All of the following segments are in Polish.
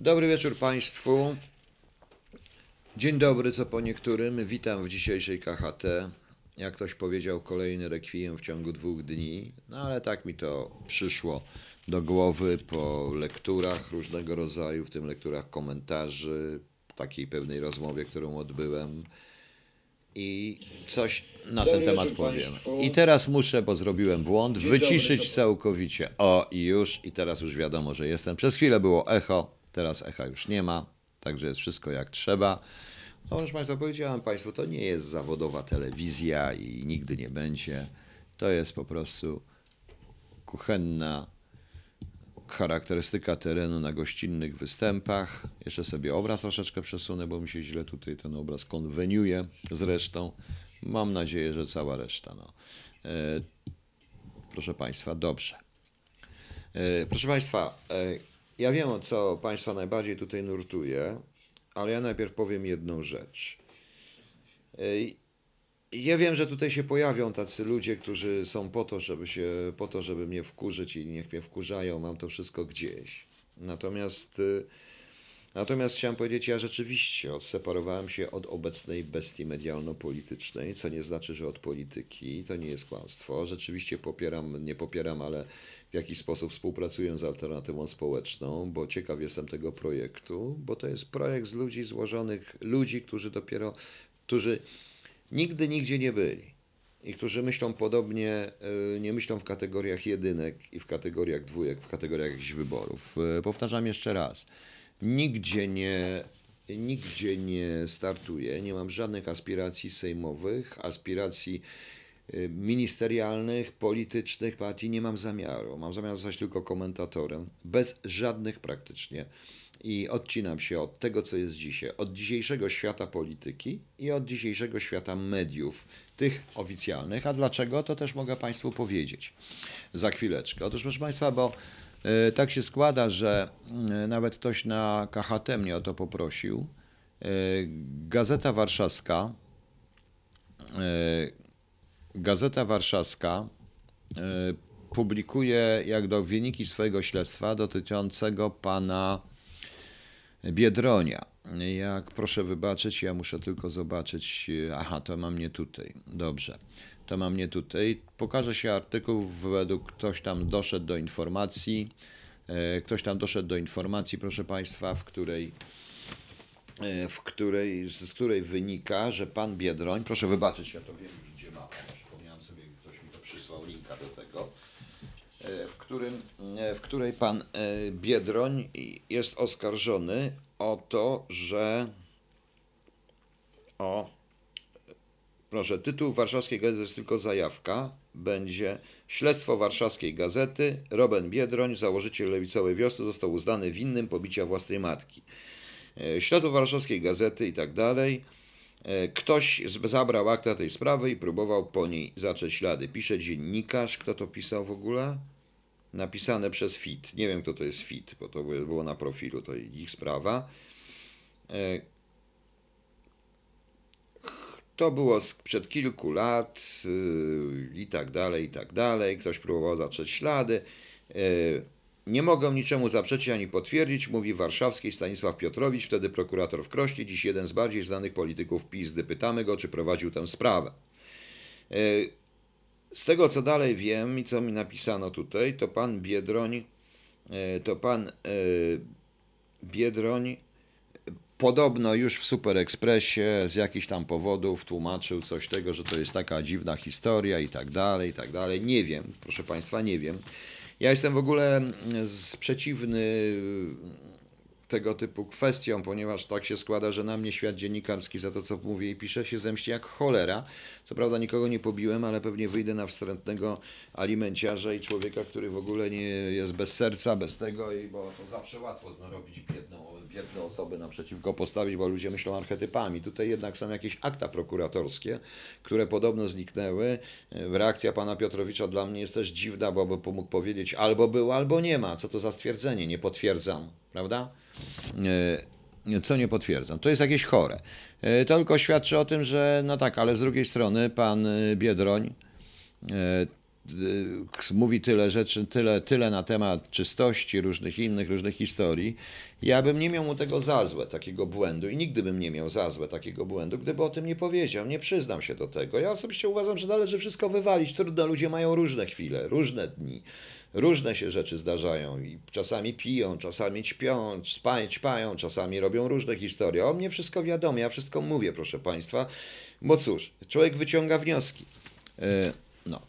Dobry wieczór Państwu. Dzień dobry, co po niektórym. Witam w dzisiejszej KHT. Jak ktoś powiedział, kolejny rekwiem w ciągu dwóch dni, no ale tak mi to przyszło do głowy po lekturach różnego rodzaju, w tym lekturach komentarzy, takiej pewnej rozmowie, którą odbyłem. I coś na ten temat powiem. I teraz muszę, bo zrobiłem błąd, wyciszyć całkowicie. O, i już, i teraz już wiadomo, że jestem. Przez chwilę było echo, teraz echa już nie ma, także jest wszystko jak trzeba. No, proszę Państwa, powiedziałem Państwu, to nie jest zawodowa telewizja i nigdy nie będzie. To jest po prostu kuchenna charakterystyka terenu na gościnnych występach. Jeszcze sobie obraz troszeczkę przesunę, bo mi się źle tutaj ten obraz konweniuje z resztą. Mam nadzieję, że cała reszta. No. E, proszę Państwa, dobrze. E, proszę Państwa, e, ja wiem, o co Państwa najbardziej tutaj nurtuje, ale ja najpierw powiem jedną rzecz. Ja wiem, że tutaj się pojawią tacy ludzie, którzy są po to, żeby się, po to, żeby mnie wkurzyć i niech mnie wkurzają, mam to wszystko gdzieś. Natomiast, y, natomiast chciałem powiedzieć, ja rzeczywiście odseparowałem się od obecnej bestii medialno-politycznej, co nie znaczy, że od polityki, to nie jest kłamstwo. Rzeczywiście popieram, nie popieram, ale w jakiś sposób współpracuję z alternatywą społeczną, bo ciekaw jestem tego projektu, bo to jest projekt z ludzi złożonych, ludzi, którzy dopiero, którzy nigdy nigdzie nie byli i którzy myślą podobnie, y, nie myślą w kategoriach jedynek i w kategoriach dwójek, w kategoriach jakichś wyborów. Y, Powtarzam jeszcze raz, nigdzie nie, nigdzie nie startuję, nie mam żadnych aspiracji sejmowych, aspiracji y, ministerialnych, politycznych, partii, nie mam zamiaru. Mam zamiar zostać tylko komentatorem, bez żadnych praktycznie. I odcinam się od tego, co jest dzisiaj, od dzisiejszego świata polityki i od dzisiejszego świata mediów, tych oficjalnych. A dlaczego, to też mogę Państwu powiedzieć za chwileczkę. Otóż, proszę Państwa, bo tak się składa, że e, nawet ktoś na KHT mnie o to poprosił. E, Gazeta Warszawska, e, Gazeta Warszawska e, publikuje jak do wyniki swojego śledztwa dotyczącego pana Biedronia. Jak proszę wybaczyć, ja muszę tylko zobaczyć. Aha, to mam nie tutaj. Dobrze. To mam nie tutaj. Pokaże się artykuł, według ktoś tam doszedł do informacji. e, Ktoś tam doszedł do informacji, proszę Państwa, w której, e, w której, z której wynika, że pan Biedroń, proszę wybaczyć, ja to wiem już gdzie mam, przypomniałem sobie, ktoś mi to przysłał linka do tego, e, w, którym, w której pan Biedroń jest oskarżony o to, że o proszę, tytuł warszawskiej gazety jest tylko zajawka, będzie Śledztwo warszawskiej gazety, Roben Biedroń, założyciel lewicowej wiosny, został uznany winnym pobicia własnej matki. E, Śledztwo warszawskiej gazety i tak dalej. E, Ktoś zabrał akta tej sprawy i próbował po niej zacząć ślady. Pisze dziennikarz, kto to pisał w ogóle? Napisane przez FIT. Nie wiem, kto to jest FIT, bo to było- było na profilu, to ich sprawa. To było sprzed kilku lat yy, i tak dalej, i tak dalej. Ktoś próbował zatrzeć ślady. Yy, Nie mogę niczemu zaprzeczyć ani potwierdzić, mówi warszawski Stanisław Piotrowicz, wtedy prokurator w Krośnie, dziś jeden z bardziej znanych polityków PiS. Gdy pytamy go, czy prowadził tę sprawę. Yy, Z tego, co dalej wiem i co mi napisano tutaj, to pan Biedroń, to pan Biedroń Podobno już w Super Expressie z jakichś tam powodów tłumaczył coś tego, że to jest taka dziwna historia i tak dalej, i tak dalej. Nie wiem, proszę Państwa, nie wiem. Ja jestem w ogóle przeciwny tego typu kwestiom, ponieważ tak się składa, że na mnie świat dziennikarski za to, co mówię i piszę, się zemści jak cholera. Co prawda nikogo nie pobiłem, ale pewnie wyjdę na wstrętnego alimenciarza i człowieka, który w ogóle nie jest bez serca, bez tego, i bo to zawsze łatwo narobić biedną, biedne osoby naprzeciwko postawić, bo ludzie myślą archetypami. Tutaj jednak są jakieś akta prokuratorskie, które podobno zniknęły. Reakcja pana Piotrowicza dla mnie jest też dziwna, bo by mógł powiedzieć albo był, albo nie ma. Co to za stwierdzenie? Nie potwierdzam, prawda? E, Co nie potwierdzam. To jest jakieś chore. E, To tylko świadczy o tym, że no tak, ale z drugiej strony pan e, Biedroń e, mówi tyle rzeczy, tyle, tyle na temat czystości, różnych innych, różnych historii. Ja bym nie miał mu tego za złe, takiego błędu i nigdy bym nie miał za złe takiego błędu, gdyby o tym nie powiedział. Nie przyznam się do tego. Ja osobiście uważam, że należy wszystko wywalić. Trudno, ludzie mają różne chwile, różne dni. Różne się rzeczy zdarzają i czasami piją, czasami ćpią, ćpają, czasami robią różne historie. O mnie wszystko wiadomo, ja wszystko mówię, proszę Państwa. Bo cóż, człowiek wyciąga wnioski. E, no.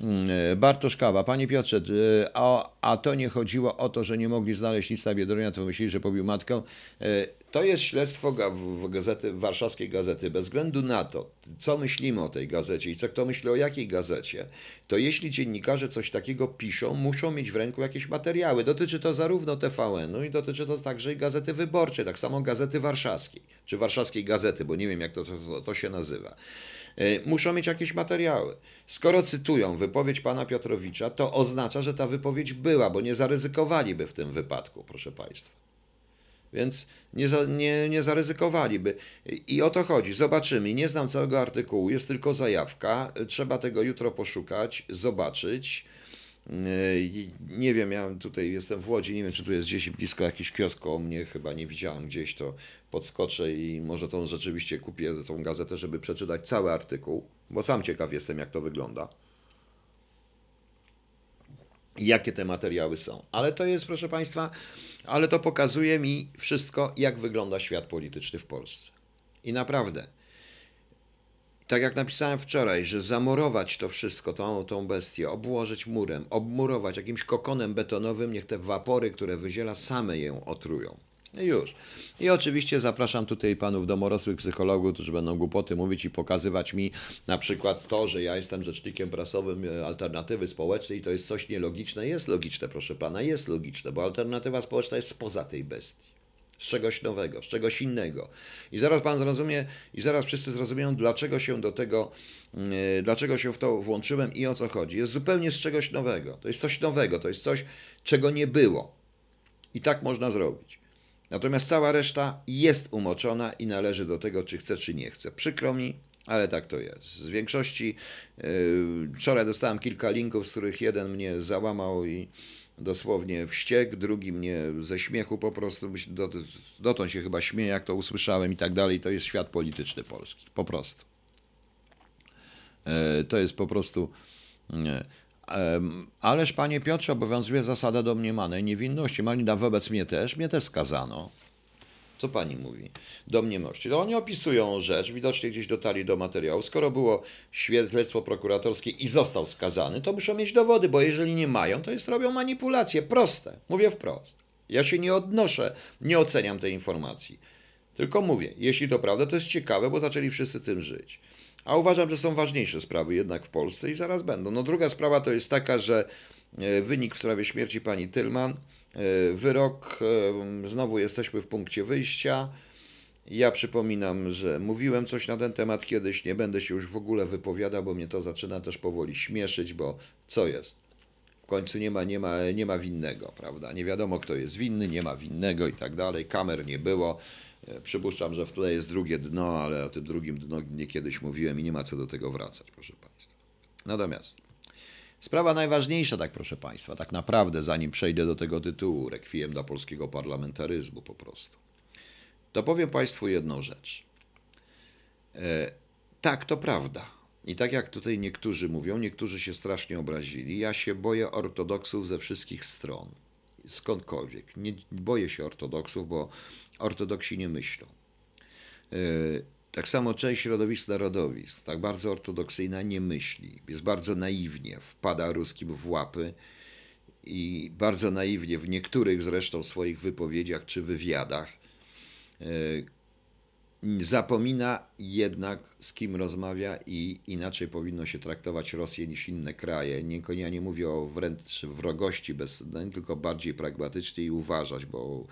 Mm, e, Bartosz Kawa, Panie Piotrze, e, a, a to nie chodziło o to, że nie mogli znaleźć nic na Biedronia, to myśleli, że pobił matkę. To jest śledztwo w gazety, warszawskiej gazety. Bez względu na to, co myślimy o tej gazecie i co kto myśli o jakiej gazecie, to jeśli dziennikarze coś takiego piszą, muszą mieć w ręku jakieś materiały. Dotyczy to zarówno TVN-u i dotyczy to także i Gazety Wyborczej, tak samo Gazety Warszawskiej, czy Warszawskiej Gazety, bo nie wiem jak to, to, to się nazywa. E, muszą mieć jakieś materiały. Skoro cytują wypowiedź pana Piotrowicza, to oznacza, że ta wypowiedź była, bo nie zaryzykowaliby w tym wypadku, proszę państwa. Więc nie, za, nie, nie zaryzykowaliby. I o to chodzi. Zobaczymy. Nie znam całego artykułu, jest tylko zajawka. Trzeba tego jutro poszukać, zobaczyć. Nie wiem, ja tutaj jestem w Łodzi, nie wiem, czy tu jest gdzieś blisko jakiś kiosk o mnie, chyba nie widziałem gdzieś, to podskoczę i może to rzeczywiście kupię tą gazetę, żeby przeczytać cały artykuł, bo sam ciekaw jestem, jak to wygląda. I jakie te materiały są. Ale to jest, proszę Państwa, ale to pokazuje mi wszystko, jak wygląda świat polityczny w Polsce. I naprawdę, tak jak napisałem wczoraj, że zamorować to wszystko, tą, tą bestię, obłożyć murem, obmurować jakimś kokonem betonowym, niech te wapory, które wyziela, same ją otrują. Już. I oczywiście zapraszam tutaj panów domorosłych psychologów, którzy będą głupoty mówić i pokazywać mi na przykład to, że ja jestem rzecznikiem prasowym e, alternatywy społecznej i to jest coś nielogiczne. Jest logiczne, proszę pana, jest logiczne, bo alternatywa społeczna jest spoza tej bestii. Z czegoś nowego, z czegoś innego. I zaraz pan zrozumie, i zaraz wszyscy zrozumieją, dlaczego się do tego, yy, dlaczego się w to włączyłem i o co chodzi. Jest zupełnie z czegoś nowego. To jest coś nowego, to jest coś, czego nie było. I tak można zrobić. Natomiast cała reszta jest umoczona i należy do tego, czy chce, czy nie chce. Przykro mi, ale tak to jest. Z większości yy, wczoraj dostałem kilka linków, z których jeden mnie załamał i dosłownie wściek, drugi mnie ze śmiechu po prostu, dotąd się chyba śmieje, jak to usłyszałem i tak dalej. To jest świat polityczny polski. Po prostu. Yy, to jest po prostu. Yy, Ależ, panie Piotrze, obowiązuje zasada domniemanej niewinności. Malina wobec mnie też, mnie też skazano. Co pani mówi? Domniemności. No oni opisują rzecz, widocznie gdzieś dotarli do materiału. Skoro było śledstwo prokuratorskie i został skazany, to muszą mieć dowody, bo jeżeli nie mają, to jest robią manipulacje. Proste. Mówię wprost. Ja się nie odnoszę, nie oceniam tej informacji. Tylko mówię, jeśli to prawda, to jest ciekawe, bo zaczęli wszyscy tym żyć. A uważam, że są ważniejsze sprawy jednak w Polsce i zaraz będą. No druga sprawa to jest taka, że e, wynik w sprawie śmierci pani Tylman, e, wyrok, e, znowu jesteśmy w punkcie wyjścia. Ja przypominam, że mówiłem coś na ten temat kiedyś, nie będę się już w ogóle wypowiadał, bo mnie to zaczyna też powoli śmieszyć, bo co jest? W końcu nie ma, nie ma, nie ma winnego, prawda? Nie wiadomo, kto jest winny, nie ma winnego i tak dalej. Kamer nie było. E, przypuszczam, że tle jest drugie dno, ale o tym drugim dno nie kiedyś mówiłem i nie ma co do tego wracać, proszę Państwa. Natomiast sprawa najważniejsza, tak proszę Państwa, tak naprawdę, zanim przejdę do tego tytułu, rekwiem dla polskiego parlamentaryzmu po prostu, to powiem Państwu jedną rzecz. E, tak, to prawda. I tak jak tutaj niektórzy mówią, niektórzy się strasznie obrazili, ja się boję ortodoksów ze wszystkich stron skądkolwiek. Nie boję się ortodoksów, bo ortodoksi nie myślą. E, tak samo część środowisk narodowisk, tak bardzo ortodoksyjna, nie myśli. Jest bardzo naiwnie, wpada ruskim w łapy i bardzo naiwnie w niektórych zresztą swoich wypowiedziach czy wywiadach e, zapomina jednak z kim rozmawia i inaczej powinno się traktować Rosję niż inne kraje. Nie, ja nie mówię o wręcz wrogości, bez, no, tylko bardziej pragmatycznie i uważać, bo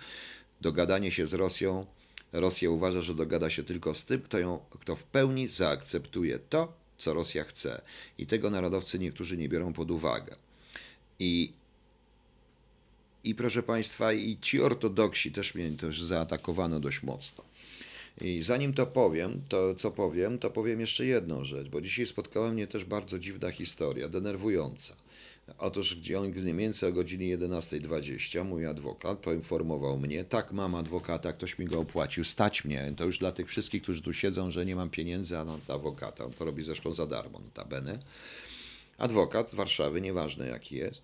dogadanie się z Rosją, Rosja uważa, że dogada się tylko z tym, kto, ją, kto w pełni zaakceptuje to, co Rosja chce. I tego narodowcy niektórzy nie biorą pod uwagę. I, i proszę Państwa, i ci ortodoksi też mnie też zaatakowano dość mocno. I zanim to powiem, to co powiem, to powiem jeszcze jedną rzecz, bo dzisiaj spotkała mnie też bardzo dziwna historia, denerwująca. Otóż gdzie on mniej o godzinie 11.20 mój adwokat poinformował mnie, tak mam adwokata, ktoś mi go opłacił, stać mnie, to już dla tych wszystkich, którzy tu siedzą, że nie mam pieniędzy a na adwokata, on to robi zresztą za darmo, notabene. Adwokat Warszawy, nieważne jaki jest,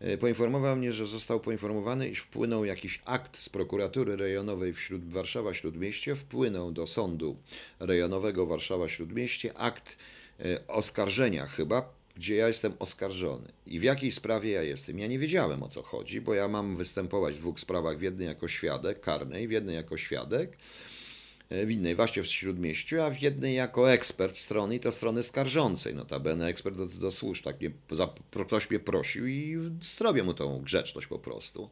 e, poinformował mnie, że został poinformowany, iż wpłynął jakiś akt z prokuratury rejonowej w Śród Warszawa Śródmieście, wpłynął do sądu rejonowego Warszawa Śródmieście akt e, oskarżenia chyba gdzie ja jestem oskarżony i w jakiej sprawie ja jestem. Ja nie wiedziałem o co chodzi, bo ja mam występować w dwóch sprawach, w jednej jako świadek karnej, w jednej jako świadek, e, w innej właśnie w Śródmieściu, a w jednej jako ekspert strony i to strony skarżącej. Notabene ekspert do, do służb, tak mnie, za, ktoś mnie prosił i zrobię mu tą grzeczność po prostu.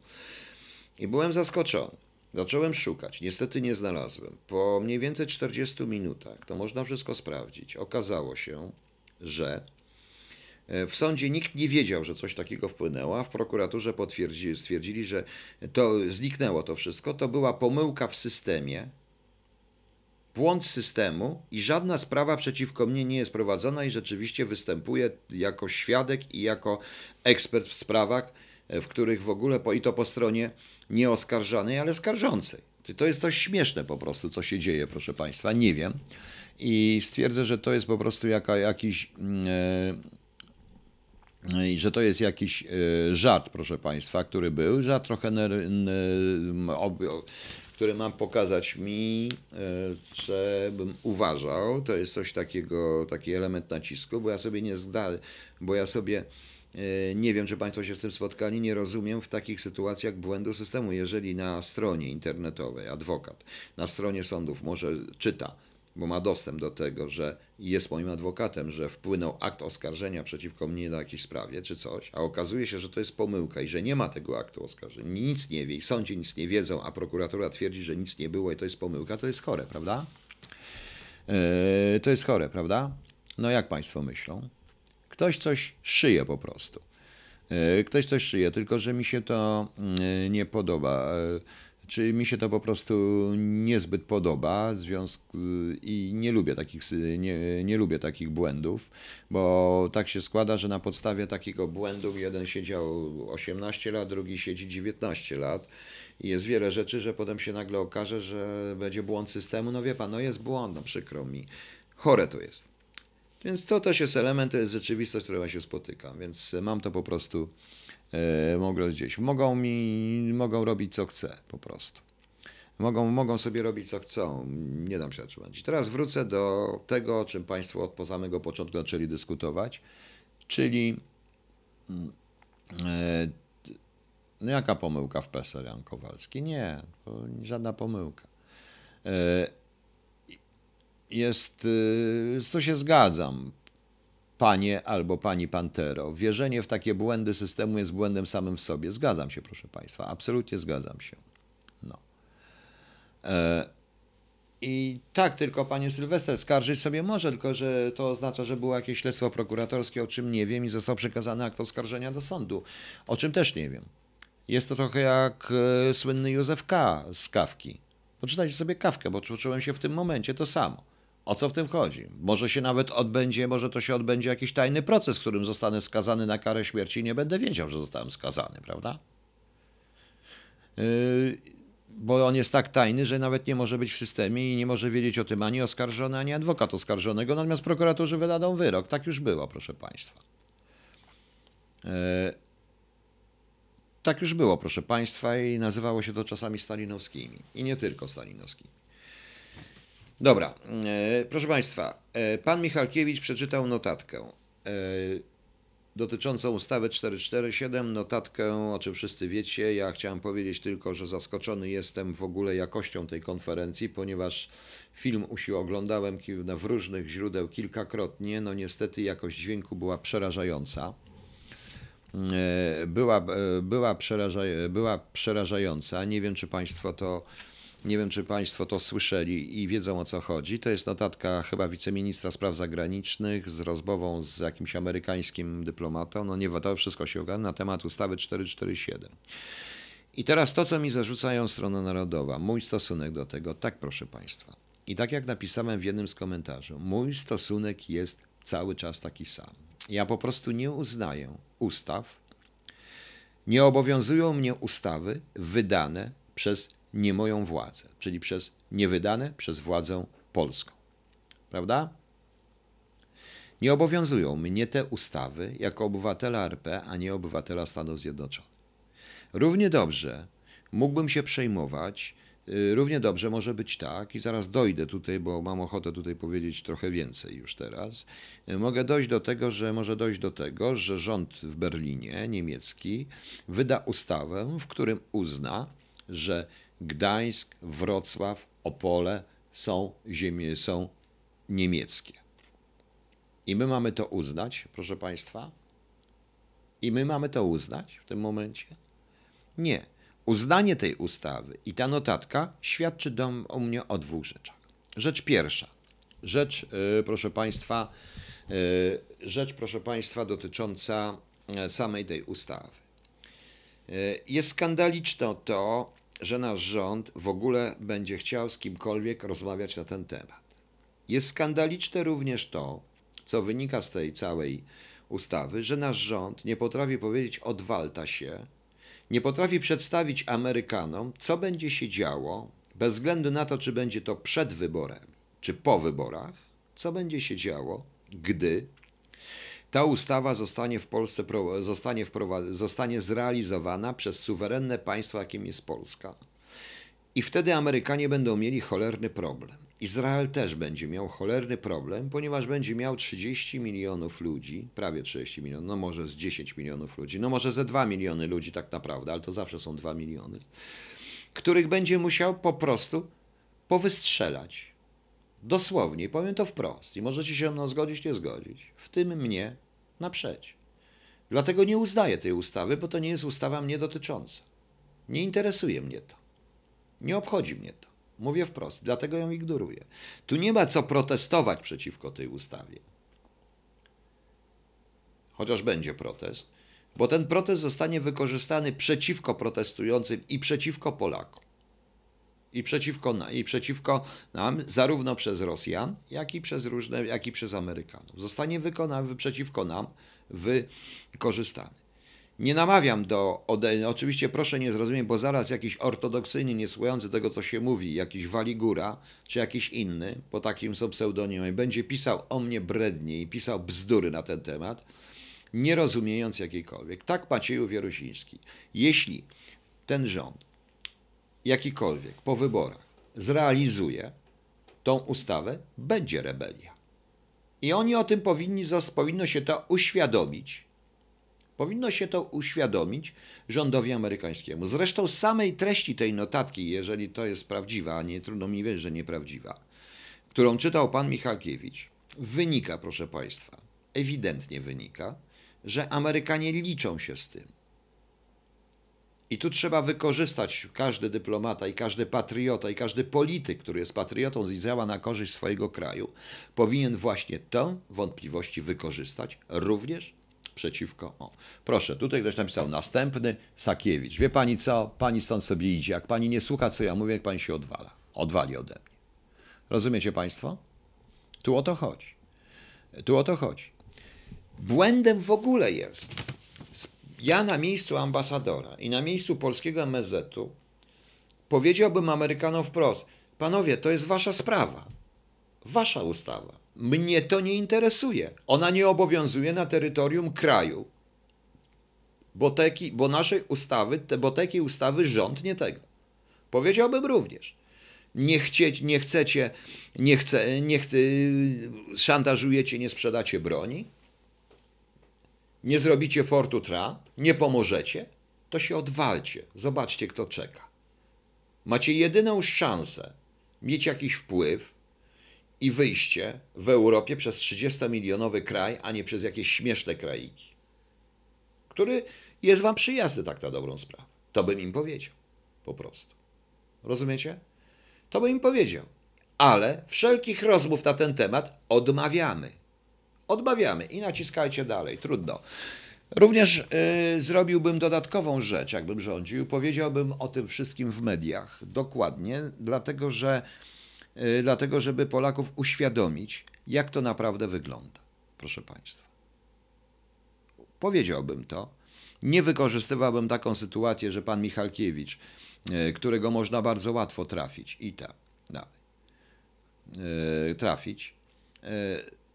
I byłem zaskoczony. Zacząłem szukać, niestety nie znalazłem. Po mniej więcej 40 minutach, to można wszystko sprawdzić, okazało się, że w sądzie nikt nie wiedział, że coś takiego wpłynęło, a w prokuraturze potwierdzili, stwierdzili, że to zniknęło to wszystko. To była pomyłka w systemie, błąd systemu i żadna sprawa przeciwko mnie nie jest prowadzona i rzeczywiście występuję jako świadek i jako ekspert w sprawach, e, w których w ogóle, i to po stronie nie oskarżanej, ale skarżącej. To jest coś śmieszne po prostu, co się dzieje, proszę Państwa. Nie wiem. I stwierdzę, że to jest po prostu jaka, jakiś. Yy, i że to jest jakiś e, żart, proszę Państwa, który był, żart trochę, który mam pokazać mi, e, że bym uważał, to jest coś takiego, taki element nacisku, bo ja sobie nie zda, bo ja sobie e, nie wiem, czy Państwo się z tym spotkali, nie rozumiem w takich sytuacjach błędu systemu. Jeżeli na stronie internetowej adwokat na stronie sądów może czyta bo ma dostęp do tego, że jest moim adwokatem, że wpłynął akt oskarżenia przeciwko mnie na jakiejś sprawie czy coś, a okazuje się, że to jest pomyłka i że nie ma tego aktu oskarżenia, nic nie wie i sądzie nic nie wiedzą, a prokuratura twierdzi, że nic nie było i to jest pomyłka, to jest chore, prawda? Yy, to jest chore, prawda? No jak Państwo myślą? Ktoś coś szyje po prostu. Yy, ktoś coś szyje, tylko że mi się to yy, nie podoba. Czy mi się to po prostu niezbyt podoba związku, i nie lubię, takich, nie, nie lubię takich błędów, bo tak się składa, że na podstawie takiego błędu jeden siedział 18 lat, drugi siedzi 19 lat i jest wiele rzeczy, że potem się nagle okaże, że będzie błąd systemu. No wie pan, no jest błąd, no przykro mi. Chore to jest. Więc to też jest element, to jest rzeczywistość, którą ja się spotykam, więc mam to po prostu mogą gdzieś. Mogą mi, mogą robić co chce po prostu. Mogą, mogą sobie robić co chcą. Nie dam się zatrzymać. Teraz wrócę do tego, o czym Państwo od samego początku zaczęli dyskutować, czyli mm, e, no jaka pomyłka w PESEL Jan Kowalski? Nie, żadna pomyłka. E, jest, co się zgadzam, panie albo pani Pantero. Wierzenie w takie błędy systemu jest błędem samym w sobie. Zgadzam się, proszę Państwa, absolutnie zgadzam się. No. E, I tak, tylko panie Sylwester skarżyć sobie może, tylko że to oznacza, że było jakieś śledztwo prokuratorskie, o czym nie wiem, i został przekazany akt oskarżenia do sądu, o czym też nie wiem. Jest to trochę jak e, słynny Józef K. z kawki. Poczytajcie sobie kawkę, bo czułem się w tym momencie to samo. O co w tym chodzi? Może się nawet odbędzie, może to się odbędzie jakiś tajny proces, w którym zostanę skazany na karę śmierci i nie będę wiedział, że zostałem skazany, prawda? Yy, bo on jest tak tajny, że nawet nie może być w systemie i nie może wiedzieć o tym ani oskarżony, ani adwokat oskarżonego, natomiast prokuratorzy wydadzą wyrok. Tak już było, proszę Państwa. Yy, tak już było, proszę Państwa, i nazywało się to czasami stalinowskimi. I nie tylko stalinowskimi. Dobra, e, proszę Państwa, e, pan Michalkiewicz przeczytał notatkę e, dotyczącą ustawy 447, notatkę, o czym wszyscy wiecie. Ja chciałem powiedzieć tylko, że zaskoczony jestem w ogóle jakością tej konferencji, ponieważ film usił oglądałem w różnych źródeł kilkakrotnie. No niestety jakość dźwięku była przerażająca. Była, była, przeraża, była przerażająca. Nie wiem, czy Państwo to nie wiem, czy Państwo to słyszeli i wiedzą o co chodzi. To jest notatka chyba wiceministra spraw zagranicznych z rozmową z jakimś amerykańskim dyplomatą. No nie, to wszystko się ogarnia na temat ustawy 447. I teraz to, co mi zarzucają strona narodowa, mój stosunek do tego, tak proszę Państwa. I tak jak napisałem w jednym z komentarzy, mój stosunek jest cały czas taki sam. Ja po prostu nie uznaję ustaw, nie obowiązują mnie ustawy wydane przez nie moją władzę, czyli przez niewydane przez władzę polską. Prawda? Nie obowiązują mnie te ustawy jako obywatela RP, a nie obywatela Stanów Zjednoczonych. Równie dobrze mógłbym się przejmować, y, równie dobrze może być tak, i zaraz dojdę tutaj, bo mam ochotę tutaj powiedzieć trochę więcej już teraz. Y, mogę dojść do tego, że może dojść do tego, że rząd w Berlinie, niemiecki, wyda ustawę, w którym uzna, że Gdańsk, Wrocław, Opole są ziemie, są niemieckie. I my mamy to uznać, proszę Państwa? I my mamy to uznać w tym momencie? Nie. Uznanie tej ustawy i ta notatka świadczy do, o mnie o dwóch rzeczach. Rzecz pierwsza. Rzecz, yy, proszę Państwa, yy, rzecz, proszę Państwa, dotycząca e, samej tej ustawy. Jest skandaliczne to, że nasz rząd w ogóle będzie chciał z kimkolwiek rozmawiać na ten temat. Jest skandaliczne również to, co wynika z tej całej ustawy, że nasz rząd nie potrafi powiedzieć odwalta się, nie potrafi przedstawić Amerykanom, co będzie się działo, bez względu na to, czy będzie to przed wyborem, czy po wyborach, co będzie się działo, gdy ta ustawa zostanie w Polsce zostanie, zostanie zrealizowana przez suwerenne państwo, jakim jest Polska. I wtedy Amerykanie będą mieli cholerny problem. Izrael też będzie miał cholerny problem, ponieważ będzie miał 30 milionów ludzi, prawie 30 milionów, no może z 10 milionów ludzi, no może ze 2 miliony ludzi tak naprawdę, ale to zawsze są 2 miliony, których będzie musiał po prostu powystrzelać. Dosłownie, powiem to wprost i możecie się mną zgodzić, nie zgodzić, w tym mnie naprzeć. Dlatego nie uznaję tej ustawy, bo to nie jest ustawa mnie dotycząca. Nie interesuje mnie to. Nie obchodzi mnie to. Mówię wprost, dlatego ją ignoruję. Tu nie ma co protestować przeciwko tej ustawie. Chociaż będzie protest, bo ten protest zostanie wykorzystany przeciwko protestującym i przeciwko Polakom. I przeciwko, I przeciwko nam, zarówno przez Rosjan, jak i przez różne, jak i przez Amerykanów. Zostanie wykonany przeciwko nam wykorzystany. Nie namawiam do odejścia. Oczywiście proszę nie zrozumieć, bo zaraz jakiś ortodoksyjny, niesłuchający tego, co się mówi, jakiś Waligura, czy jakiś inny, po takim są pseudonimie, będzie pisał o mnie brednie i pisał bzdury na ten temat, nie rozumiejąc jakiejkolwiek. Tak Macieju Wierusiński. Jeśli ten rząd, jakikolwiek, po wyborach, zrealizuje tą ustawę, będzie rebelia. I oni o tym powinni, powinno się to uświadomić Powinno się to uświadomić rządowi amerykańskiemu. Zresztą z samej treści tej notatki, jeżeli to jest prawdziwa, a nie trudno mi wierzyć, że nieprawdziwa, którą czytał pan Michalkiewicz, wynika, proszę państwa, ewidentnie wynika, że Amerykanie liczą się z tym. I tu trzeba wykorzystać każdy dyplomata i każdy patriota i każdy polityk, który jest patriotą i działa na korzyść swojego kraju, powinien właśnie tę wątpliwości wykorzystać również przeciwko. O, proszę, tutaj ktoś napisał następny Sakiewicz. Wie pani co? Pani stąd sobie idzie. Jak pani nie słucha, co ja mówię, jak pani się odwala. Odwali ode mnie. Rozumiecie państwo? Tu o to chodzi. Tu o to chodzi. Błędem w ogóle jest. Ja na miejscu ambasadora i na miejscu polskiego MSZ-u powiedziałbym Amerykanom wprost: Panowie, to jest wasza sprawa. Wasza ustawa. Mnie to nie interesuje. Ona nie obowiązuje na terytorium kraju. Bo, bo naszej ustawy, te, bo takiej ustawy rząd nie tego. Powiedziałbym również. Nie, chcieć, nie chcecie, nie, chce, nie chce, szantażujecie, nie sprzedacie broni, nie zrobicie Fortu Trump, nie pomożecie, to się odwalcie. Zobaczcie, kto czeka. Macie jedyną szansę mieć jakiś wpływ, i wyjście w Europie przez 30-milionowy kraj, a nie przez jakieś śmieszne kraiki, który jest wam przyjazny tak na dobrą sprawę. To bym im powiedział. Po prostu. Rozumiecie? To bym im powiedział. Ale wszelkich rozmów na ten temat odmawiamy. Odmawiamy i naciskajcie dalej. Trudno. Również y, zrobiłbym dodatkową rzecz, jakbym rządził. Powiedziałbym o tym wszystkim w mediach dokładnie, dlatego że, y, dlatego żeby Polaków uświadomić, jak to naprawdę wygląda, proszę Państwa. Powiedziałbym to. Nie wykorzystywałbym taką sytuację, że pan Michalkiewicz, y, którego można bardzo łatwo trafić i tak dalej, y, trafić y,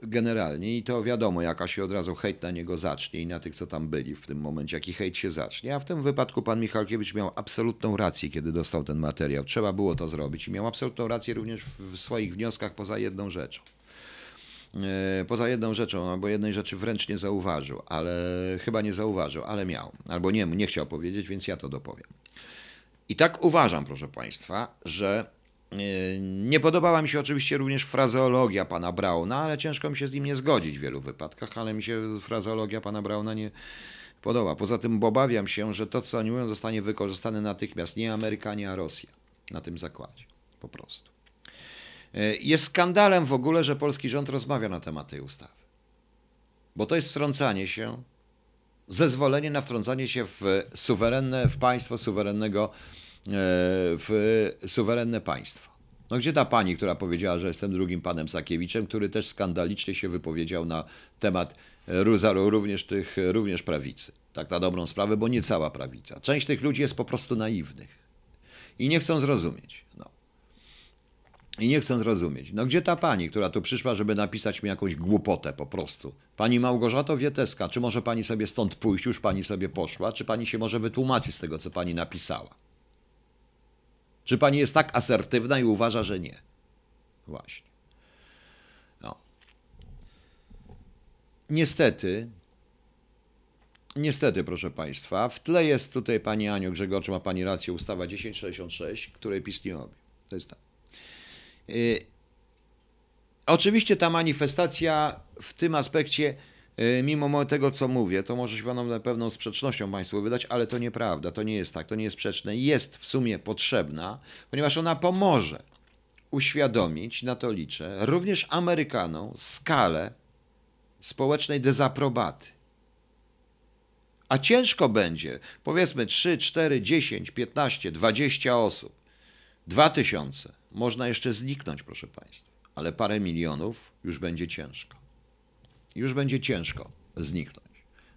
generalnie i to wiadomo, jaka się od razu hejt na niego zacznie i na tych, co tam byli w tym momencie, jaki hejt się zacznie. A w tym wypadku pan Michalkiewicz miał absolutną rację, kiedy dostał ten materiał. Trzeba było to zrobić i miał absolutną rację również w swoich wnioskach poza jedną rzeczą. E, poza jedną rzeczą, albo jednej rzeczy wręcz nie zauważył, ale chyba nie zauważył, ale miał. Albo nie, nie chciał powiedzieć, więc ja to dopowiem. I tak uważam, proszę Państwa, że nie podobała mi się oczywiście również frazeologia pana Brauna, ale ciężko mi się z nim nie zgodzić w wielu wypadkach, ale mi się frazeologia pana Brauna nie podoba. Poza tym obawiam się, że to, co oni mówią, zostanie wykorzystane natychmiast. Nie Amerykanie, a Rosja na tym zakładzie. Po prostu. E, jest skandalem w ogóle, że polski rząd rozmawia na temat tej ustawy. Bo to jest wtrącanie się, zezwolenie na wtrącanie się w suwerenne, w państwo suwerennego, e, w suwerenne państwo. No gdzie ta pani, która powiedziała, że jestem drugim panem Sakiewiczem, który też skandalicznie się wypowiedział na temat również tych, również prawicy. Tak na dobrą sprawę, bo nie cała prawica. Część tych ludzi jest po prostu naiwnych i nie chcą zrozumieć. No. I nie chcę zrozumieć. No gdzie ta pani, która tu przyszła, żeby napisać mi jakąś głupotę po prostu? Pani Małgorzato Wieteska, czy może pani sobie stąd pójść, już pani sobie poszła, czy pani się może wytłumaczyć z tego, co pani napisała? Czy pani jest tak asertywna i uważa, że nie? Właśnie. No. Niestety, niestety, proszę państwa, w tle jest tutaj pani Aniu Grzegorczy, ma pani rację, ustawa 1066, której PiS nie robi. To jest tak. Y, oczywiście ta manifestacja w tym aspekcie, mimo tego, co mówię, to może się panom pewną sprzecznością Państwu wydać, ale to nieprawda, to nie jest tak, to nie jest sprzeczne. Jest w sumie potrzebna, ponieważ ona pomoże uświadomić, na to liczę, również Amerykanom skalę społecznej dezaprobaty. A ciężko będzie, powiedzmy 3, 4, 10, 15, 20 osób, 2000 można jeszcze zniknąć, proszę Państwa, ale parę milionów już będzie ciężko. Już będzie ciężko zniknąć.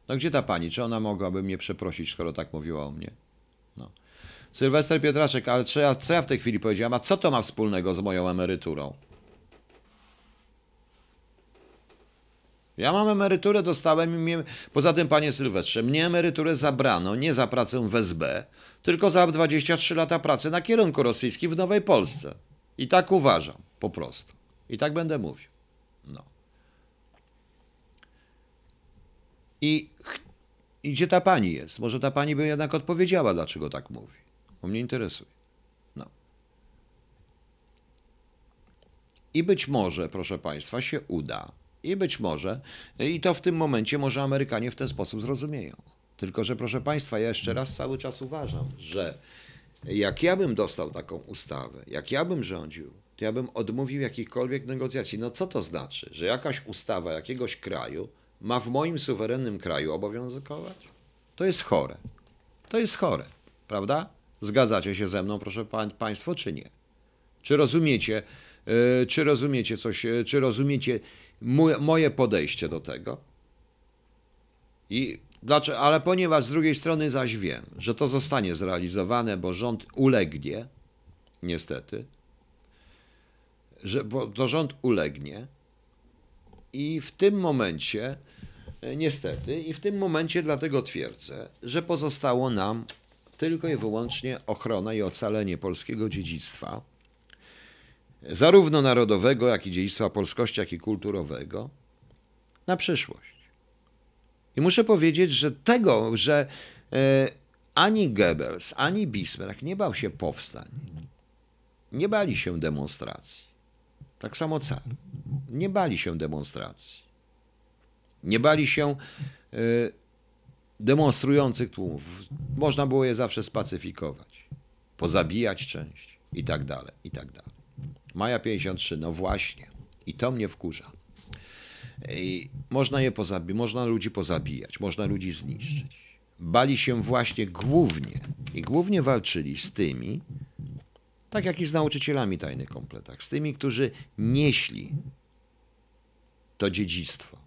No gdzie ta pani? Czy ona mogłaby mnie przeprosić, skoro tak mówiła o mnie? No. Sylwester Pietraszek, ale co ja, co ja w tej chwili powiedziałem? A co to ma wspólnego z moją emeryturą? Ja mam emeryturę, dostałem i mnie, poza tym, panie Sylwestrze, mnie emeryturę zabrano nie za pracę w SB, tylko za 23 lata pracy na kierunku rosyjskim w Nowej Polsce. I tak uważam, po prostu. I tak będę mówił. I, I gdzie ta pani jest? Może ta pani by jednak odpowiedziała, dlaczego tak mówi. Bo mnie interesuje. No. I być może, proszę Państwa, się uda. I być może, i to w tym momencie może Amerykanie w ten sposób zrozumieją. Tylko, że proszę Państwa, ja jeszcze raz cały czas uważam, że jak ja bym dostał taką ustawę, jak ja bym rządził, to ja bym odmówił jakichkolwiek negocjacji. No co to znaczy, że jakaś ustawa jakiegoś kraju ma w moim suwerennym kraju obowiązywać? To jest chore. To jest chore, prawda? Zgadzacie się ze mną, proszę pa Państwo, czy nie? Czy rozumiecie, yy, czy rozumiecie coś, yy, czy rozumiecie moje podejście do tego? I Dlaczego? Ale ponieważ z drugiej strony zaś wiem, że to zostanie zrealizowane, bo rząd ulegnie, niestety, że bo to rząd ulegnie i w tym momencie, niestety, i w tym momencie dlatego twierdzę, że pozostało nam tylko i wyłącznie ochrona i ocalenie polskiego dziedzictwa, zarówno narodowego, jak i dziedzictwa polskości, jak i kulturowego, na przyszłość. I muszę powiedzieć, że tego, że e, ani Goebbels, ani Bismarck nie bał się powstań. Nie bali się demonstracji. Tak samo car. Nie bali się demonstracji. Nie bali się e, demonstrujących tłumów. Można było je zawsze spacyfikować, pozabijać część i tak dalej, i tak dalej. Maja 53, no właśnie. I to mnie wkurza. I można je pozabijać, można ludzi pozabijać, można ludzi zniszczyć. Bali się właśnie głównie i głównie walczyli z tymi, tak jak i z nauczycielami tajnych kompletach, z tymi, którzy nieśli to dziedzictwo,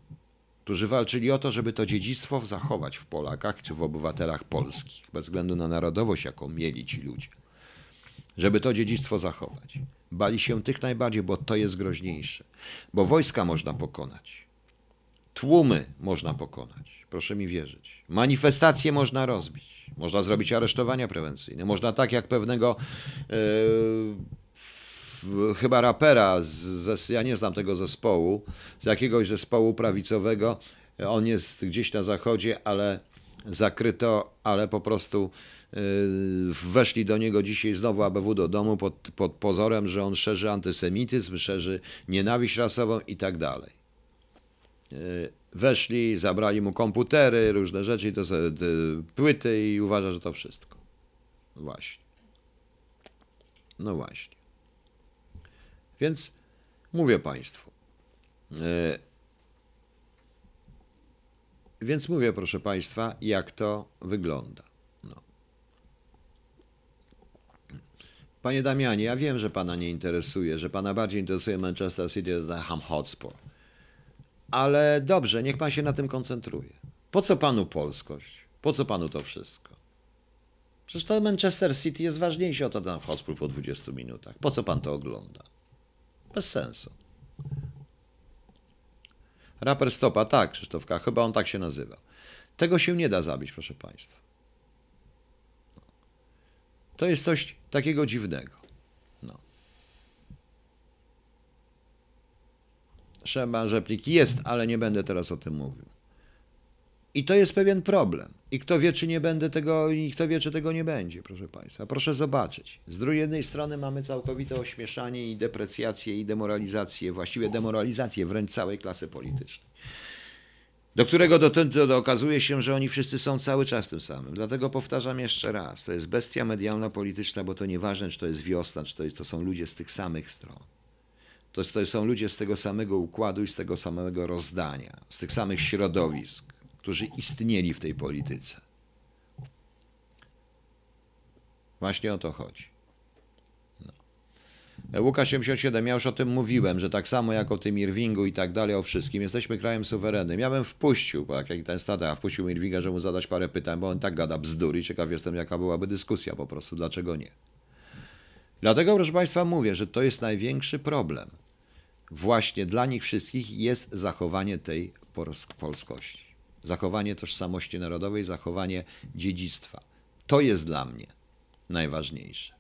którzy walczyli o to, żeby to dziedzictwo zachować w Polakach czy w obywatelach polskich, bez względu na narodowość, jaką mieli ci ludzie, żeby to dziedzictwo zachować. Bali się tych najbardziej, bo to jest groźniejsze, bo wojska można pokonać, tłumy można pokonać, proszę mi wierzyć, manifestacje można rozbić, można zrobić aresztowania prewencyjne, można tak jak pewnego. Yy, chyba rapera, z, ja nie znam tego zespołu, z jakiegoś zespołu prawicowego. On jest gdzieś na zachodzie, ale zakryto, ale po prostu yy, weszli do niego dzisiaj znowu ABW do domu pod, pod pozorem, że on szerzy antysemityzm, szerzy nienawiść rasową i tak dalej. Yy, weszli, zabrali mu komputery, różne rzeczy, to sobie, płyty i uważa, że to wszystko. Właśnie. No właśnie. Więc mówię Państwu. E, więc mówię, proszę Państwa, jak to wygląda. No. Panie Damianie, ja wiem, że Pana nie interesuje, że Pana bardziej interesuje Manchester City niż Ham Hotspur. Ale dobrze, niech Pan się na tym koncentruje. Po co Panu polskość? Po co Panu to wszystko? Przecież to Manchester City jest ważniejsze od Ham Hotspur po 20 minutach. Po co Pan to ogląda? Bez sensu. Raper Stopa, tak, Krzysztofka, chyba on tak się nazywa. Tego się nie da zabić, proszę Państwa. To jest coś takiego dziwnego. No. Szeman Rzeplik jest, ale nie będę teraz o tym mówił. I to jest pewien problem. I kto wie, czy nie będę tego, i kto wie, czy tego nie będzie, proszę Państwa. Proszę zobaczyć. Z drugiej strony mamy całkowite ośmieszanie i deprecjację i demoralizację, właściwie demoralizację wręcz całej klasy politycznej. Do którego dotąd okazuje się, że oni wszyscy są cały czas tym samym. Dlatego powtarzam jeszcze raz, to jest bestia medialna polityczna, bo to nieważne, czy to jest wiosna, czy to, jest, to są ludzie z tych samych stron. To, to są ludzie z tego samego układu i z tego samego rozdania, z tych samych środowisk którzy istnieli w tej polityce. Właśnie o to chodzi. No. Łukasz 77, ja już o tym mówiłem, że tak samo jak o tym Irvingu i tak dalej, o wszystkim, jesteśmy krajem suwerennym. Ja bym wpuścił, bo jak ten stata, wpuścił Irvinga, żeby mu zadać parę pytań, bo on tak gada bzdury. Ciekaw jestem, jaka byłaby dyskusja po prostu, dlaczego nie. Dlatego, proszę Państwa, mówię, że to jest największy problem. Właśnie dla nich wszystkich jest zachowanie tej polskości zachowanie tożsamości narodowej, zachowanie dziedzictwa. To jest dla mnie najważniejsze.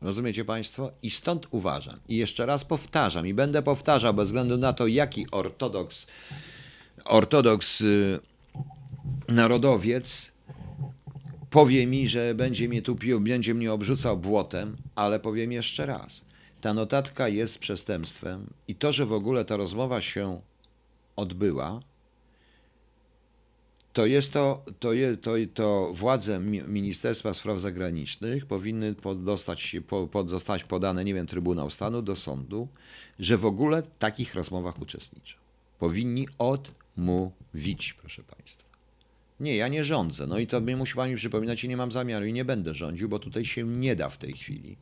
Rozumiecie Państwo? I stąd uważam, i jeszcze raz powtarzam, i będę powtarzał bez względu na to, jaki ortodoks, ortodoks yy, narodowiec powie mi, że będzie mnie tupił, będzie mnie obrzucał błotem, ale powiem jeszcze raz. Ta notatka jest przestępstwem i to, że w ogóle ta rozmowa się odbyła, to jest to, to, je, to, to władze Ministerstwa Spraw Zagranicznych powinny dostać, po, zostać podane, nie wiem, Trybunał Stanu do sądu, że w ogóle w takich rozmowach uczestniczą. Powinni odmówić, proszę Państwa. Nie, ja nie rządzę. No i to mnie musi Pani przypominać i nie mam zamiaru i nie będę rządził, bo tutaj się nie da w tej chwili.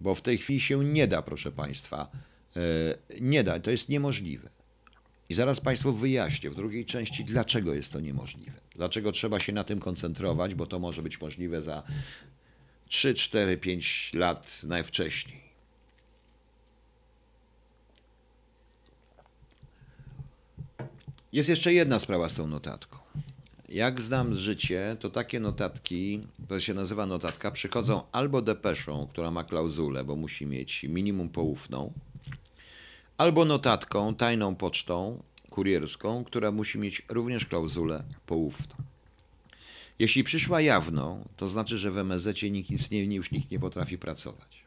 Bo w tej chwili się nie da, proszę Państwa. E, nie da, to jest niemożliwe. I zaraz Państwu wyjaśnię w drugiej części, dlaczego jest to niemożliwe. Dlaczego trzeba się na tym koncentrować, bo to może być możliwe za 3, 4, 5 lat najwcześniej. Jest jeszcze jedna sprawa z tą notatką. Jak znam życie, to takie notatki, to się nazywa notatka, przychodzą albo depeszą, która ma klauzulę, bo musi mieć minimum poufną, albo notatką, tajną pocztą kurierską, która musi mieć również klauzulę poufną. Jeśli przyszła jawną, to znaczy, że w MSZ nikt nic nie, już nikt nie potrafi pracować.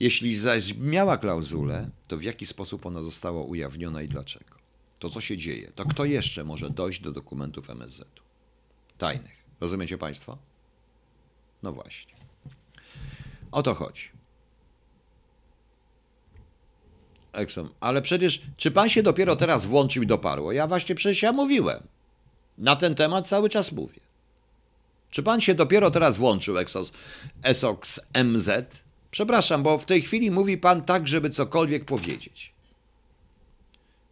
Jeśli zaś miała klauzulę, to w jaki sposób ona została ujawniona i dlaczego? To co się dzieje? To kto jeszcze może dojść do dokumentów MSZ-u? Tajnych. Rozumiecie Państwo? No właśnie. O to chodzi. Ale przecież, czy pan się dopiero teraz włączył i doparło? Ja właśnie przecież ja mówiłem. Na ten temat cały czas mówię. Czy pan się dopiero teraz włączył, Exos, Esox MZ? Przepraszam, bo w tej chwili mówi pan tak, żeby cokolwiek powiedzieć.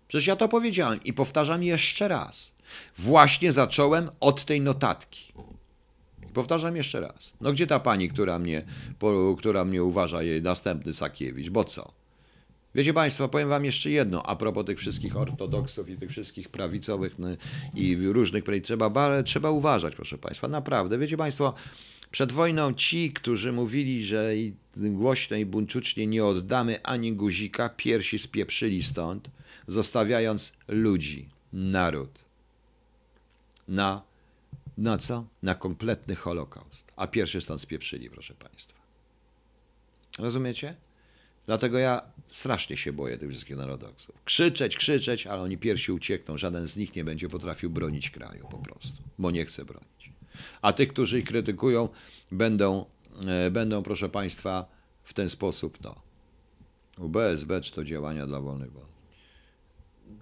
Przecież ja to powiedziałem i powtarzam jeszcze raz. Właśnie zacząłem od tej notatki. Powtarzam jeszcze raz. No gdzie ta pani, która mnie, która mnie uważa jej następny Sakiewicz? Bo co? Wiecie Państwo, powiem Wam jeszcze jedno a propos tych wszystkich ortodoksów i tych wszystkich prawicowych no, i różnych, trzeba, trzeba uważać, proszę Państwa, naprawdę. Wiecie Państwo, przed wojną ci, którzy mówili, że głośno i buńczucznie nie oddamy ani guzika, piersi spieprzyli stąd, zostawiając ludzi, naród na, na co? Na kompletny Holokaust. A pierwszy stąd spieprzyli, proszę Państwa. Rozumiecie? Dlatego ja strasznie się boję tych wszystkich narodowców. Krzyczeć, krzyczeć, ale oni pierwsi uciekną. Żaden z nich nie będzie potrafił bronić kraju po prostu, bo nie chce bronić. A tych, którzy ich krytykują, będą, e, będą proszę Państwa, w ten sposób, no. UBSB czy to działania dla wolnych wolnych.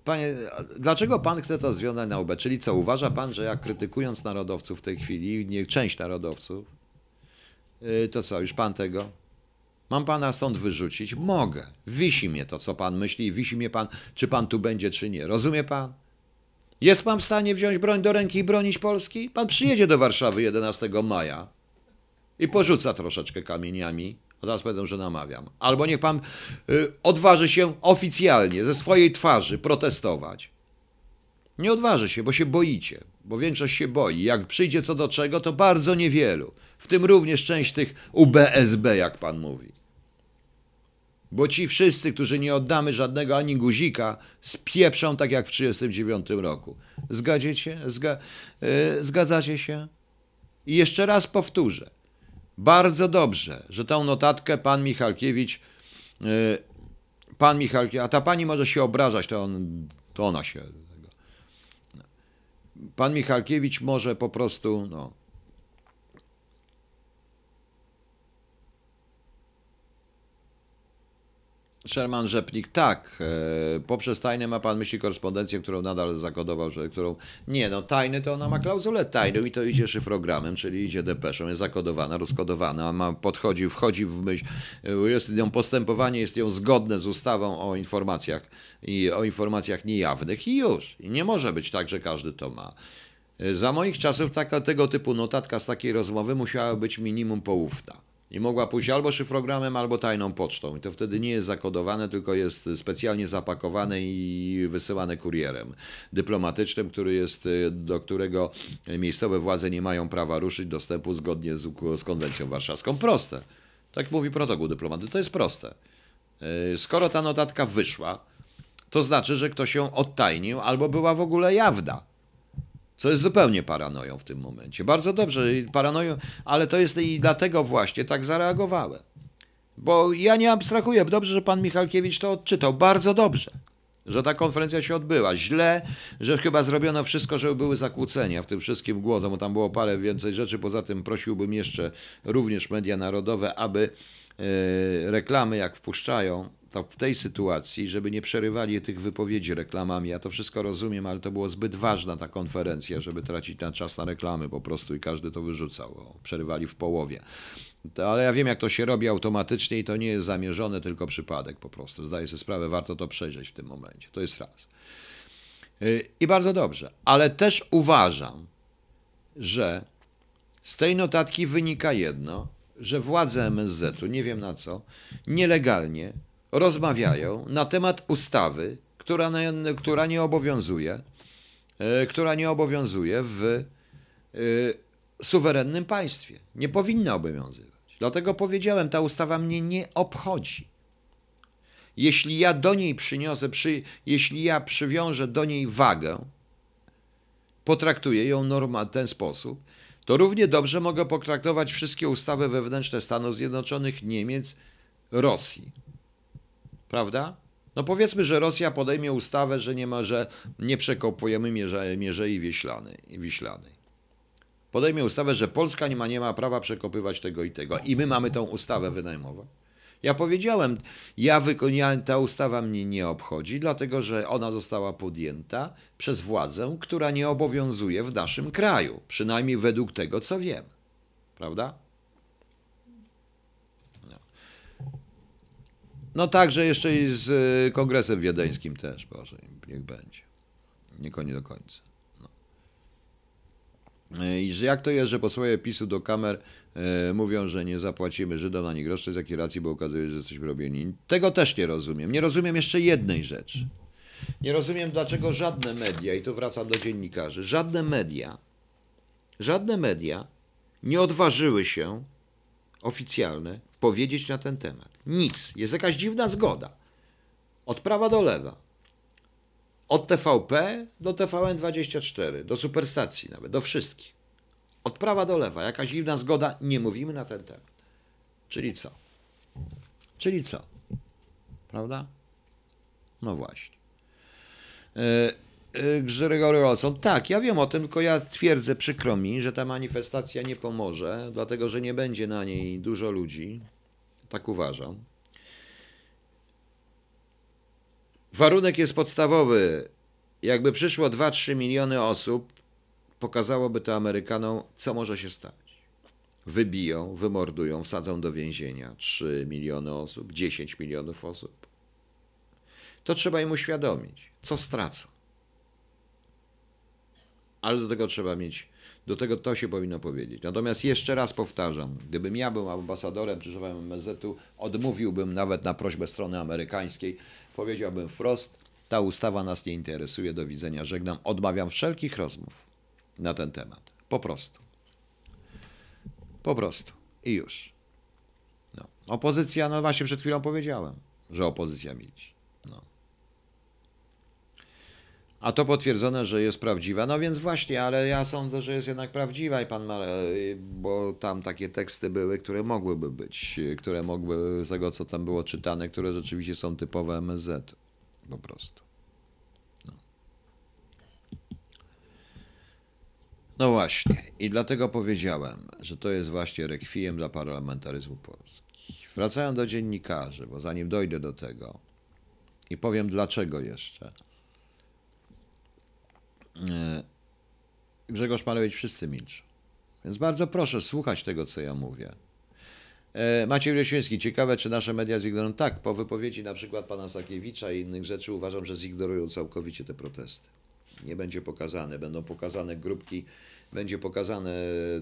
Panie, dlaczego pan chce to związać na UB? Czyli co, uważa pan, że jak krytykując narodowców w tej chwili, nie, część narodowców, y, to co, już pan tego? Mam pana stąd wyrzucić? Mogę. Wisi mnie to, co pan myśli, i wisi mnie pan, czy pan tu będzie, czy nie. Rozumie pan? Jest pan w stanie wziąć broń do ręki i bronić Polski? Pan przyjedzie do Warszawy 11 maja i porzuca troszeczkę kamieniami Zaraz powiedzą, że namawiam. Albo niech pan y, odważy się oficjalnie, ze swojej twarzy protestować. Nie odważy się, bo się boicie, bo większość się boi. Jak przyjdzie co do czego, to bardzo niewielu. W tym również część tych UBSB, jak pan mówi. Bo ci wszyscy, którzy nie oddamy żadnego ani guzika, spieprzą tak jak w 1939 roku. Zgadziecie? Zga, yy, zgadzacie się? I jeszcze raz powtórzę. Bardzo dobrze, że tą notatkę pan Michalkiewicz, y, pan Michalkiewicz, a ta pani może się obrażać, to, on, to ona się. Pan Michalkiewicz może po prostu, no, Sherman Rzepnik, tak. E, poprzez tajne ma pan myśli korespondencję, którą nadal zakodował, że którą. Nie, no tajny to ona ma klauzulę tajną i to idzie szyfrogramem, czyli idzie depeszą, jest zakodowana, rozkodowana, ma, podchodzi, wchodzi w myśl, jest ją postępowanie jest ją zgodne z ustawą o informacjach i o informacjach niejawnych i już. I nie może być tak, że każdy to ma. E, za moich czasów taka, tego typu notatka z takiej rozmowy musiała być minimum poufna. I mogła pójść albo szyfrogramem, albo tajną pocztą. I to wtedy nie jest zakodowane, tylko jest specjalnie zapakowane i wysyłane kurierem dyplomatycznym, który jest, y, do którego miejscowe władze nie mają prawa ruszyć dostępu zgodnie z, z konwencją warszawską. Proste. Tak mówi protokół dyplomaty. To jest proste. Y, skoro ta notatka wyszła, to znaczy, że ktoś ją odtajnił albo była w ogóle jawna co jest zupełnie paranoją w tym momencie. Bardzo dobrze, paranoją, ale to jest i dlatego właśnie tak zareagowałem. Bo ja nie abstrahuję. Dobrze, że pan Michalkiewicz to odczytał. Bardzo dobrze, że ta konferencja się odbyła. Źle, że chyba zrobiono wszystko, żeby były zakłócenia w tym wszystkim głosem, bo tam było parę więcej rzeczy. Poza tym prosiłbym jeszcze również media narodowe, aby yy, reklamy, jak wpuszczają, to w tej sytuacji, żeby nie przerywali tych wypowiedzi reklamami. Ja to wszystko rozumiem, ale to było zbyt ważna ta konferencja, żeby tracić na czas na reklamy po prostu i każdy to wyrzucał. Przerywali w połowie. To, ale ja wiem, jak to się robi automatycznie i to nie jest zamierzone, tylko przypadek po prostu. Zdaję sobie sprawę, warto to przejrzeć w tym momencie. To jest raz. Y, I bardzo dobrze. Ale też uważam, że z tej notatki wynika jedno, że władze MSZ-u, nie wiem na co, nielegalnie rozmawiają na temat ustawy, która, która nie obowiązuje, e, która nie obowiązuje w e, suwerennym państwie. Nie powinna obowiązywać. Dlatego powiedziałem, ta ustawa mnie nie obchodzi. Jeśli ja do niej przyniosę, przy, jeśli ja przywiążę do niej wagę, potraktuję ją norma w ten sposób, to równie dobrze mogę potraktować wszystkie ustawy wewnętrzne Stanów Zjednoczonych, Niemiec, Rosji. Prawda? No powiedzmy, że Rosja podejmie ustawę, że nie ma, że nie przekopujemy Mierze, Mierzei Wiślanej, Wiślanej. Podejmie ustawę, że Polska nie ma, nie ma prawa przekopywać tego i tego. I my mamy tą ustawę wynajmować. Ja powiedziałem, ja wykonałem, ta ustawa mnie nie obchodzi, dlatego że ona została podjęta przez władzę, która nie obowiązuje w naszym kraju, przynajmniej według tego, co wiem. Prawda? No także jeszcze i z y, kongresem wiedeńskim też, Boże, niech będzie. Nie koniec do końca. I że jak to jest, że posłowie PiSu do kamer e, mówią, że nie zapłacimy Żydom ani grosza, z jakiej racji, bo okazuje się, że jesteśmy robieni. Tego też nie rozumiem. Nie rozumiem jeszcze jednej rzeczy. Nie rozumiem, dlaczego żadne media, i tu wracam do dziennikarzy, żadne media, żadne media nie odważyły się oficjalne powiedzieć na ten temat. Nic. Jest jakaś dziwna zgoda. Od prawa do lewa. Od TVP do TVN24, do superstacji nawet, do wszystkich. Od prawa do lewa, jakaś dziwna zgoda, nie mówimy na ten temat. Czyli co? Czyli co? Prawda? No właśnie. Grzegory Olson. Tak, ja wiem o tym, tylko ja twierdzę, przykro mi, że ta manifestacja nie pomoże, dlatego że nie będzie na niej dużo ludzi. Tak uważam. Warunek jest podstawowy. Jakby przyszło 2-3 miliony osób, pokazałoby to Amerykanom, co może się stać. Wybiją, wymordują, wsadzą do więzienia 3 miliony osób, 10 milionów osób. To trzeba im uświadomić, co stracą. Ale do tego trzeba mieć, do tego to się powinno powiedzieć. Natomiast jeszcze raz powtarzam, gdybym ja był ambasadorem czy szefem MSZ-u, odmówiłbym nawet na prośbę strony amerykańskiej, Powiedziałbym wprost, ta ustawa nas nie interesuje, do widzenia, żegnam, odmawiam wszelkich rozmów na ten temat. Po prostu. Po prostu. I już. No. Opozycja, no właśnie przed chwilą powiedziałem, że opozycja milczy. No. A to potwierdzone, że jest prawdziwa. No więc właśnie, ale ja sądzę, że jest jednak prawdziwa i pan ma, bo tam takie teksty były, które mogłyby być, które mogły z tego, co tam było czytane, które rzeczywiście są typowe MSZ. Po prostu. No. no właśnie. I dlatego powiedziałem, że to jest właśnie rekwiem dla parlamentaryzmu Polski. Wracając do dziennikarzy, bo zanim dojdę do tego i powiem dlaczego jeszcze E, Grzegorz Malewicz, wszyscy milczą. Więc bardzo proszę słuchać tego, co ja mówię. E, Maciej Leświński, ciekawe, czy nasze media zignorują. Tak, po wypowiedzi na przykład pana Sakiewicza i innych rzeczy uważam, że zignorują całkowicie te protesty. Nie będzie pokazane, będą pokazane grupki, będzie pokazane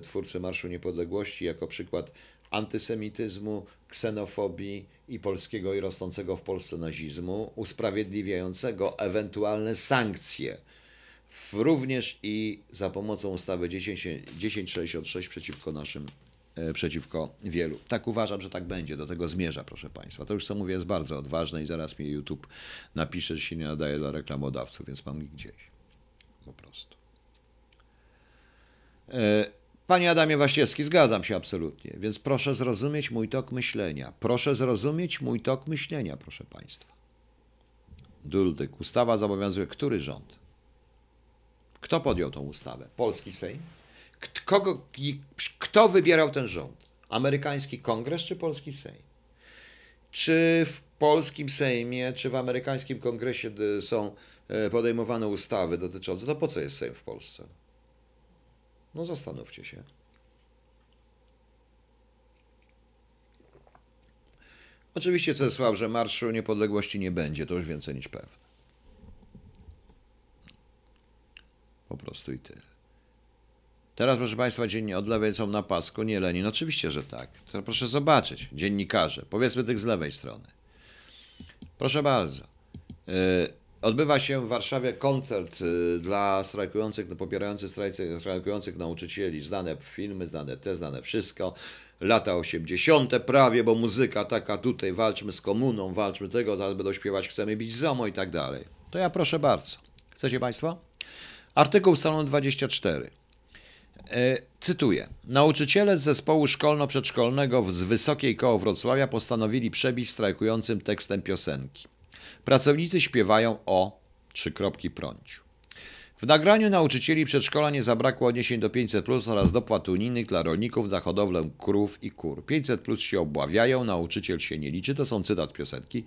twórcy Marszu Niepodległości jako przykład antysemityzmu, ksenofobii i polskiego i rosnącego w Polsce nazizmu, usprawiedliwiającego ewentualne sankcje również i za pomocą ustawy 10, 1066 przeciwko naszym, e, przeciwko wielu. Tak uważam, że tak będzie, do tego zmierza, proszę Państwa. To już co mówię jest bardzo odważne i zaraz mi YouTube napisze, że się nie nadaje dla reklamodawców, więc mam ich gdzieś. Po prostu. E, panie Adamie Waściewski, zgadzam się absolutnie, więc proszę zrozumieć mój tok myślenia. Proszę zrozumieć mój tok myślenia, proszę Państwa. Duldyk, ustawa zobowiązuje który rząd? Kto podjął tą ustawę? Polski Sejm? Kogo, kto wybierał ten rząd? Amerykański Kongres czy Polski Sejm? Czy w polskim Sejmie, czy w amerykańskim Kongresie są e, podejmowane ustawy dotyczące, to po co jest Sejm w Polsce? No zastanówcie się. Oczywiście Czesław, że Marszu Niepodległości nie będzie, to już więcej niż pewne. Po prostu i tyle. Teraz, proszę Państwa, dziennie od lewej są na pasku, nie Lenin. Oczywiście, że tak. To proszę zobaczyć, dziennikarze, powiedzmy tych z lewej strony. Proszę bardzo. Yy, odbywa się w Warszawie koncert yy, dla strajkujących, no, popierających strajkujących nauczycieli. Znane filmy, znane te, znane wszystko. Lata 80. prawie, bo muzyka taka tutaj, walczmy z komuną, walczmy tego, zaraz będą śpiewać, chcemy bić ZOMO i tak dalej. To ja proszę bardzo. Chcecie Państwo? Artykuł salon 24. E, cytuję. Nauczyciele z zespołu szkolno-przedszkolnego z Wysokiej Koło Wrocławia postanowili przebić strajkującym tekstem piosenki. Pracownicy śpiewają o trzy kropki prąciu. W nagraniu nauczycieli przedszkola nie zabrakło odniesień do 500 plus oraz dopłat unijnych dla rolników za hodowlę krów i kur. 500 plus się obławiają, nauczyciel się nie liczy, to są cytat piosenki.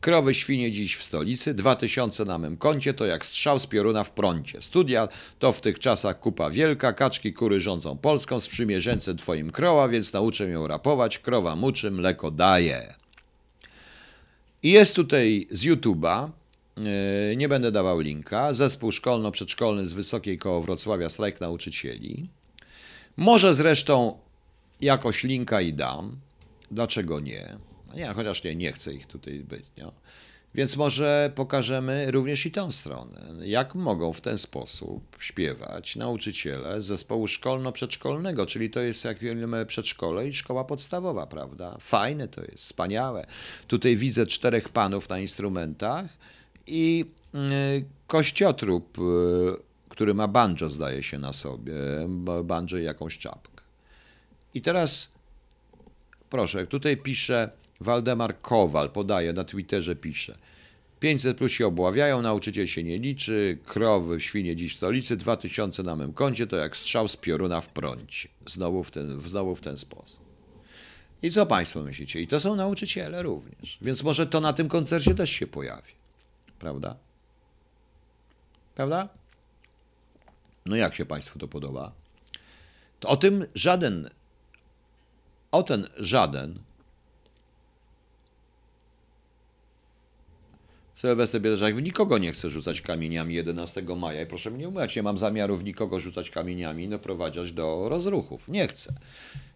Krowy świnie dziś w stolicy, 2000 na mym koncie to jak strzał z pioruna w prącie. Studia to w tych czasach kupa wielka, kaczki kury rządzą Polską, sprzymierzeńcem twoim krowa, więc nauczę ją rapować, krowa muczy, mleko daje. I jest tutaj z YouTube'a nie będę dawał linka. Zespół szkolno-przedszkolny z Wysokiej Koło Wrocławia, strajk nauczycieli. Może zresztą jakoś linka i dam. Dlaczego nie? No nie, chociaż nie, nie chcę ich tutaj być. Nie? Więc może pokażemy również i tę stronę. Jak mogą w ten sposób śpiewać nauczyciele zespołu szkolno-przedszkolnego, czyli to jest jak wiemy przedszkole i szkoła podstawowa, prawda? Fajne to jest, wspaniałe. Tutaj widzę czterech panów na instrumentach i y, kościotrup, y, który ma banjo, zdaje się na sobie, banjo i jakąś czapkę. I teraz, proszę, tutaj pisze Waldemar Kowal, podaje na Twitterze, pisze 500 plus się obławiają, nauczyciel się nie liczy, krowy, świnie dziś w stolicy, 2000 na mym koncie, to jak strzał z pioruna w prącie. Znowu w ten, znowu w ten sposób. I co Państwo myślicie? I to są nauczyciele również. Więc może to na tym koncercie też się pojawi. Prawda? Prawda? No jak się Państwu to podoba? To o tym żaden, o ten żaden Sylwester Bierzak w nikogo nie chce rzucać kamieniami 11 maja i proszę mnie umyć, nie mam zamiaru w nikogo rzucać kamieniami doprowadzać do rozruchów. Nie chcę.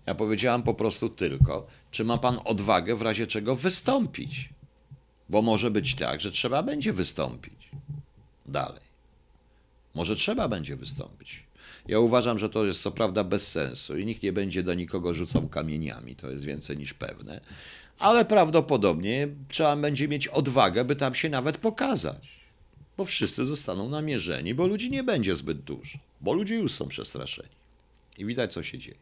Ja powiedziałam po prostu tylko, czy ma pan odwagę w razie czego wystąpić. Bo może być tak, że trzeba będzie wystąpić dalej. Może trzeba będzie wystąpić. Ja uważam, że to jest co prawda bez sensu i nikt nie będzie do nikogo rzucał kamieniami, to jest więcej niż pewne, ale prawdopodobnie trzeba będzie mieć odwagę, by tam się nawet pokazać. Bo wszyscy zostaną namierzeni, bo ludzi nie będzie zbyt dużo, bo ludzie już są przestraszeni. I widać, co się dzieje.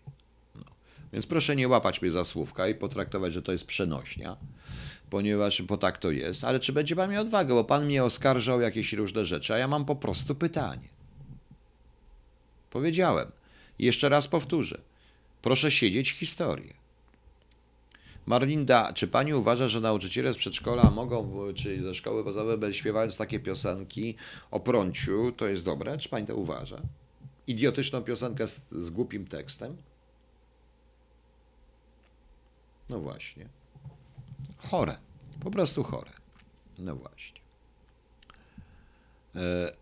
No. Więc proszę nie łapać mnie za słówka i potraktować, że to jest przenośnia ponieważ, bo tak to jest, ale czy będzie pan miał odwagę, bo pan mnie oskarżał jakieś różne rzeczy, a ja mam po prostu pytanie. Powiedziałem. Jeszcze raz powtórzę. Proszę siedzieć historię. Marlinda, czy pani uważa, że nauczyciele z przedszkola mogą, czy ze szkoły podstawowej, śpiewając takie piosenki o prąciu, to jest dobre? Czy pani to uważa? Idiotyczną piosenkę z, z głupim tekstem? No właśnie. Chore. Po prostu chore. No właśnie. E,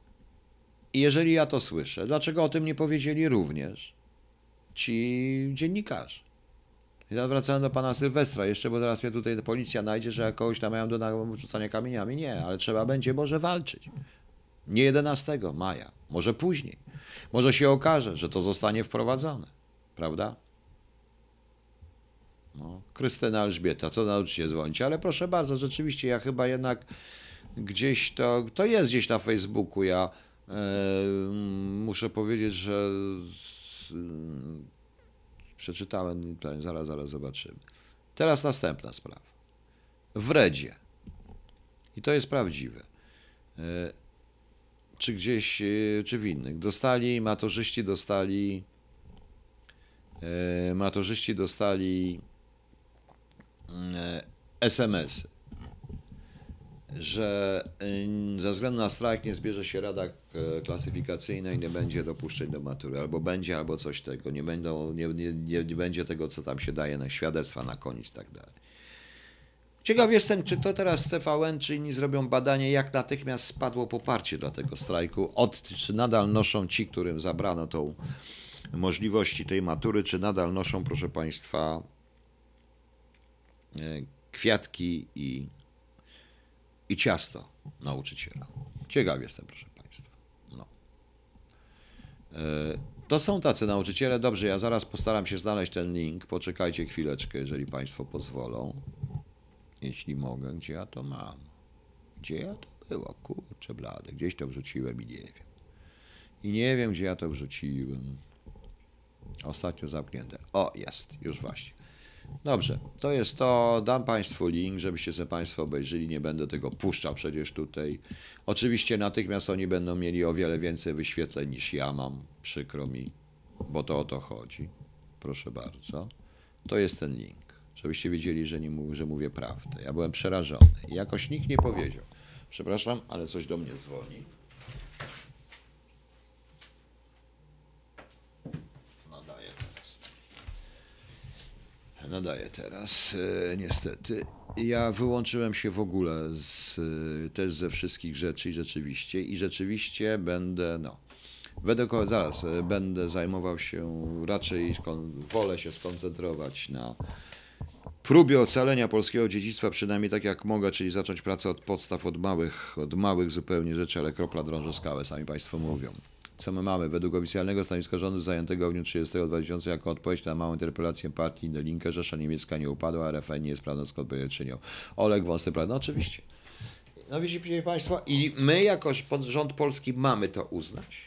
I jeżeli ja to słyszę, dlaczego o tym nie powiedzieli również ci dziennikarze? Teraz wracając do pana Sylwestra, jeszcze, bo zaraz mnie tutaj policja najdzie, że kogoś tam mają do rzucania kamieniami. Nie, ale trzeba będzie może walczyć. Nie 11 maja, może później. Może się okaże, że to zostanie wprowadzone. Prawda? No, Krystyna Elżbieta, co nauczycie dzwonić? Ale proszę bardzo, rzeczywiście ja chyba jednak gdzieś to, to jest gdzieś na Facebooku. Ja e, muszę powiedzieć, że e, przeczytałem, zaraz, zaraz zobaczymy. Teraz następna sprawa. W Redzie. I to jest prawdziwe. E, czy gdzieś, e, czy w innych. Dostali, maturzyści dostali, maturzyści dostali SMS, że y, ze względu na strajk nie zbierze się rada e, klasyfikacyjna i nie będzie dopuszczeń do matury, albo będzie, albo coś tego, nie, będą, nie, nie, nie będzie tego, co tam się daje na świadectwa na koniec i tak dalej. Ciekaw jestem, czy to teraz TVN, czy inni zrobią badanie, jak natychmiast spadło poparcie dla tego strajku, od, czy nadal noszą ci, którym zabrano tą możliwości tej matury, czy nadal noszą, proszę Państwa, E, kwiatki i, i ciasto nauczyciela. Ciekaw jestem, proszę Państwa. No. E, to są tacy nauczyciele. Dobrze, ja zaraz postaram się znaleźć ten link. Poczekajcie chwileczkę, jeżeli Państwo pozwolą. Jeśli mogę, gdzie ja to mam? Gdzie ja to było? Kurczę blady, gdzieś to wrzuciłem i nie wiem. I nie wiem, gdzie ja to wrzuciłem. Ostatnio zamknięte. O, jest, już właśnie. Dobrze, to jest to. Dam Państwu link, żebyście sobie Państwo obejrzyli. Nie będę tego puszczał przecież tutaj. Oczywiście natychmiast oni będą mieli o wiele więcej wyświetleń niż ja mam. Przykro mi, bo to o to chodzi. Proszę bardzo. To jest ten link, żebyście wiedzieli, że, nie mów, że mówię prawdę. Ja byłem przerażony jakoś nikt nie powiedział. Przepraszam, ale coś do mnie dzwoni. Nadaję teraz. Nadaję teraz, e, niestety. Ja wyłączyłem się w ogóle z, e, też ze wszystkich rzeczy i rzeczywiście i rzeczywiście będę, no, będę, zaraz, e, będę zajmował się, raczej wolę się skoncentrować na próbie ocalenia polskiego dziedzictwa, przynajmniej tak jak mogę, czyli zacząć pracę od podstaw, od małych, od małych zupełnie rzeczy, ale kropla drąży skałę, sami Państwo mówią. Co my mamy? Według oficjalnego stanowiska rządu zajętego w dniu 30 2000 jako odpowiedź na małą interpelację partii De Linke, Rzesza Niemiecka nie upadła, RFN nie jest prawdopodobnie odpowiednią. Oleg Wąsy, prawda? No oczywiście. No widzicie Państwo, i my jako rząd polski mamy to uznać.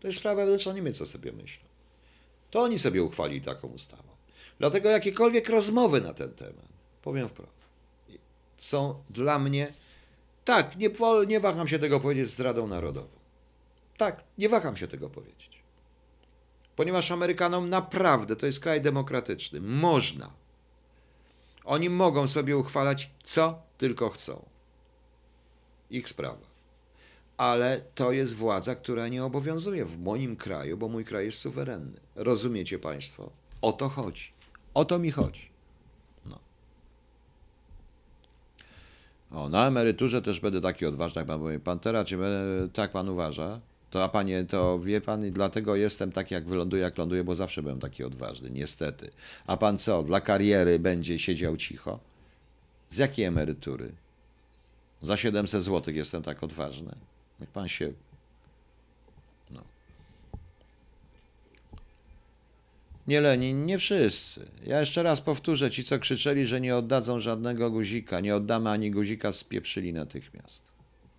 To jest sprawa wewnętrzna Niemiec, co sobie myślą. To oni sobie uchwalili taką ustawę. Dlatego jakiekolwiek rozmowy na ten temat, powiem wprost, są dla mnie, tak, nie, nie waham się tego powiedzieć, zdradą narodową. Tak, nie waham się tego powiedzieć. Ponieważ Amerykanom naprawdę, to jest kraj demokratyczny, można. Oni mogą sobie uchwalać co tylko chcą. Ich sprawa. Ale to jest władza, która nie obowiązuje w moim kraju, bo mój kraj jest suwerenny. Rozumiecie Państwo? O to chodzi. O to mi chodzi. No. O, na emeryturze też będę taki odważny, jak pan mówi. Pan teraz, czy będę, tak pan uważa? To a panie, to wie pan, i dlatego jestem taki, jak wyląduję, jak ląduję, bo zawsze byłem taki odważny, niestety. A pan co, dla kariery będzie siedział cicho? Z jakiej emerytury? Za 700 zł jestem tak odważny. Jak pan się. No. Nie Lenin, nie wszyscy. Ja jeszcze raz powtórzę, ci co krzyczeli, że nie oddadzą żadnego guzika, nie oddamy ani guzika, spieprzyli natychmiast.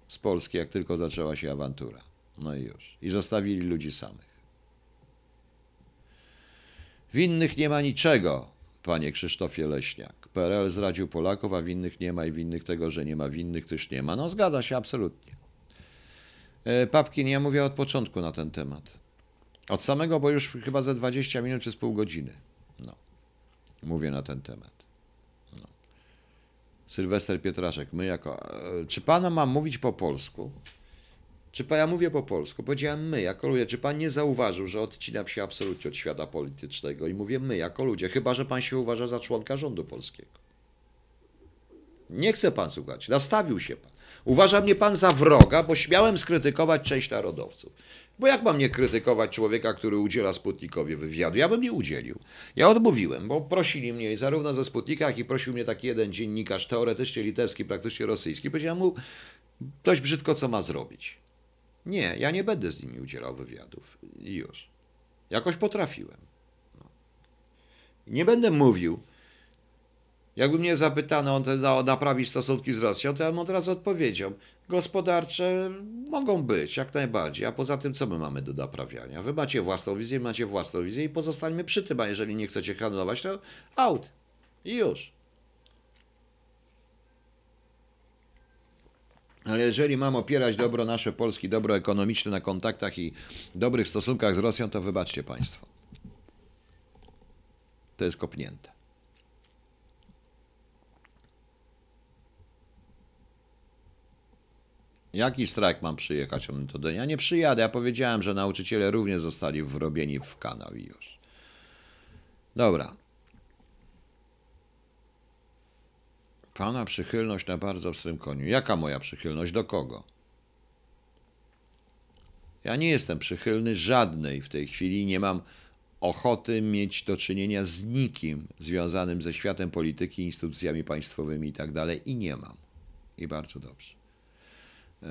Z Polski, jak tylko zaczęła się awantura. No i już. I zostawili ludzi samych. Winnych nie ma niczego, panie Krzysztofie Leśniak. PRL zdradził Polaków, a winnych nie ma i winnych tego, że nie ma winnych też nie ma. No zgadza się absolutnie. E, Papkin, ja mówię od początku na ten temat. Od samego, bo już chyba ze 20 minut czy z pół godziny. No. Mówię na ten temat. No. Sylwester Pietraszek, my jako. e, Czy pana mam mówić po polsku? Czy pa- ja mówię po polsku? Powiedziałem my jako ludzie. Czy pan nie zauważył, że odcinam się absolutnie od świata politycznego i mówię my jako ludzie, chyba że pan się uważa za członka rządu polskiego. Nie chce pan słuchać. Nastawił się pan. Uważa mnie pan za wroga, bo śmiałem skrytykować część narodowców. Bo jak mam nie krytykować człowieka, który udziela Sputnikowi wywiadu? Ja bym nie udzielił. Ja odmówiłem, bo prosili mnie zarówno ze Sputnika, jak i prosił mnie taki jeden dziennikarz, teoretycznie litewski, praktycznie rosyjski. Powiedziałem mu dość brzydko, co ma zrobić. Nie, ja nie będę z nimi udzielał wywiadów. I już. Jakoś potrafiłem. No. Nie będę mówił. Jakby mnie zapytano o naprawić stosunki z Rosją, to ja bym od razu odpowiedział. Gospodarcze mogą być, jak najbardziej. A poza tym, co my mamy do naprawiania? Wy macie własną wizję, macie własną wizję i pozostańmy przy tym, a jeżeli nie chcecie handlować, to out. I już. Ale jeżeli mam opierać dobro nasze Polski, dobro ekonomiczne na kontaktach i dobrych stosunkach z Rosją, to wybaczcie Państwo. To jest kopnięte. Jaki strajk mam przyjechać? To do... Ja nie przyjadę. Ja powiedziałem, że nauczyciele również zostali wrobieni w kanał i już. Dobra. Pana przychylność na bardzo ostrym koniu. Jaka moja przychylność? Do kogo? Ja nie jestem przychylny żadnej w tej chwili. Nie mam ochoty mieć do czynienia z nikim związanym ze światem polityki, instytucjami państwowymi i tak. I nie mam. I bardzo dobrze. E,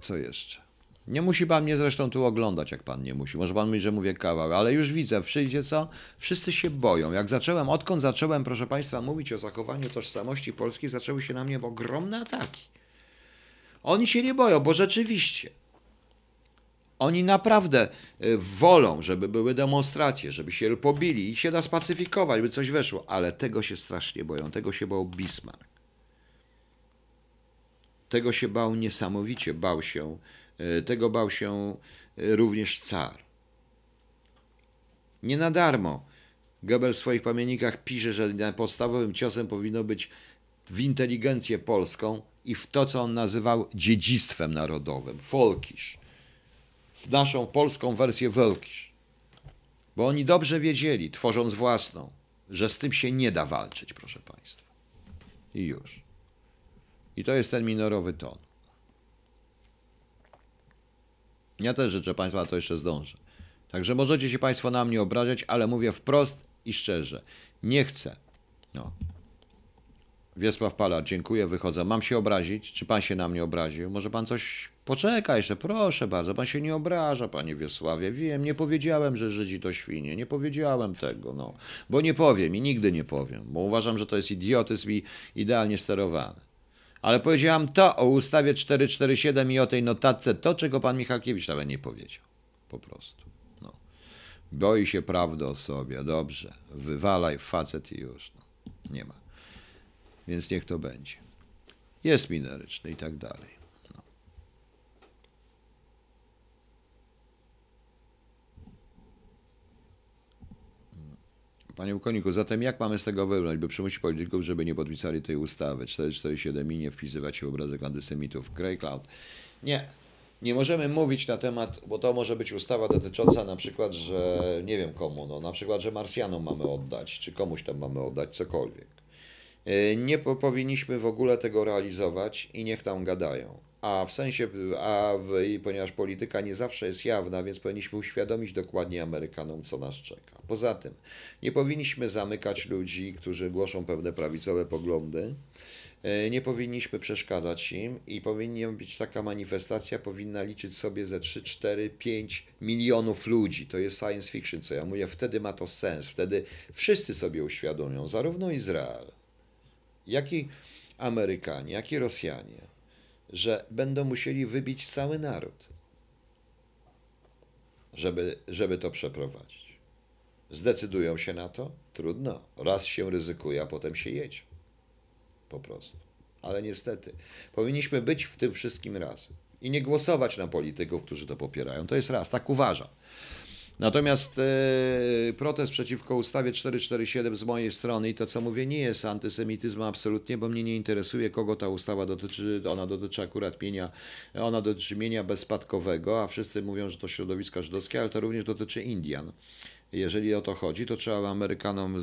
Co jeszcze? Nie musi pan mnie zresztą tu oglądać, jak pan nie musi. Może pan mówić, że mówię kawał, ale już widzę, przyjdzie co? Wszyscy się boją. Jak zacząłem, odkąd zacząłem, proszę państwa, mówić o zachowaniu tożsamości polskiej, zaczęły się na mnie ogromne ataki. Oni się nie boją, bo rzeczywiście Oni naprawdę y, wolą, żeby były demonstracje, żeby się pobili i się da spacyfikować, by coś weszło, ale tego się strasznie boją. Tego się bał Bismarck. Tego się bał niesamowicie, bał się, tego bał się y, również car. Nie na darmo. Goebbels w swoich pamiętnikach pisze, że podstawowym ciosem powinno być w inteligencję polską i w to, co on nazywał dziedzictwem narodowym, folkisz w naszą polską wersję Welkisz. Bo oni dobrze wiedzieli, tworząc własną, że z tym się nie da walczyć, proszę Państwa. I już. I to jest ten minorowy ton. Ja też życzę Państwa, to jeszcze zdążę. Także możecie się Państwo na mnie obrażać, ale mówię wprost i szczerze. Nie chcę. No. Wiesław Palar, dziękuję, wychodzę. Mam się obrazić? Czy Pan się na mnie obraził? Może Pan coś Poczekaj jeszcze, proszę bardzo, pan się nie obraża, panie Wiesławie. Wiem, nie powiedziałem, że Żydzi to świnie. Nie powiedziałem tego, no. Bo nie powiem i nigdy nie powiem, bo uważam, że to jest idiotyzm i idealnie sterowany. Ale powiedziałam to o ustawie 447 i o tej notatce, to czego pan Michalkiewicz nawet nie powiedział. Po prostu. No. Boi się prawdy o sobie. Dobrze. Wywalaj facet i już. No. Nie ma. Więc niech to będzie. Jest mineryczny i tak dalej. Panie Ukoniku, zatem jak mamy z tego wybrnąć, by przymusić polityków, żeby nie podpisali tej ustawy 447 i nie wpisywać się w obrazek antysemitów? Grey Cloud. Nie, nie możemy mówić na temat, bo to może być ustawa dotycząca na przykład, że nie wiem komu, no na przykład, że Marsjanom mamy oddać, czy komuś tam mamy oddać cokolwiek. E, nie powinniśmy w ogóle tego realizować i niech tam gadają. A w sensie, a w, ponieważ polityka nie zawsze jest jawna, więc powinniśmy uświadomić dokładnie Amerykanom, co nas czeka. Poza tym, nie powinniśmy zamykać ludzi, którzy głoszą pewne prawicowe poglądy. E, nie powinniśmy przeszkadzać im i powinna być taka manifestacja, powinna liczyć sobie ze 3, 4, 5 milionów ludzi. To jest science fiction, co ja mówię. Wtedy ma to sens. Wtedy wszyscy sobie uświadomią, zarówno Izrael, jak i Amerykanie, jak i Rosjanie, że będą musieli wybić cały naród, żeby, żeby to przeprowadzić. Zdecydują się na to? Trudno. Raz się ryzykuje, a potem się jedzie. Po prostu. Ale niestety, powinniśmy być w tym wszystkim razem i nie głosować na polityków, którzy to popierają. To jest raz, tak uważam. Natomiast e, protest przeciwko ustawie 447 z mojej strony i to, co mówię, nie jest antysemityzmem absolutnie, bo mnie nie interesuje, kogo ta ustawa dotyczy. Ona dotyczy akurat mienia, ona dotyczy mienia bezspadkowego, a wszyscy mówią, że to środowiska żydowskie, ale to również dotyczy Indian. Jeżeli o to chodzi, to trzeba Amerykanom,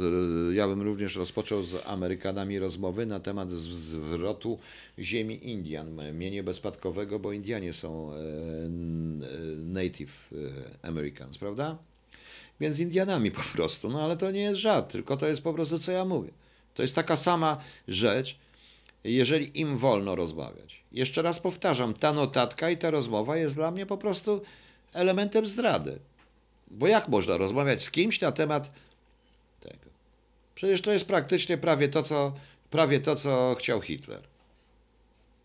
ja bym również rozpoczął z Amerykanami rozmowy na temat zwrotu ziemi Indian, mienie bezspadkowego, bo Indianie są e, e, Native e, Americans, prawda? Więc Indianami po prostu, no ale to nie jest żart, tylko to jest po prostu co ja mówię. To jest taka sama rzecz, jeżeli im wolno rozmawiać. Jeszcze raz powtarzam, ta notatka i ta rozmowa jest dla mnie po prostu elementem zdrady. Bo jak można rozmawiać z kimś na temat tego? Przecież to jest praktycznie prawie to, co, prawie to, co chciał Hitler.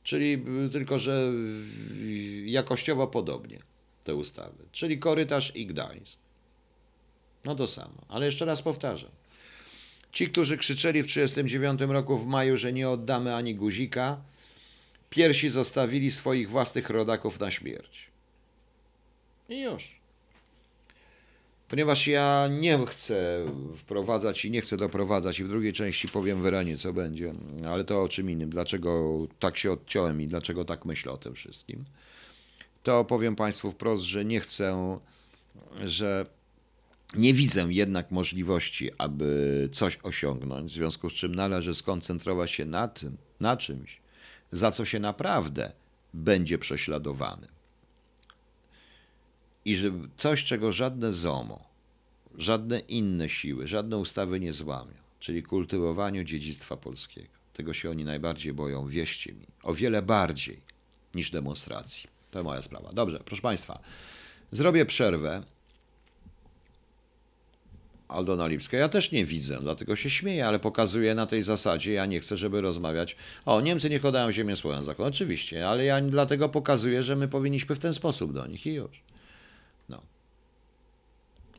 Czyli tylko, że jakościowo podobnie te ustawy. Czyli korytarz i Gdańsk. No to samo. Ale jeszcze raz powtarzam. Ci, którzy krzyczeli w 1939 roku w maju, że nie oddamy ani guzika, piersi zostawili swoich własnych rodaków na śmierć. I już. Ponieważ ja nie chcę wprowadzać i nie chcę doprowadzać, i w drugiej części powiem wyraźnie, co będzie, ale to o czym innym, dlaczego tak się odciąłem i dlaczego tak myślę o tym wszystkim, to powiem Państwu wprost, że nie chcę, że nie widzę jednak możliwości, aby coś osiągnąć, w związku z czym należy skoncentrować się na tym, na czymś, za co się naprawdę będzie prześladowany i że coś, czego żadne ZOMO, żadne inne siły, żadne ustawy nie złamią, czyli kultywowaniu dziedzictwa polskiego. Tego się oni najbardziej boją, wierzcie mi, o wiele bardziej niż demonstracji. To moja sprawa. Dobrze, proszę Państwa, zrobię przerwę. Aldona Lipska. Ja też nie widzę, dlatego się śmieję, ale pokazuję na tej zasadzie. Ja nie chcę, żeby rozmawiać. O, Niemcy niech oddają ziemię swoją zakon. Oczywiście, ale ja dlatego pokazuję, że my powinniśmy w ten sposób do nich i już.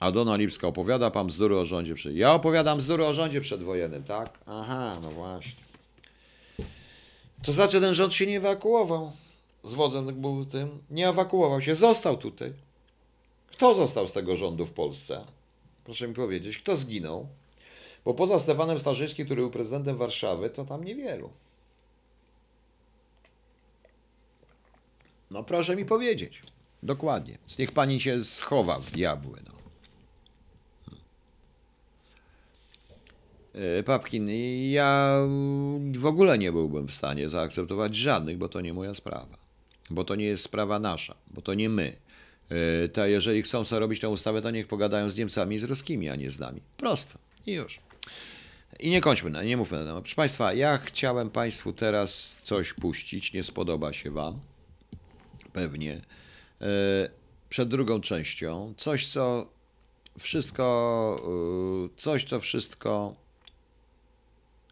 A Dona Lipska opowiada pan bzdury o rządzie przed... Ja opowiadam bzdury o rządzie przedwojennym, tak? Aha, no właśnie. To znaczy ten rząd się nie ewakuował. Z wodzem był tym. Nie ewakuował się, został tutaj. Kto został z tego rządu w Polsce? Proszę mi powiedzieć, kto zginął? Bo poza Stefanem Starzyckim, który był prezydentem Warszawy, to tam niewielu. No proszę mi powiedzieć. Dokładnie. Niech pani się schowa w diabły. No. Papkin, ja w ogóle nie byłbym w stanie zaakceptować żadnych, bo to nie moja sprawa. Bo to nie jest sprawa nasza, bo to nie my. E, To jeżeli chcą sobie robić tę ustawę, to niech pogadają z Niemcami i z Ruskimi, a nie z nami. Prosto. I już. I nie kończmy, nie mówmy na temat. Proszę Państwa, ja chciałem Państwu teraz coś puścić, nie spodoba się Wam, pewnie, E, przed drugą częścią. Coś, co wszystko, e, coś, co wszystko...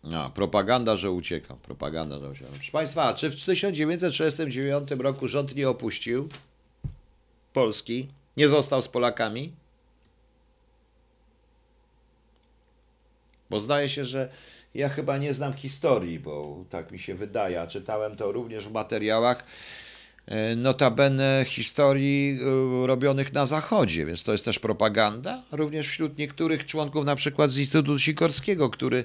A, propaganda, że uciekam. Propaganda, że uciekam. Proszę Państwa, czy w 1939 roku rząd nie opuścił Polski? Nie został z Polakami? Bo zdaje się, że ja chyba nie znam historii, bo tak mi się wydaje, czytałem to również w materiałach notabene historii e, robionych na Zachodzie, więc to jest też propaganda, również wśród niektórych członków na przykład z Instytutu Sikorskiego, który,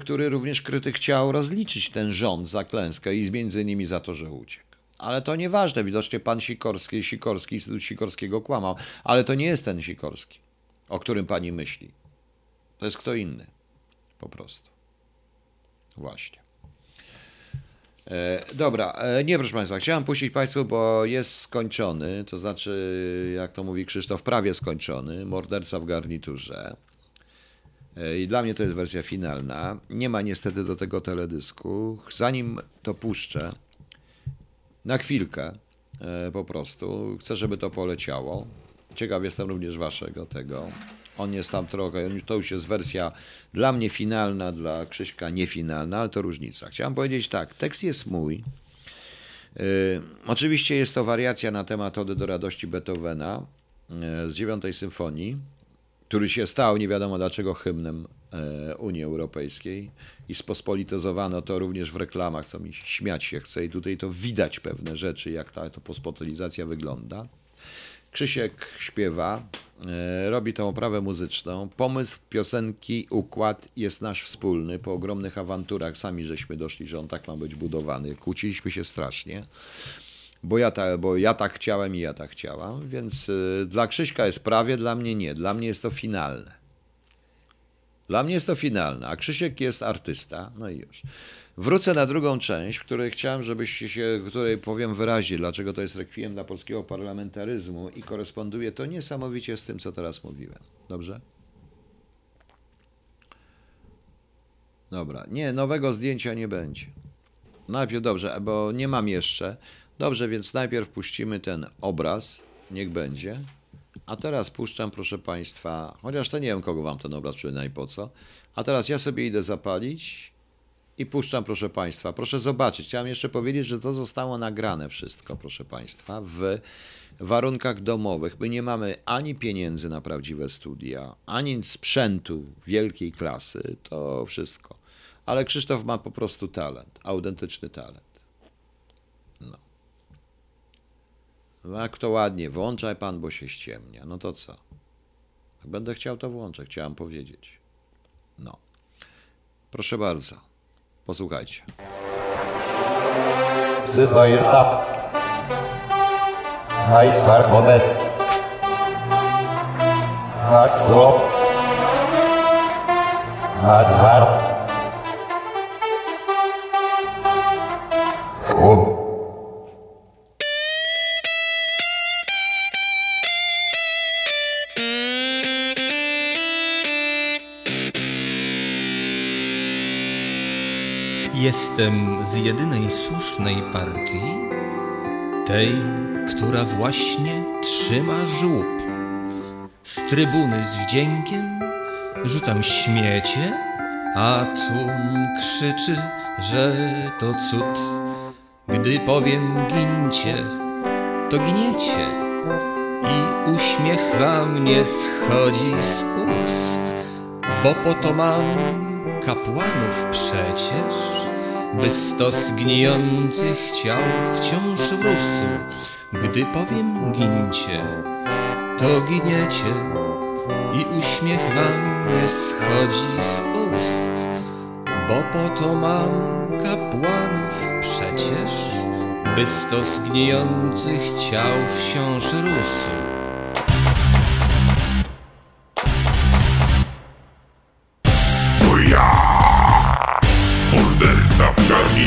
który również krytyk chciał rozliczyć ten rząd za klęskę i między innymi za to, że uciekł. Ale to nieważne, widocznie pan Sikorski, Sikorski, Instytut Sikorskiego kłamał, ale to nie jest ten Sikorski, o którym pani myśli. To jest kto inny. Po prostu. Właśnie. E, dobra, e, nie proszę Państwa, chciałem puścić Państwu, bo jest skończony, to znaczy, jak to mówi Krzysztof, prawie skończony, Morderca w garniturze. E, I dla mnie to jest wersja finalna. Nie ma niestety do tego teledysku. Zanim to puszczę, na chwilkę po prostu, chcę, żeby to poleciało. Ciekaw jestem również Waszego tego. On jest tam trochę, to już jest wersja dla mnie finalna, dla Krzyśka niefinalna, ale to różnica. Chciałem powiedzieć tak, tekst jest mój. Yy, oczywiście jest to wariacja na temat Ody do radości Beethovena yy, z dziewiątej symfonii, który się stał nie wiadomo dlaczego hymnem e, Unii Europejskiej i spospolityzowano to również w reklamach, co mi śmiać się chce i tutaj to widać pewne rzeczy, jak ta to pospolityzacja wygląda. Krzysiek śpiewa, robi tą oprawę muzyczną. Pomysł piosenki, układ jest nasz wspólny. Po ogromnych awanturach sami żeśmy doszli, że on tak ma być budowany. Kłóciliśmy się strasznie, bo ja, ta, bo ja tak chciałem i ja tak chciałam, więc y, dla Krzyśka jest prawie, dla mnie nie. Dla mnie jest to finalne. Dla mnie jest to finalne, a Krzysiek jest artysta, no i już. Wrócę na drugą część, w której chciałem, żebyście się, której powiem wyraźnie, dlaczego to jest rekwiem dla polskiego parlamentaryzmu i koresponduje to niesamowicie z tym, co teraz mówiłem. Dobrze? Dobra, nie, nowego zdjęcia nie będzie. Najpierw dobrze, bo nie mam jeszcze. Dobrze, więc najpierw puścimy ten obraz, niech będzie. A teraz puszczam, proszę Państwa, chociaż to nie wiem, kogo Wam ten obraz i po co. A teraz ja sobie idę zapalić i puszczam, proszę Państwa. Proszę zobaczyć. Chciałem jeszcze powiedzieć, że to zostało nagrane wszystko, proszę Państwa, w warunkach domowych. My nie mamy ani pieniędzy na prawdziwe studia, ani sprzętu wielkiej klasy. To wszystko. Ale Krzysztof ma po prostu talent, autentyczny talent. No. No Jak to ładnie, włączaj pan, bo się ściemnia. No to co? Jak Będę chciał to włączę, chciałem powiedzieć. No. Proszę bardzo. Posłuchajcie. Przychodzisz tam. A i start moment. Tak so. A dwa. Chłop. Jestem z jedynej słusznej partii, tej, która właśnie trzyma żłób. Z trybuny z wdziękiem rzucam śmiecie, a tłum krzyczy, że to cud. Gdy powiem gincie, to gniecie i uśmiech wam nie schodzi z ust, bo po to mam kapłanów przecież, by stos gnijących ciał wciąż rósł. Gdy powiem gincie, to giniecie i uśmiech wam nie schodzi z ust, bo po to mam kapłanów przecież, by stos gnijących ciał wciąż rósł.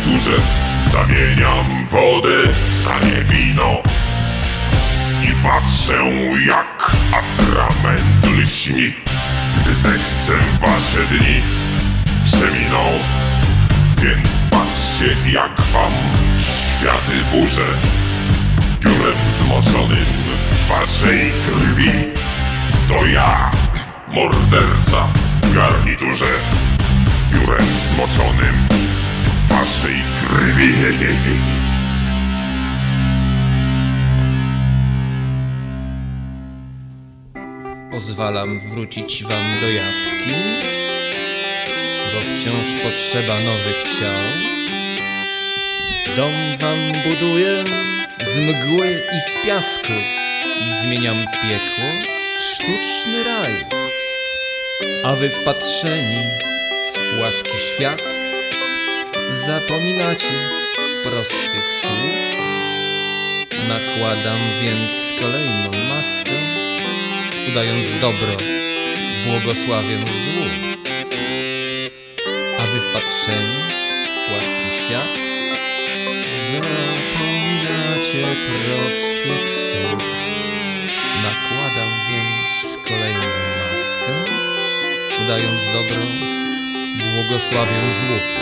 Garniturze, zamieniam wodę w tanie wino i patrzę jak atrament lśni, gdy zechcę wasze dni przeminą. Więc patrzcie jak wam światy burzę, piórem zmoczonym w waszej krwi. To ja, morderca w garniturze, z piórem zmoczonym w waszej krwi. Pozwalam wrócić wam do jaskiń, bo wciąż potrzeba nowych ciał. Dom wam buduję z mgły i z piasku i zmieniam piekło w sztuczny raj. A wy wpatrzeni w płaski świat zapominacie prostych słów. Nakładam więc kolejną maskę udając dobro, błogosławię złu. A wy wpatrzeni w płaski świat, zapominacie prostych słów. Nakładam więc kolejną maskę, udając dobro, błogosławię złu.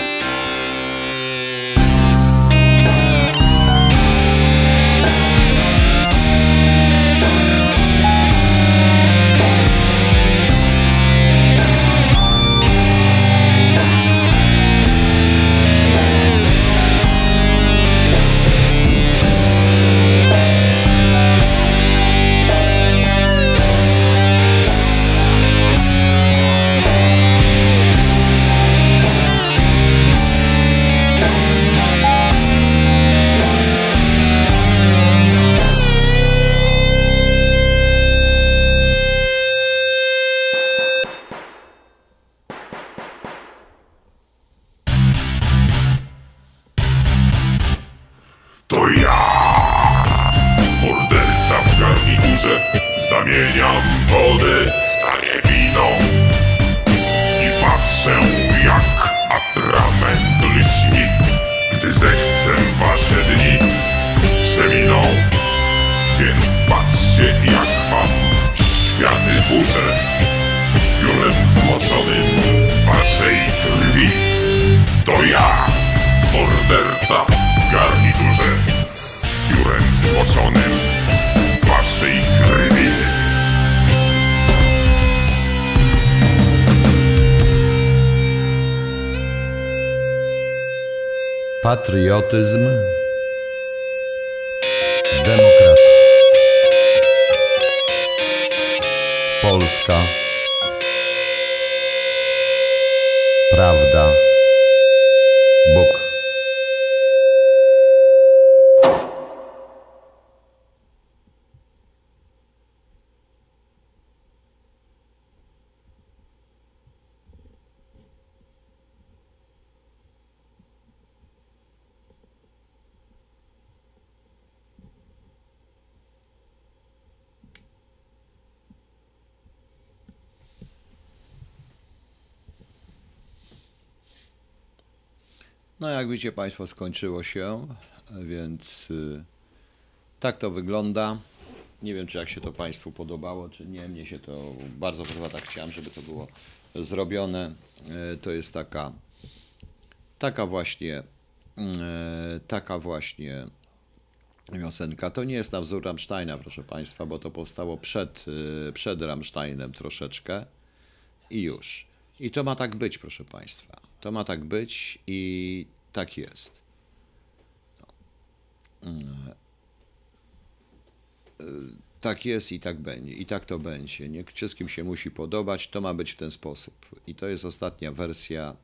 Patriotyzm. Jak widzicie Państwo, skończyło się, więc y, tak to wygląda. Nie wiem, czy jak się to Państwu podobało, czy nie. Mnie się to bardzo chyba tak chciałem, żeby to było zrobione. Y, To jest taka, taka właśnie, y, taka właśnie piosenka. To nie jest na wzór Rammsteina, proszę Państwa, bo to powstało przed, przed Rammsteinem troszeczkę i już. I to ma tak być, proszę Państwa. To ma tak być i tak jest. No. Mm. Y, tak jest i tak będzie, i tak to będzie. Nie wszystkim się musi podobać, to ma być w ten sposób. I to jest ostatnia wersja.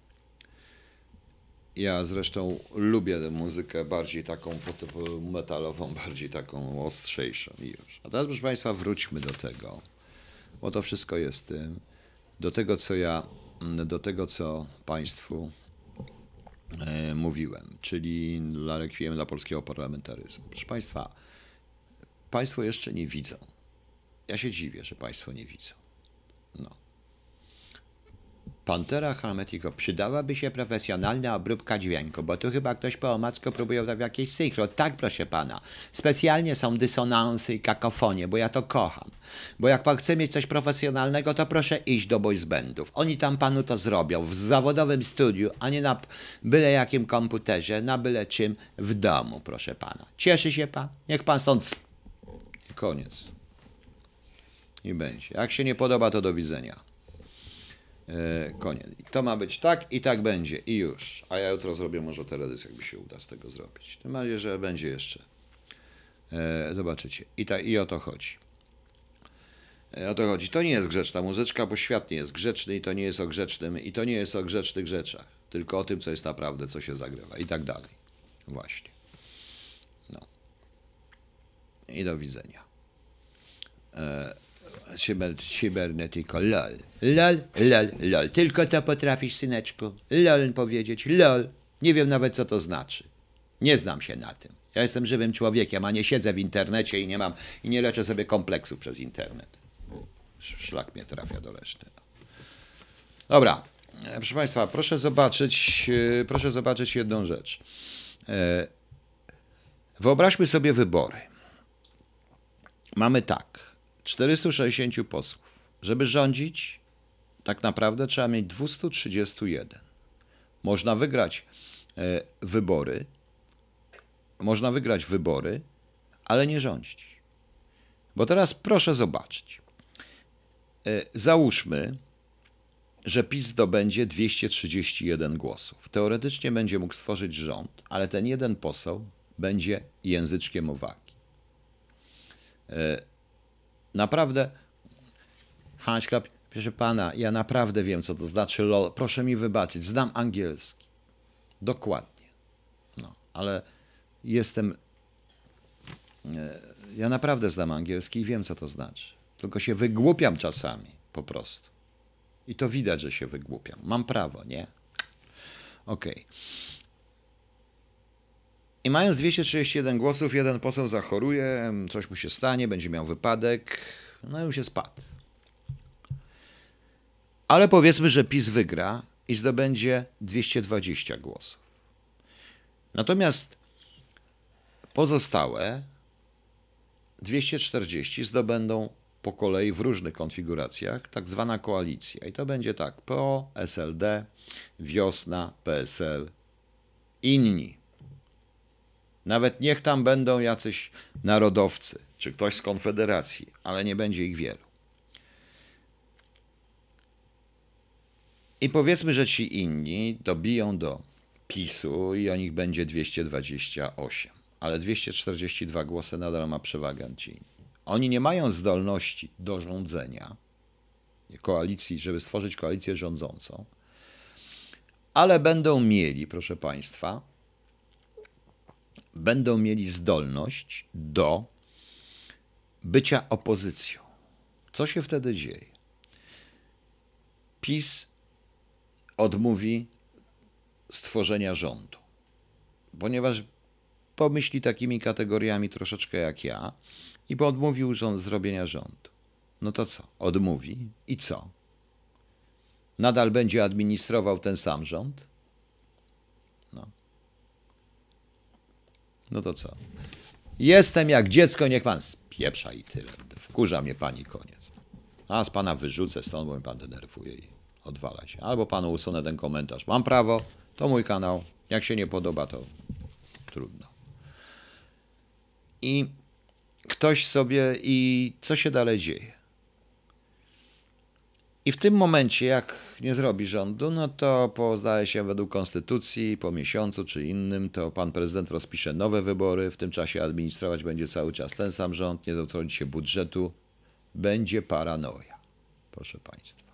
Ja zresztą lubię tę muzykę bardziej taką metalową, bardziej taką ostrzejszą już. A teraz, proszę Państwa, wróćmy do tego, bo to wszystko jest tym, do tego, co ja, do tego, co Państwu e, mówiłem, czyli dla rekwiem dla polskiego parlamentaryzmu. Proszę Państwa, Państwo jeszcze nie widzą. Ja się dziwię, że Państwo nie widzą. No. Pantera Hermetico, przydałaby się profesjonalna obróbka dźwięku, bo tu chyba ktoś po omacku próbuje tam jakieś synchro. Tak, proszę pana. Specjalnie są dysonansy i kakofonie, bo ja to kocham. Bo jak pan chce mieć coś profesjonalnego, to proszę iść do boys bandów. Oni tam panu to zrobią w zawodowym studiu, a nie na byle jakim komputerze, na byle czym w domu, proszę pana. Cieszy się pan? Niech pan stąd Koniec. I będzie. Jak się nie podoba, to do widzenia. E, koniec. To ma być tak i tak będzie. I już. A ja jutro zrobię może teledysk, jakby się uda z tego zrobić. Tym bardziej, że będzie jeszcze. E, zobaczycie. I, ta, I o to chodzi. E, o to chodzi. To nie jest grzeczna muzyczka, bo świat nie jest grzeczny i to nie jest o grzecznym i to nie jest o grzecznych rzeczach. Tylko o tym, co jest naprawdę, co się zagrywa i tak dalej. Właśnie. No. I do widzenia. Cyber, cybernetiko, lol. Lol, lol, lol. Tylko to potrafisz, syneczku. Lol powiedzieć, lol. Nie wiem nawet, co to znaczy. Nie znam się na tym. Ja jestem żywym człowiekiem, a nie siedzę w internecie i nie mam, i nie leczę sobie kompleksów przez internet. Sz- Szlak mnie trafia do reszty. No. Dobra, e, proszę Państwa, proszę zobaczyć, e, proszę zobaczyć jedną rzecz. E, Wyobraźmy sobie wybory. Mamy tak, 460 posłów. Żeby rządzić, tak naprawdę trzeba mieć 231. Można wygrać e, wybory, można wygrać wybory, ale nie rządzić. Bo teraz proszę zobaczyć. E, Załóżmy, że PiS zdobędzie 231 głosów. Teoretycznie będzie mógł stworzyć rząd, ale ten jeden poseł będzie języczkiem uwagi. Naprawdę, Hańska, proszę pana, ja naprawdę wiem, co to znaczy lol. Proszę mi wybaczyć, znam angielski. Dokładnie. No, ale jestem. e, Ja naprawdę znam angielski i wiem, co to znaczy. Tylko się wygłupiam czasami, po prostu. I to widać, że się wygłupiam. Mam prawo, nie? Okej. I mając 231 głosów, jeden poseł zachoruje, coś mu się stanie, będzie miał wypadek, no i już jest spadł. Ale powiedzmy, że PiS wygra i zdobędzie 220 głosów. Natomiast pozostałe 240 zdobędą po kolei w różnych konfiguracjach tak zwana koalicja. I to będzie tak: PO, SLD, Wiosna, PSL, inni. Nawet niech tam będą jacyś narodowcy, czy ktoś z Konfederacji, ale nie będzie ich wielu. I powiedzmy, że ci inni dobiją do PiSu i o nich będzie 228, ale 242 głosy nadal ma przewagę ci inni. Oni nie mają zdolności do rządzenia koalicji, żeby stworzyć koalicję rządzącą, ale będą mieli, proszę Państwa, będą mieli zdolność do bycia opozycją. Co się wtedy dzieje? PiS odmówi stworzenia rządu, ponieważ pomyśli takimi kategoriami troszeczkę jak ja i bo odmówił rząd, zrobienia rządu. No to co? Odmówi i co? Nadal będzie administrował ten sam rząd? No to co? Jestem jak dziecko, niech pan spieprza i tyle. Wkurza mnie pani koniec. A z pana wyrzucę stąd, bo mnie pan denerwuje i odwala się. Albo panu usunę ten komentarz. Mam prawo, to mój kanał. Jak się nie podoba, to trudno. I ktoś sobie, i co się dalej dzieje? I w tym momencie, jak nie zrobi rządu, no to po, zdaje się według konstytucji, po miesiącu czy innym, to pan prezydent rozpisze nowe wybory. W tym czasie administrować będzie cały czas ten sam rząd, nie dotrąci się budżetu. Będzie paranoja, proszę państwa.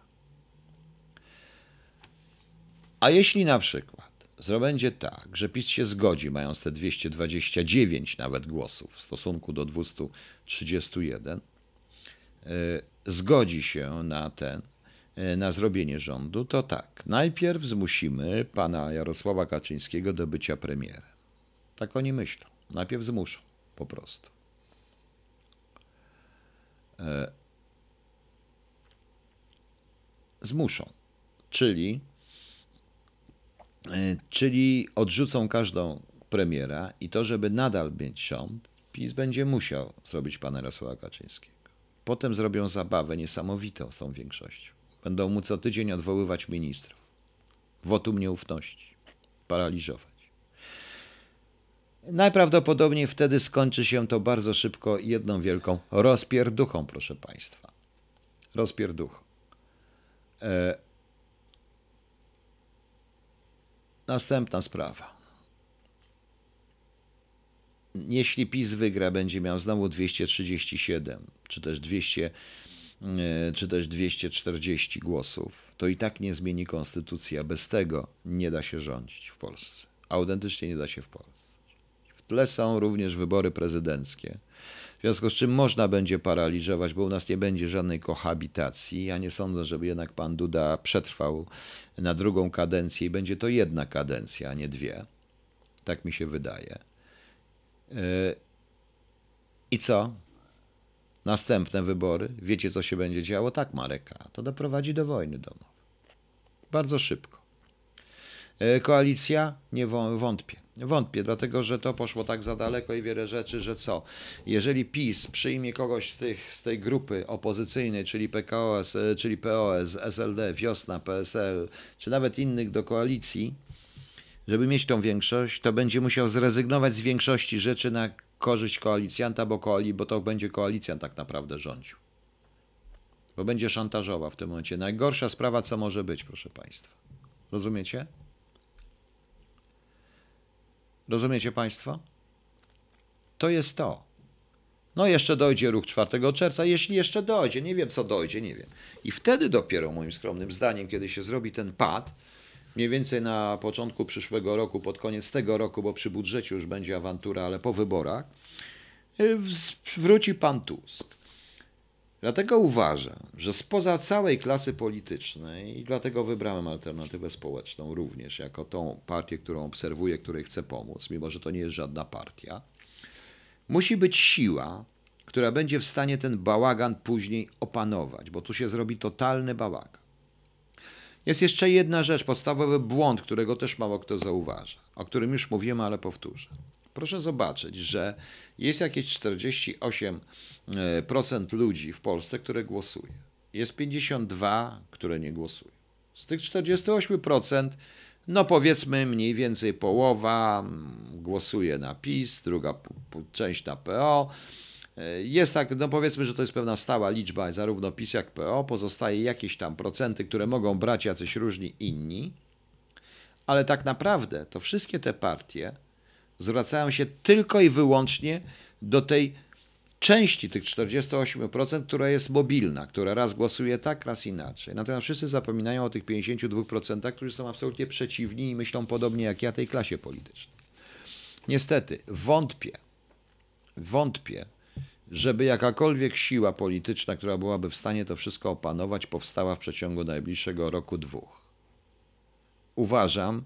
A jeśli na przykład będzie tak, że PiS się zgodzi, mając te 229 nawet głosów w stosunku do 231, y, zgodzi się na ten, na zrobienie rządu, to tak, najpierw zmusimy pana Jarosława Kaczyńskiego do bycia premierem. Tak oni myślą. Najpierw zmuszą, po prostu. Y, zmuszą. Czyli E, czyli odrzucą każdą premiera i to, żeby nadal mieć rząd, PiS będzie musiał zrobić pana Jarosława Kaczyńskiego. Potem zrobią zabawę niesamowitą z tą większością. Będą mu co tydzień odwoływać ministrów. Wotum nieufności. Paraliżować. Najprawdopodobniej wtedy skończy się to bardzo szybko jedną wielką rozpierduchą, proszę Państwa. Rozpierduchą. E, Następna sprawa. Jeśli PiS wygra, będzie miał znowu 237 czy też 200 e, czy też 240 głosów, to i tak nie zmieni konstytucja. Bez tego nie da się rządzić w Polsce. Autentycznie nie da się w Polsce. W tle są również wybory prezydenckie. W związku z czym można będzie paraliżować, bo u nas nie będzie żadnej kohabitacji. Ja nie sądzę, żeby jednak pan Duda przetrwał na drugą kadencję i będzie to jedna kadencja, a nie dwie. Tak mi się wydaje. E, I co? Następne wybory. Wiecie, co się będzie działo? Tak, Mareka. To doprowadzi do wojny domowej. Bardzo szybko. E, koalicja? Nie wątpię. Wątpię, dlatego że to poszło tak za daleko i wiele rzeczy, że co? Jeżeli PiS przyjmie kogoś z, tych, z tej grupy opozycyjnej, czyli PKOS, e, czyli POS, SLD, Wiosna, PSL, czy nawet innych do koalicji, żeby mieć tą większość, to będzie musiał zrezygnować z większości rzeczy na korzyść koalicjanta, bo, koali, bo to będzie koalicjant tak naprawdę rządził. Bo będzie szantażował w tym momencie. Najgorsza sprawa, co może być, proszę Państwa. Rozumiecie? Rozumiecie Państwo? To jest to. No jeszcze dojdzie ruch 4 czerwca, jeśli jeszcze dojdzie, nie wiem co dojdzie, nie wiem. I wtedy dopiero moim skromnym zdaniem, kiedy się zrobi ten pad, mniej więcej na początku przyszłego roku, pod koniec tego roku, bo przy budżecie już będzie awantura, ale po wyborach, y, wróci pan Tusk. Dlatego uważam, że spoza całej klasy politycznej, i dlatego wybrałem alternatywę społeczną również, jako tą partię, którą obserwuję, której chcę pomóc, mimo że to nie jest żadna partia, musi być siła, która będzie w stanie ten bałagan później opanować, bo tu się zrobi totalny bałagan. Jest jeszcze jedna rzecz, podstawowy błąd, którego też mało kto zauważa, o którym już mówiłem, ale powtórzę. Proszę zobaczyć, że jest jakieś 48% e, ludzi w Polsce, które głosuje. Jest 52, które nie głosują. Z tych 48%, no powiedzmy mniej więcej połowa mm, głosuje na PiS, druga część na PO. E, jest tak, no powiedzmy, że to jest pewna stała liczba, zarówno PiS jak PO. Pozostaje jakieś tam procenty, które mogą brać jacyś różni inni. Ale tak naprawdę to wszystkie te partie zwracają się tylko i wyłącznie do tej części tych 48%, która jest mobilna, która raz głosuje tak, raz inaczej. Natomiast wszyscy zapominają o tych 52%, którzy są absolutnie przeciwni i myślą podobnie jak ja tej klasie politycznej. Niestety, wątpię, wątpię, żeby jakakolwiek siła polityczna, która byłaby w stanie to wszystko opanować, powstała w przeciągu najbliższego roku, dwóch. Uważam,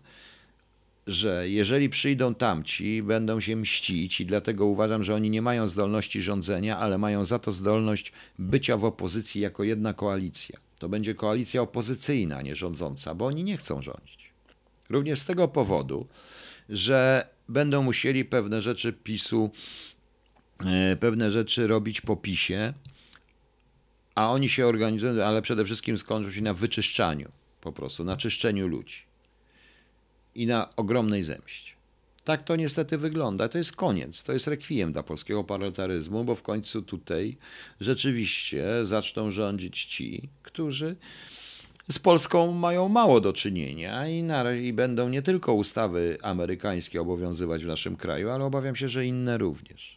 że jeżeli przyjdą tamci, będą się mścić i dlatego uważam, że oni nie mają zdolności rządzenia, ale mają za to zdolność bycia w opozycji jako jedna koalicja. To będzie koalicja opozycyjna, nie rządząca, bo oni nie chcą rządzić. Również z tego powodu, że będą musieli pewne rzeczy PiSu, pewne rzeczy robić po PiSie, a oni się organizują, ale przede wszystkim skończą się na wyczyszczaniu, po prostu, na czyszczeniu ludzi i na ogromnej zemście. Tak to niestety wygląda. To jest koniec. To jest rekwiem dla polskiego parlamentaryzmu, bo w końcu tutaj rzeczywiście zaczną rządzić ci, którzy z Polską mają mało do czynienia i, na, i będą nie tylko ustawy amerykańskie obowiązywać w naszym kraju, ale obawiam się, że inne również.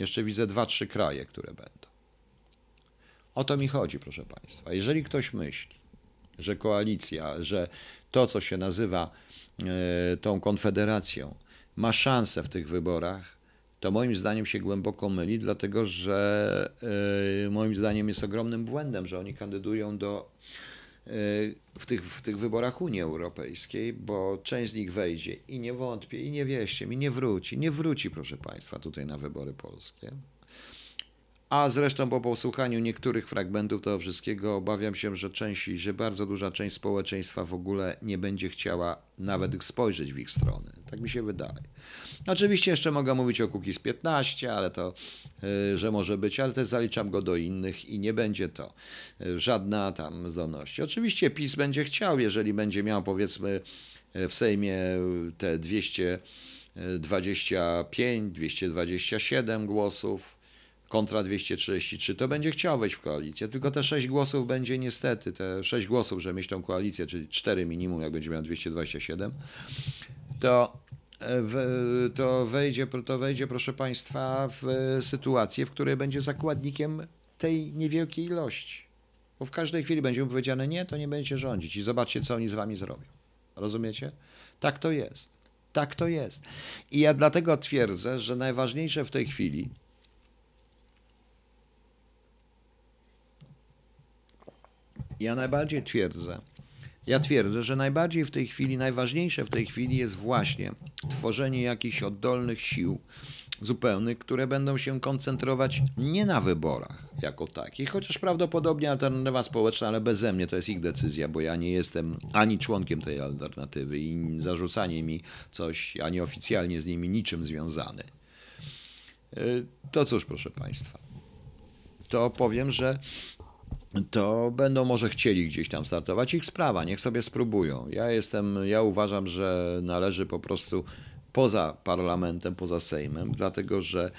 Jeszcze widzę dwa, trzy kraje, które będą. O to mi chodzi, proszę Państwa. Jeżeli ktoś myśli, że koalicja, że to, co się nazywa e, tą konfederacją, ma szansę w tych wyborach, to moim zdaniem się głęboko myli, dlatego że e, moim zdaniem jest ogromnym błędem, że oni kandydują do w tych, w tych wyborach Unii Europejskiej, bo część z nich wejdzie i nie wątpię, i nie wieście mi, nie wróci, nie wróci, proszę Państwa, tutaj na wybory polskie. A zresztą po posłuchaniu niektórych fragmentów tego wszystkiego obawiam się, że część, że bardzo duża część społeczeństwa w ogóle nie będzie chciała nawet spojrzeć w ich stronę. Tak mi się wydaje. Oczywiście jeszcze mogę mówić o Kukiz 15, ale to, y, że może być, ale też zaliczam go do innych i nie będzie to y, żadna tam zdolność. Oczywiście PiS będzie chciał, jeżeli będzie miał powiedzmy y, w Sejmie te 225, 227 głosów, kontra 233, to będzie chciał wejść w koalicję. Tylko te 6 głosów będzie niestety, te 6 głosów, że mieć tą koalicję, czyli 4 minimum, jak będzie miał 227, to, e, w, to, wejdzie, to wejdzie, proszę Państwa, w sytuację, w której będzie zakładnikiem tej niewielkiej ilości. Bo w każdej chwili będzie mu powiedziane, nie, to nie będziecie rządzić i zobaczcie, co oni z wami zrobią. Rozumiecie? Tak to jest. Tak to jest. I ja dlatego twierdzę, że najważniejsze w tej chwili Ja najbardziej twierdzę, ja twierdzę, że najbardziej w tej chwili, najważniejsze w tej chwili jest właśnie tworzenie jakichś oddolnych sił zupełnych, które będą się koncentrować nie na wyborach jako takich, chociaż prawdopodobnie alternatywa społeczna, ale beze mnie to jest ich decyzja, bo ja nie jestem ani członkiem tej alternatywy i zarzucanie mi coś, ani oficjalnie z nimi niczym związany. Y, to cóż, proszę Państwa, to powiem, że to będą może chcieli gdzieś tam startować. Ich sprawa, niech sobie spróbują. Ja jestem, ja uważam, że należy po prostu poza parlamentem, poza Sejmem, dlatego że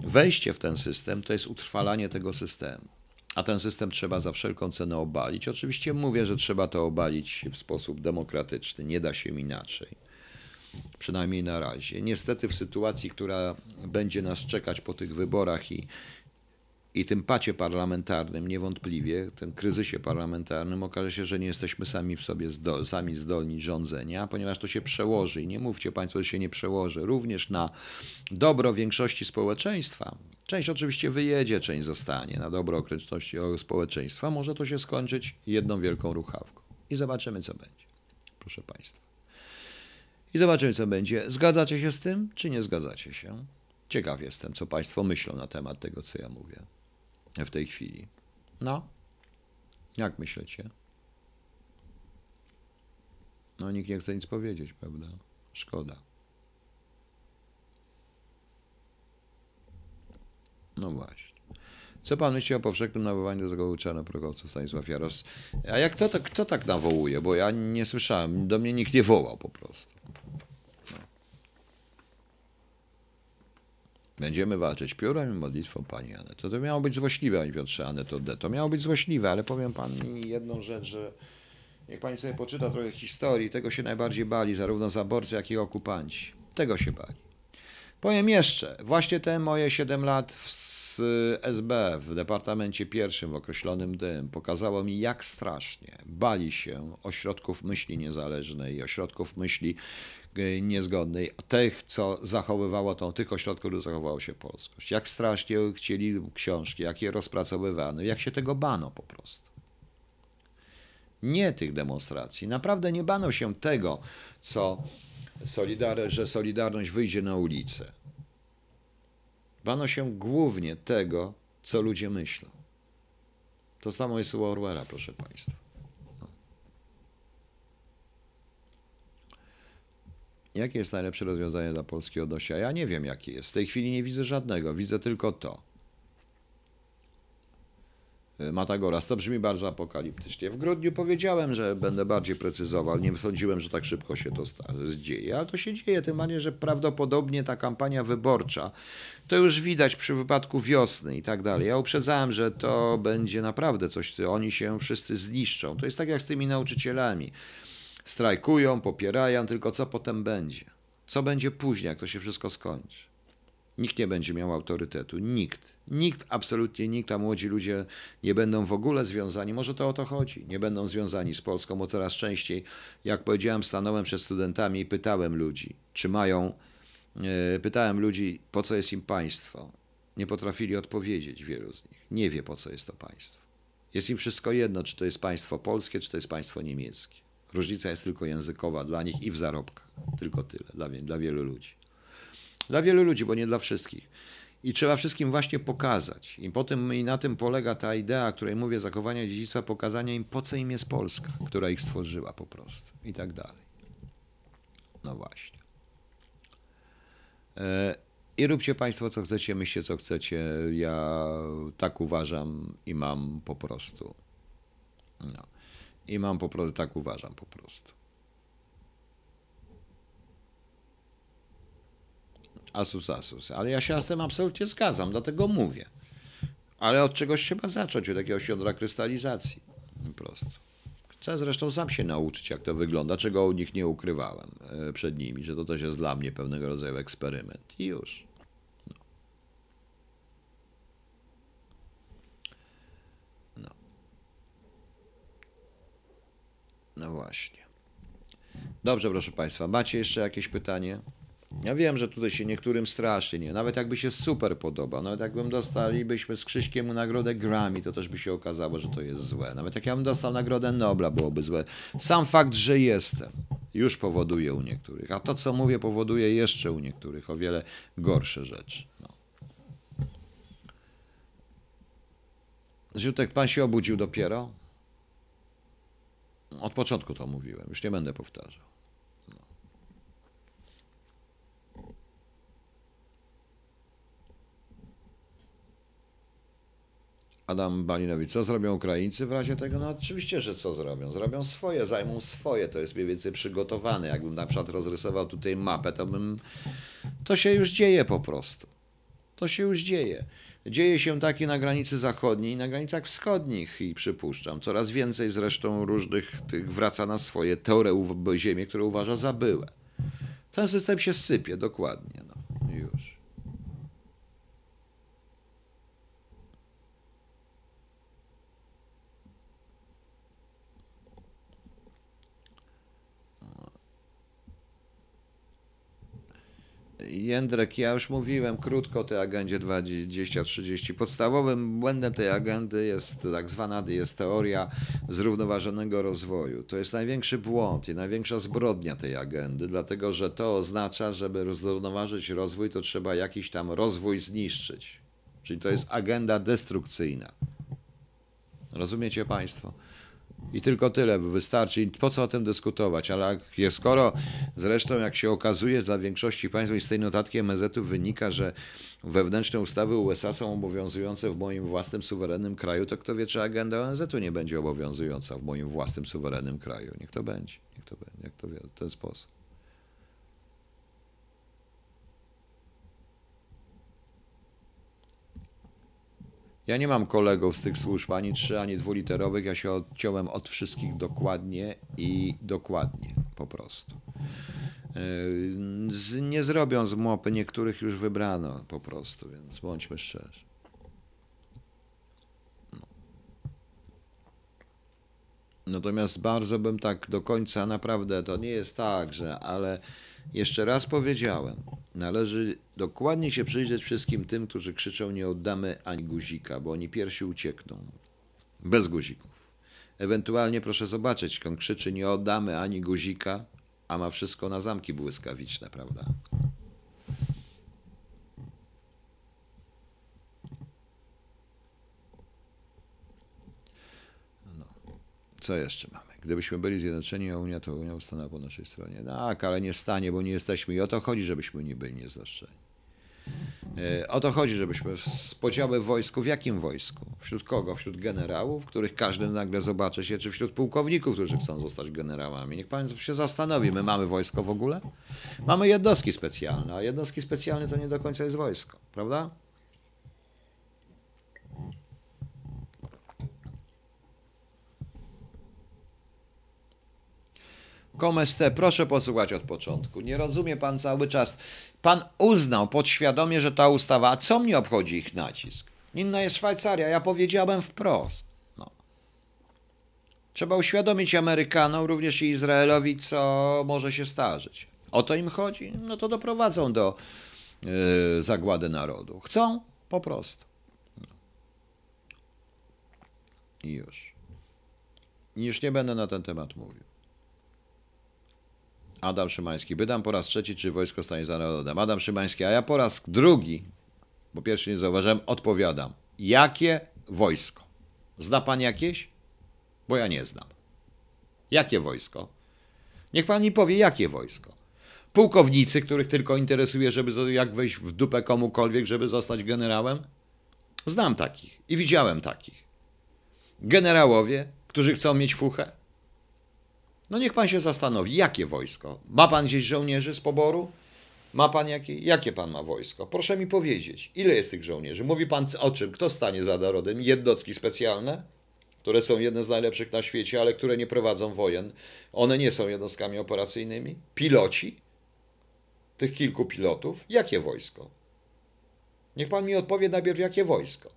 wejście w ten system to jest utrwalanie tego systemu. A ten system trzeba za wszelką cenę obalić. Oczywiście mówię, że trzeba to obalić w sposób demokratyczny, nie da się inaczej. Przynajmniej na razie. Niestety, w sytuacji, która będzie nas czekać po tych wyborach i i tym pacie parlamentarnym, niewątpliwie, tym kryzysie parlamentarnym, okaże się, że nie jesteśmy sami w sobie zdo, sami zdolni rządzenia, ponieważ to się przełoży i nie mówcie Państwo, że się nie przełoży również na dobro większości społeczeństwa. Część oczywiście wyjedzie, część zostanie na dobro okoliczności społeczeństwa. Może to się skończyć jedną wielką ruchawką. I zobaczymy, co będzie, proszę Państwa. I zobaczymy, co będzie. Zgadzacie się z tym, czy nie zgadzacie się? Ciekaw jestem, co Państwo myślą na temat tego, co ja mówię w tej chwili. No, jak myślicie? No, nikt nie chce nic powiedzieć, prawda? Szkoda. No właśnie. Co pan myśli o powszechnym nawołaniu do zagłuczania progowców Stanisław Jaros? A jak to, to, kto tak nawołuje? Bo ja nie słyszałem, do mnie nikt nie wołał po prostu. Będziemy walczyć piórem i modlitwą Pani Aneto. To miało być złośliwe, Panie Piotrze, Aneto D. To miało być złośliwe, ale powiem Pani jedną rzecz, że jak Pani sobie poczyta trochę historii, tego się najbardziej bali zarówno zaborcy, jak i okupanci. Tego się bali. Powiem jeszcze, właśnie te moje 7 lat w SB w Departamencie Pierwszym w określonym dym pokazało mi, jak strasznie bali się ośrodków myśli niezależnej, ośrodków myśli niezgodnej, tych, co zachowywało tą, tych ośrodków, które zachowało się polskość. Jak strasznie chcieli książki, jak je rozpracowywano, jak się tego bano po prostu. Nie tych demonstracji. Naprawdę nie bano się tego, co solidar że Solidarność wyjdzie na ulicę. Bano się głównie tego, co ludzie myślą. To samo jest u Orwella, proszę Państwa. Jakie jest najlepsze rozwiązanie dla Polski odnośnie? Ja nie wiem, jakie jest. W tej chwili nie widzę żadnego. Widzę tylko to, E, Matagoras. To brzmi bardzo apokaliptycznie. W grudniu powiedziałem, że będę bardziej precyzował. Nie sądziłem, że tak szybko się to dzieje, ale to się dzieje, tym bardziej, że prawdopodobnie ta kampania wyborcza to już widać przy wypadku wiosny i tak dalej. Ja uprzedzałem, że to będzie naprawdę coś, co oni się wszyscy zniszczą. To jest tak jak z tymi nauczycielami. Strajkują, popierają, tylko co potem będzie? Co będzie później, jak to się wszystko skończy? Nikt nie będzie miał autorytetu. Nikt. Nikt, absolutnie nikt, a młodzi ludzie nie będą w ogóle związani. Może to o to chodzi. Nie będą związani z Polską, bo coraz częściej, jak powiedziałem, stanąłem przed studentami i pytałem ludzi, czy mają. e, Pytałem ludzi, po co jest im państwo. Nie potrafili odpowiedzieć wielu z nich. Nie wie, po co jest to państwo. Jest im wszystko jedno, czy to jest państwo polskie, czy to jest państwo niemieckie. Różnica jest tylko językowa dla nich i w zarobkach. Tylko tyle dla, dla wielu ludzi. Dla wielu ludzi, bo nie dla wszystkich. I trzeba wszystkim właśnie pokazać. I po tym i na tym polega ta idea, której mówię, zachowania dziedzictwa, pokazania im, po co im jest Polska, która ich stworzyła po prostu. I tak dalej. No właśnie. E, I róbcie Państwo, co chcecie, myślcie, co chcecie. Ja tak uważam i mam po prostu. No. I mam po prostu, tak uważam po prostu. Asus, Asus. Ale ja się z tym absolutnie zgadzam, dlatego mówię. Ale od czegoś trzeba zacząć, od jakiegoś jądra krystalizacji. Po prostu. Chcę zresztą sam się nauczyć, jak to wygląda, czego u nich nie ukrywałem e, przed nimi, że to też jest dla mnie pewnego rodzaju eksperyment. I już. No właśnie. Dobrze, proszę Państwa. Macie jeszcze jakieś pytanie? Ja wiem, że tutaj się niektórym strasznie nie. Nawet jakby się super podobał, nawet jakbym dostalibyśmy z Krzyśkiem nagrodę Grammy, to też by się okazało, że to jest złe. Nawet jak ja bym dostał nagrodę Nobla, byłoby złe. Sam fakt, że jestem, już powoduje u niektórych. A to, co mówię, powoduje jeszcze u niektórych o wiele gorsze rzeczy. No. Ziutek, pan się obudził dopiero? Od początku to mówiłem, już nie będę powtarzał. Adam Balinowicz, co zrobią Ukraińcy w razie tego? No oczywiście, że co zrobią? Zrobią swoje, zajmą swoje, to jest mniej więcej przygotowane. Jakbym na przykład rozrysował tutaj mapę, to bym... To się już dzieje po prostu. To się już dzieje. Dzieje się takie na granicy zachodniej i na granicach wschodnich i przypuszczam. Coraz więcej zresztą różnych tych wraca na swoje teorie ziemię, które uważa za byłe. Ten system się sypie, dokładnie. No, już. Jędrek, ja już mówiłem krótko o tej agendzie 2030. Podstawowym błędem tej agendy jest tak zwana jest teoria zrównoważonego rozwoju. To jest największy błąd i największa zbrodnia tej agendy, dlatego że to oznacza, żeby zrównoważyć rozwój, to trzeba jakiś tam rozwój zniszczyć. Czyli to jest agenda destrukcyjna. Rozumiecie Państwo? I tylko tyle wystarczy. I po co o tym dyskutować? Ale skoro zresztą, jak się okazuje, dla większości państw i z tej notatki MSZ-u wynika, że wewnętrzne ustawy USA są obowiązujące w moim własnym suwerennym kraju, to kto wie, czy agenda ONZ-u nie będzie obowiązująca w moim własnym suwerennym kraju. Niech to będzie. Niech to będzie. Jak to wie, w ten sposób. Ja nie mam kolegów z tych służb ani trzy, ani dwuliterowych. Ja się odciąłem od wszystkich dokładnie i dokładnie po prostu. Yy, Z, nie zrobią z mopy, niektórych już wybrano po prostu, więc bądźmy szczerzy. No. Natomiast bardzo bym tak do końca naprawdę, to nie jest tak, że, ale jeszcze raz powiedziałem, należy dokładnie się przyjrzeć wszystkim tym, którzy krzyczą nie oddamy ani guzika, bo oni pierwsi uciekną. Bez guzików. Ewentualnie proszę zobaczyć, on krzyczy nie oddamy ani guzika, a ma wszystko na zamki błyskawiczne, prawda? No. Co jeszcze mamy? Gdybyśmy byli zjednoczeni, a Unia to Unia stanęła po naszej stronie. Tak, ale nie stanie, bo nie jesteśmy. I o to chodzi, żebyśmy nie byli niezaszczeni. E, O to chodzi, żebyśmy w- podziały w wojsku, w jakim wojsku? Wśród kogo? Wśród generałów, których każdy nagle zobaczy się, czy wśród pułkowników, którzy chcą zostać generałami? Niech pan się zastanowi, my mamy wojsko w ogóle? Mamy jednostki specjalne, a jednostki specjalne to nie do końca jest wojsko, prawda? Komeste, proszę posłuchać od początku. Nie rozumie pan cały czas. Pan uznał podświadomie, że ta ustawa, a co mnie obchodzi ich nacisk? Inna jest Szwajcaria, ja powiedziałem wprost. No. Trzeba uświadomić Amerykanom, również i Izraelowi, co może się starzyć. O to im chodzi? No to doprowadzą do yy, zagłady narodu. Chcą? Po prostu. No. I już. I już nie będę na ten temat mówił. Adam Szymański. Bydam po raz trzeci, czy wojsko stanie za narodem. Adam Szymański, a ja po raz drugi, bo pierwszy nie zauważyłem, odpowiadam. Jakie wojsko? Zna pan jakieś? Bo ja nie znam. Jakie wojsko? Niech pan mi powie, jakie wojsko. Pułkownicy, których tylko interesuje, żeby jak wejść w dupę komukolwiek, żeby zostać generałem? Znam takich i widziałem takich. Generałowie, którzy chcą mieć fuchę? No niech pan się zastanowi, jakie wojsko? Ma pan gdzieś żołnierzy z poboru? Ma pan jakie? Jakie pan ma wojsko? Proszę mi powiedzieć, ile jest tych żołnierzy? Mówi pan o czym? Kto stanie za narodem? Jednostki specjalne, które są jedne z najlepszych na świecie, ale które nie prowadzą wojen. One nie są jednostkami operacyjnymi. Piloci? Tych kilku pilotów? Jakie wojsko? Niech pan mi odpowie najpierw, jakie wojsko?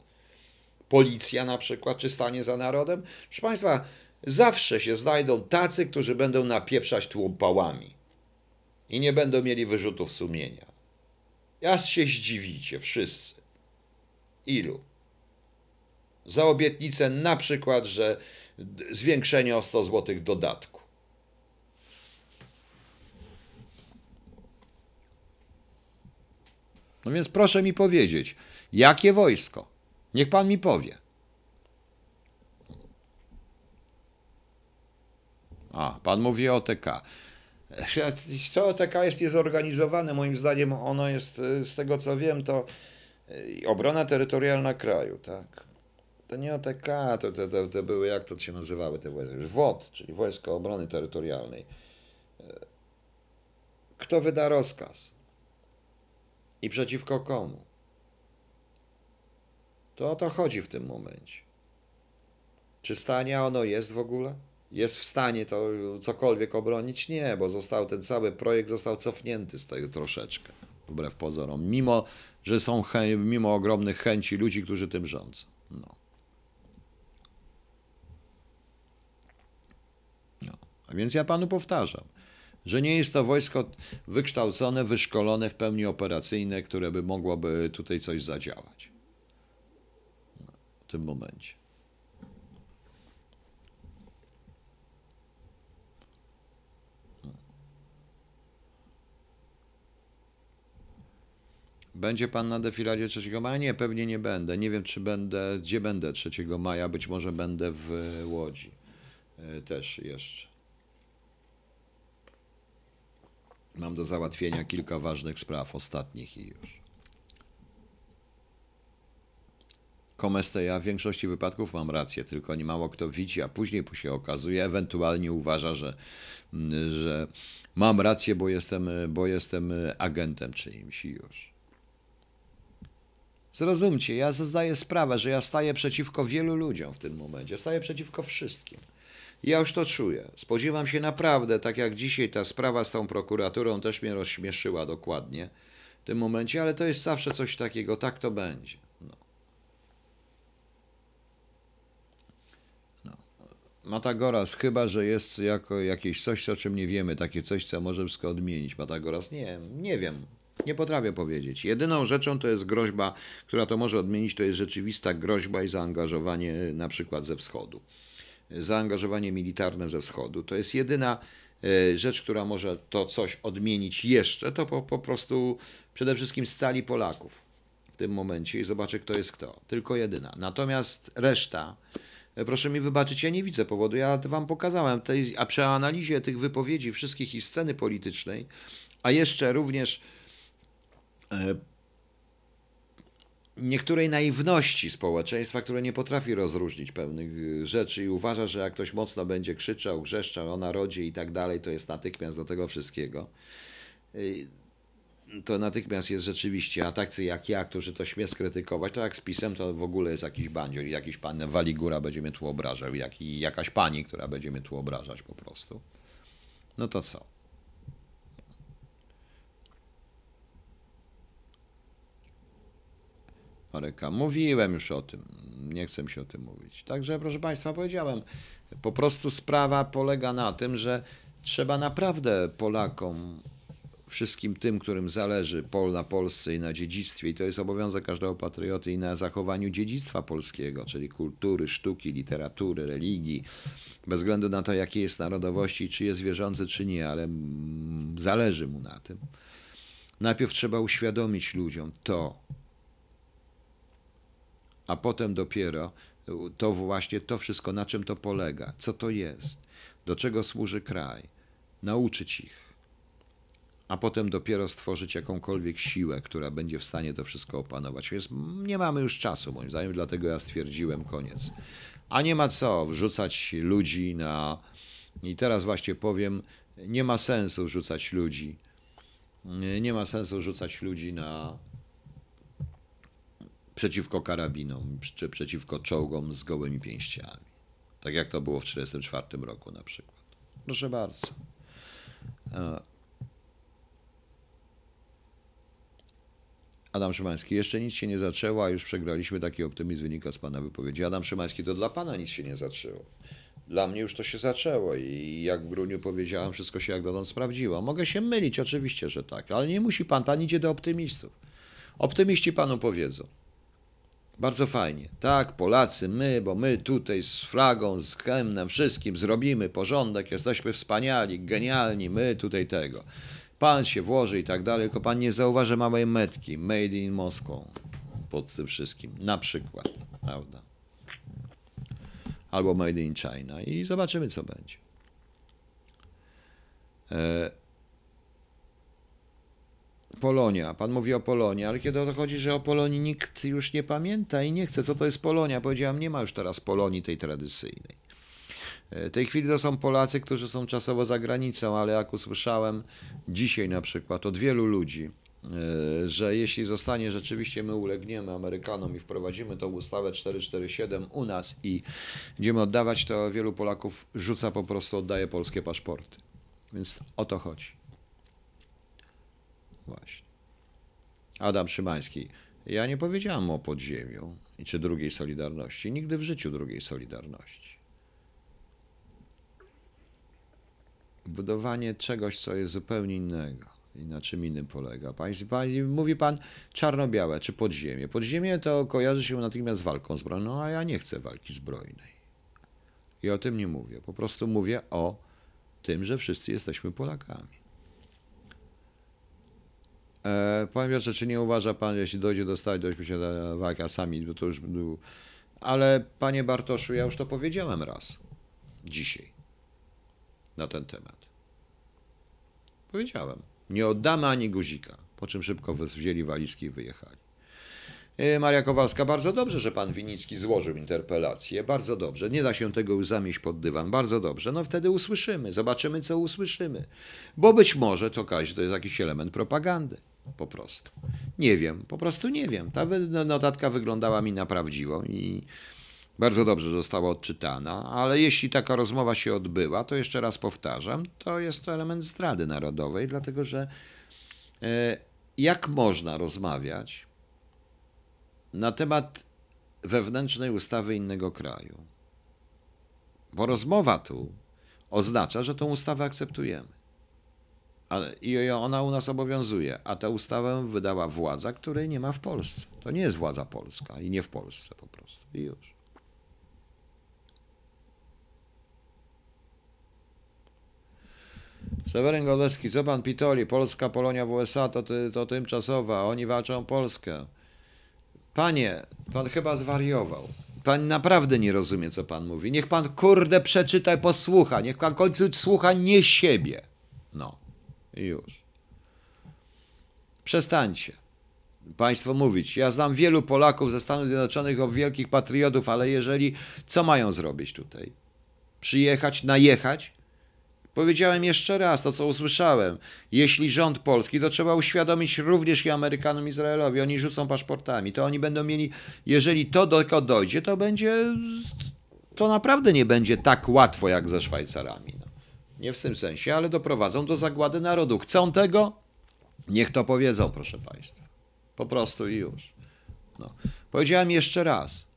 Policja na przykład, czy stanie za narodem? Proszę państwa, zawsze się znajdą tacy, którzy będą napieprzać tłum pałami i nie będą mieli wyrzutów sumienia. Ja się zdziwicie, wszyscy. Ilu? Za obietnicę na przykład, że zwiększenie o 100 zł dodatku. No więc proszę mi powiedzieć, jakie wojsko? Niech pan mi powie. A, pan mówi o TK. To OTK jest niezorganizowane, moim zdaniem ono jest, y, z tego co wiem, to y, obrona terytorialna kraju, tak. To nie OTK, to, to były, jak to się nazywały te wojska? WOT, czyli Wojska Obrony Terytorialnej. Y, Kto wyda rozkaz? I przeciwko komu? To o to chodzi w tym momencie. Czy stanie ono jest w ogóle? Jest w stanie to cokolwiek obronić? Nie, bo został ten cały projekt został cofnięty z tego troszeczkę, wbrew pozorom, mimo że są mimo ogromnych chęci ludzi, którzy tym rządzą. No. No. A więc ja panu powtarzam, że nie jest to wojsko wykształcone, wyszkolone, w pełni operacyjne, które by mogłoby tutaj coś zadziałać. No, w tym momencie. Będzie pan na defiladzie 3 maja? Nie, pewnie nie będę. Nie wiem, czy będę, gdzie będę 3 maja. Być może będę w Łodzi e, też jeszcze. Mam do załatwienia kilka ważnych spraw, ostatnich i już. Komeste, ja w większości wypadków mam rację, tylko nie mało kto widzi, a później się okazuje, ewentualnie uważa, że, mm, że mam rację, bo jestem, bo jestem agentem czyimś i już. Zrozumcie, ja zdaję sprawę, że ja staję przeciwko wielu ludziom w tym momencie, staję przeciwko wszystkim. Ja już to czuję. Spodziewam się naprawdę, tak jak dzisiaj ta sprawa z tą prokuraturą też mnie rozśmieszyła dokładnie w tym momencie, ale to jest zawsze coś takiego, tak to będzie. No. No. Matagoras, chyba że jest jako jakieś coś, o czym nie wiemy, takie coś, co może wszystko odmienić. Matagoras, nie, nie wiem. Nie potrafię powiedzieć. Jedyną rzeczą to jest groźba, która to może odmienić, to jest rzeczywista groźba i zaangażowanie na przykład ze wschodu zaangażowanie militarne ze wschodu. To jest jedyna e, rzecz, która może to coś odmienić jeszcze, to po, po prostu przede wszystkim scali Polaków w tym momencie i zobaczy, kto jest kto. Tylko jedyna. Natomiast reszta, e, proszę mi wybaczyć, ja nie widzę powodu. Ja wam pokazałem, tej, a przy analizie tych wypowiedzi wszystkich i sceny politycznej, a jeszcze również niektórej naiwności społeczeństwa, które nie potrafi rozróżnić pewnych y, rzeczy i uważa, że jak ktoś mocno będzie krzyczał, grzeszczał o narodzie i tak dalej, to jest natychmiast do tego wszystkiego. Y, To natychmiast jest rzeczywiście, a tacy jak ja, którzy to śmie skrytykować, to jak z pisem, to w ogóle jest jakiś bandzior i jakiś pan Waligura będzie mnie tu obrażał, jak i jakaś pani, która będzie mnie tu obrażać po prostu. No to co? Mareka. Mówiłem już o tym, nie chcę się o tym mówić. Także, proszę Państwa, powiedziałem, po prostu sprawa polega na tym, że trzeba naprawdę Polakom, wszystkim tym, którym zależy Pol na Polsce i na dziedzictwie, i to jest obowiązek każdego patrioty, i na zachowaniu dziedzictwa polskiego, czyli kultury, sztuki, literatury, religii, bez względu na to, jakiej jest narodowości, czy jest wierzący, czy nie, ale zależy mu na tym. Najpierw trzeba uświadomić ludziom to, a potem dopiero to właśnie to wszystko, na czym to polega, co to jest, do czego służy kraj, nauczyć ich, a potem dopiero stworzyć jakąkolwiek siłę, która będzie w stanie to wszystko opanować. Więc nie mamy już czasu, moim zdaniem, dlatego ja stwierdziłem koniec. A nie ma co wrzucać ludzi na. I teraz właśnie powiem, nie ma sensu rzucać ludzi. Nie ma sensu rzucać ludzi na, przeciwko karabinom czy przeciwko czołgom z gołymi pięściami. Tak jak to było w 1944 roku na przykład. Proszę bardzo. Adam Szymański, jeszcze nic się nie zaczęło, a już przegraliśmy. Taki optymizm wynika z Pana wypowiedzi. Adam Szymański, to dla Pana nic się nie zaczęło. Dla mnie już to się zaczęło i jak w grudniu powiedziałem, wszystko się jak dotąd sprawdziło. Mogę się mylić, oczywiście, że tak, ale nie musi Pan, Pan idzie do optymistów. Optymiści Panu powiedzą. Bardzo fajnie. Tak, Polacy, my, bo my tutaj z flagą, z hymnem, wszystkim zrobimy porządek, jesteśmy wspaniali, genialni, my tutaj tego. Pan się włoży i tak dalej, tylko pan nie zauważy małej metki, made in Moscow pod tym wszystkim, na przykład, prawda? Albo made in China i zobaczymy, co będzie. E, Polonia. Pan mówi o Polonii, ale kiedy o to chodzi, że o Polonii nikt już nie pamięta i nie chce, co to jest Polonia, powiedziałem, nie ma już teraz Polonii tej tradycyjnej. W tej chwili to są Polacy, którzy są czasowo za granicą, ale jak usłyszałem dzisiaj na przykład od wielu ludzi, e, że jeśli zostanie rzeczywiście my ulegniemy Amerykanom i wprowadzimy tą ustawę 447 u nas i będziemy oddawać, to wielu Polaków rzuca po prostu, oddaje polskie paszporty. Więc o to chodzi. Właśnie. Adam Szymański. Ja nie powiedziałem o podziemiu i czy drugiej Solidarności. Nigdy w życiu drugiej Solidarności. Budowanie czegoś, co jest zupełnie innego i na czym innym polega. Pan, mówi pan czarno-białe czy podziemie. Podziemie to kojarzy się natychmiast z walką zbrojną, a ja nie chcę walki zbrojnej. I o tym nie mówię. Po prostu mówię o tym, że wszyscy jesteśmy Polakami. E, Panie czy nie uważa Pan, jeśli dojdzie do stałej do walka sami, bo to już był... Ale Panie Bartoszu, ja już to powiedziałem raz. Dzisiaj. Na ten temat. Powiedziałem. Nie oddamy ani guzika. Po czym szybko wzięli walizki i wyjechali. E, Maria Kowalska, bardzo dobrze, że pan Winicki złożył interpelację. Bardzo dobrze. Nie da się tego już zamieść pod dywan. Bardzo dobrze. No wtedy usłyszymy. Zobaczymy, co usłyszymy. Bo być może to, każe, to jest jakiś element propagandy. Po prostu. Nie wiem. Po prostu nie wiem. Ta no, notatka wyglądała mi na prawdziwą i bardzo dobrze została odczytana, ale jeśli taka rozmowa się odbyła, to jeszcze raz powtarzam, to jest to element zdrady narodowej, dlatego że e, jak można rozmawiać na temat wewnętrznej ustawy innego kraju? Bo rozmowa tu oznacza, że tą ustawę akceptujemy. I ona u nas obowiązuje, a tę ustawę wydała władza, której nie ma w Polsce. To nie jest władza polska i nie w Polsce po prostu. I już. Seweryn Godlewski, co pan pitoli? Polska, Polonia w USA to, ty, to tymczasowa, oni walczą o Polskę. Panie, pan chyba zwariował. Pan naprawdę nie rozumie, co pan mówi. Niech pan kurde przeczyta i posłucha. Niech pan końcu słucha nie siebie. No, i już. Przestańcie. Państwo mówić. Ja znam wielu Polaków ze Stanów Zjednoczonych, o wielkich patriotów, ale jeżeli, co mają zrobić tutaj? Przyjechać, najechać? Powiedziałem jeszcze raz to, co usłyszałem. Jeśli rząd polski, to trzeba uświadomić również i Amerykanom, Izraelowi. Oni rzucą paszportami. To oni będą mieli, jeżeli to tego dojdzie, to będzie, to naprawdę nie będzie tak łatwo jak ze Szwajcarami. Nie w tym sensie, ale doprowadzą do zagłady narodu. Chcą tego? Niech to powiedzą, proszę Państwa. Po prostu i już. No. Powiedziałem jeszcze raz.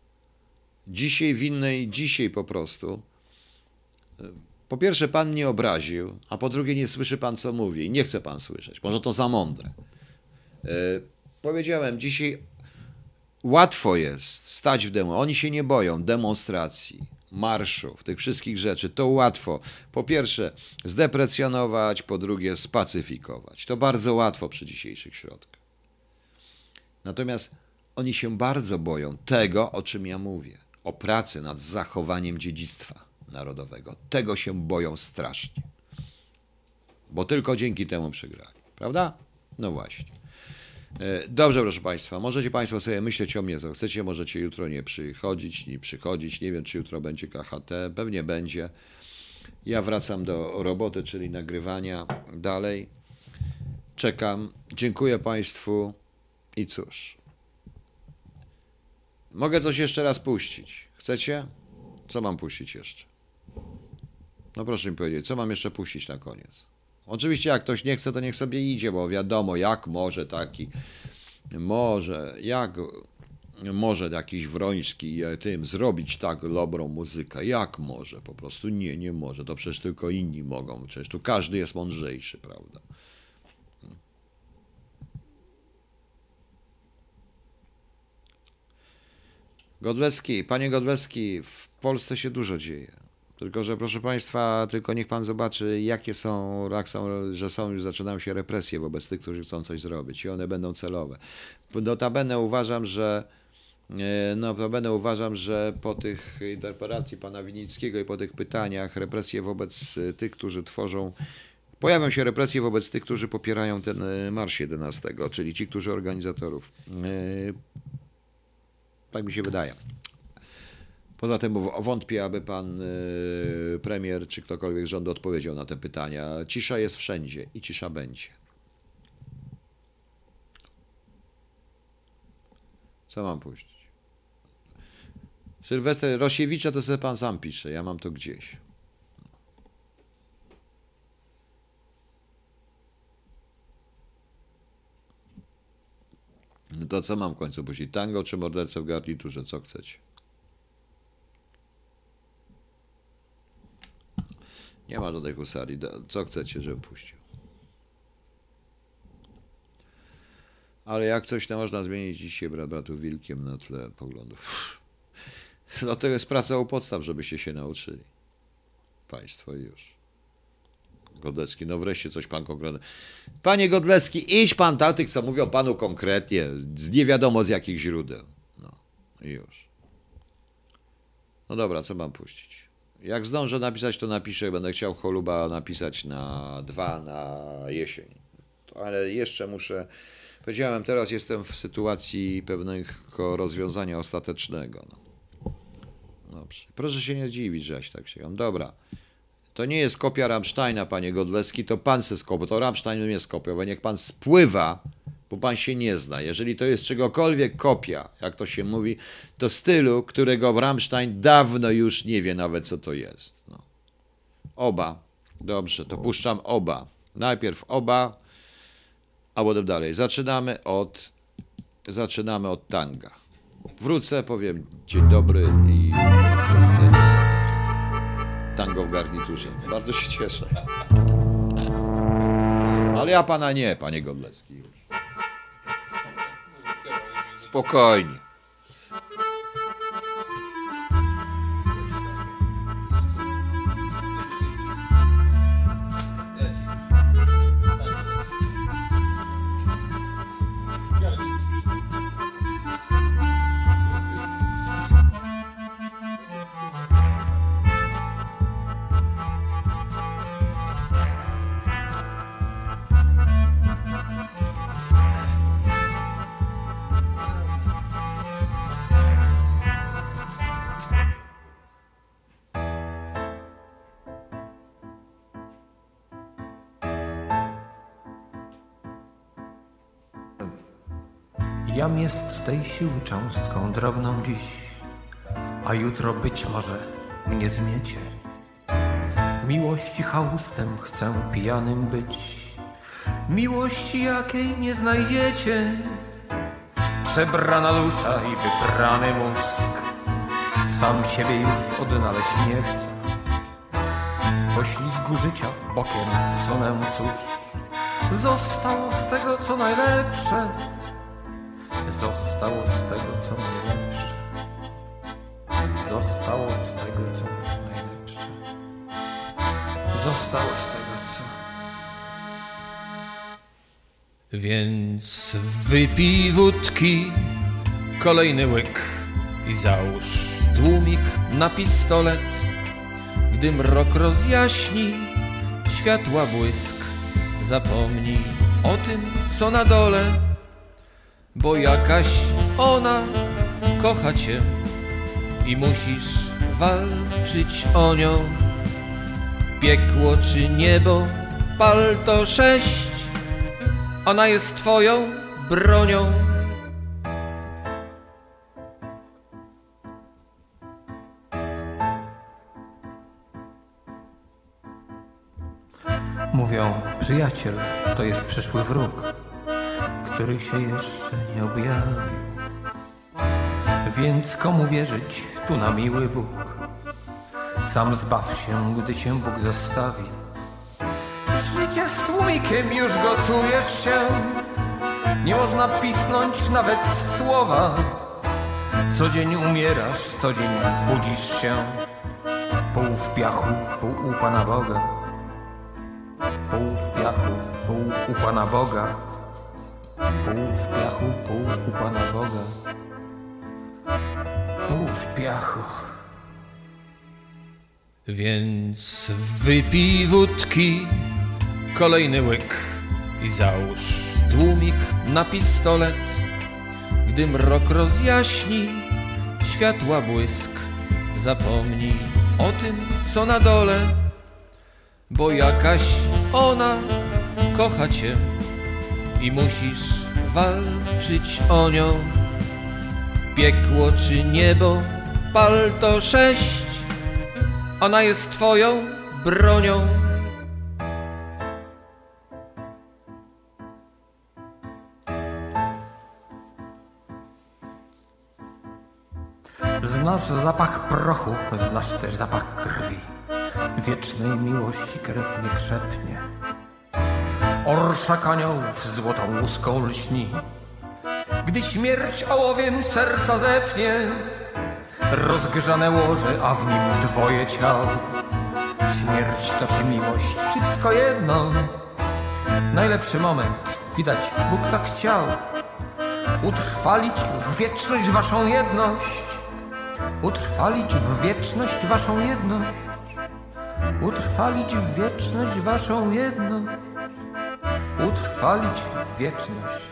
Dzisiaj w innej, dzisiaj po prostu. Po pierwsze, pan mnie obraził, a po drugie, nie słyszy pan, co mówię i nie chce pan słyszeć. Może to za mądre. E, powiedziałem, dzisiaj łatwo jest stać w demo. Oni się nie boją demonstracji, marszów, tych wszystkich rzeczy. To łatwo. Po pierwsze, zdeprecjonować, po drugie, spacyfikować. To bardzo łatwo przy dzisiejszych środkach. Natomiast oni się bardzo boją tego, o czym ja mówię. O pracy nad zachowaniem dziedzictwa narodowego. Tego się boją strasznie. Bo tylko dzięki temu przegrali. Prawda? No właśnie. E, Dobrze, proszę Państwa, możecie Państwo sobie myśleć o mnie, co chcecie, możecie jutro nie przychodzić, nie przychodzić, nie wiem, czy jutro będzie KHT, pewnie będzie. Ja wracam do roboty, czyli nagrywania dalej. Czekam. Dziękuję Państwu i cóż. Mogę coś jeszcze raz puścić. Chcecie? Co mam puścić jeszcze? No proszę mi powiedzieć, co mam jeszcze puścić na koniec? Oczywiście, jak ktoś nie chce, to niech sobie idzie, bo wiadomo, jak może taki, może, jak może jakiś Wroński e, tym zrobić tak dobrą muzykę, jak może, po prostu nie, nie może, to przecież tylko inni mogą, przecież tu każdy jest mądrzejszy, prawda? Godlewski, panie Godlewski, w Polsce się dużo dzieje. Tylko, że proszę Państwa, tylko niech Pan zobaczy, jakie są, jak są, że są już zaczynają się represje wobec tych, którzy chcą coś zrobić i one będą celowe. Notabene uważam, że e, Notabene uważam, że po tych interpelacji pana Winickiego i po tych pytaniach represje wobec e, tych, którzy tworzą Pojawią się represje wobec tych, którzy popierają ten e, marsz 11, czyli ci, którzy organizatorów. Tak mi się wydaje. Poza tym wątpię, aby pan y, premier czy ktokolwiek z rządu odpowiedział na te pytania. Cisza jest wszędzie i cisza będzie. Co mam puścić? Sylwester Rosiewicza to sobie pan sam pisze, ja mam to gdzieś. No to co mam w końcu puścić? Tango czy mordercę w garniturze? Co chcecie? Nie ma żadnej husarii. Co chcecie, żebym puścił? Ale jak coś to można zmienić dzisiaj brat bratu wilkiem na tle poglądów. No to jest praca u podstaw, żebyście się nauczyli. Państwo już. Godleski, no wreszcie coś pan konkretny. Panie Godleski, idź pan tych, co mówią panu konkretnie, z nie wiadomo z jakich źródeł. No i już. No dobra, co mam puścić? Jak zdążę napisać, to napiszę. Będę chciał choluba napisać na dwa na jesień. Ale jeszcze muszę. Powiedziałem, teraz jestem w sytuacji pewnego rozwiązania ostatecznego. No. Dobrze. Proszę się nie dziwić, że ja się tak się. Dobra. To nie jest kopia Rammsteina, panie Godleski, to pan se skopiował. To Rammstein nie skopiował. Niech pan spływa bo pan się nie zna. Jeżeli to jest czegokolwiek kopia, jak to się mówi, to stylu, którego Rammstein dawno już nie wie nawet, co to jest. No. Oba. Dobrze, to puszczam oba. Najpierw oba, a potem dalej. Zaczynamy od, zaczynamy od tanga. Wrócę, powiem dzień dobry i tango w garniturze. Bardzo się cieszę. Ale ja pana nie, panie Godlewski już. Spokojnie. Jest tej siły cząstką drobną dziś, a jutro być może mnie zmiecie. Miłości haustem chcę pijanym być, miłości jakiej nie znajdziecie. Przebrana dusza i wybrany mózg, sam siebie już odnaleźć nie chcę. W poślizgu życia bokiem sunę cóż, zostało z tego co najlepsze. Zostało z tego co najlepsze. Zostało z tego co najlepsze. Zostało z tego co. Więc wypij wódki, kolejny łyk i załóż tłumik na pistolet. Gdy mrok rozjaśni, światła błysk, zapomnij o tym, co na dole, bo jakaś ona kocha cię i musisz walczyć o nią. Piekło czy niebo, pal to sześć, ona jest twoją bronią. Mówią, przyjaciel to jest przyszły wróg, który się jeszcze nie objawił. Więc komu wierzyć tu na miły Bóg? Sam zbaw się, gdy cię Bóg zostawi. Życie z tłumikiem już gotujesz się. Nie można pisnąć nawet słowa. Co dzień umierasz, co dzień budzisz się. Pół w piachu, pół u Pana Boga. Pół w piachu, pół u Pana Boga. Pół w piachu, pół u Pana Boga. Pół w piachu. Więc wypij wódki, kolejny łyk i załóż tłumik na pistolet. Gdy mrok rozjaśni, światła błysk, zapomnij o tym, co na dole, bo jakaś ona kocha cię i musisz walczyć o nią. Piekło czy niebo, pal to sześć, ona jest twoją bronią. Znasz zapach prochu, znasz też zapach krwi. Wiecznej miłości krew nie krzepnie. Orszak aniołów złotą łuską lśni. Gdy śmierć ołowiem serca zepnie, rozgrzane łoże, a w nim dwoje ciał. Śmierć to czy miłość, wszystko jedno. Najlepszy moment, widać, Bóg tak chciał. Utrwalić w wieczność waszą jedność. Utrwalić w wieczność waszą jedność. Utrwalić w wieczność waszą jedność. Utrwalić wieczność.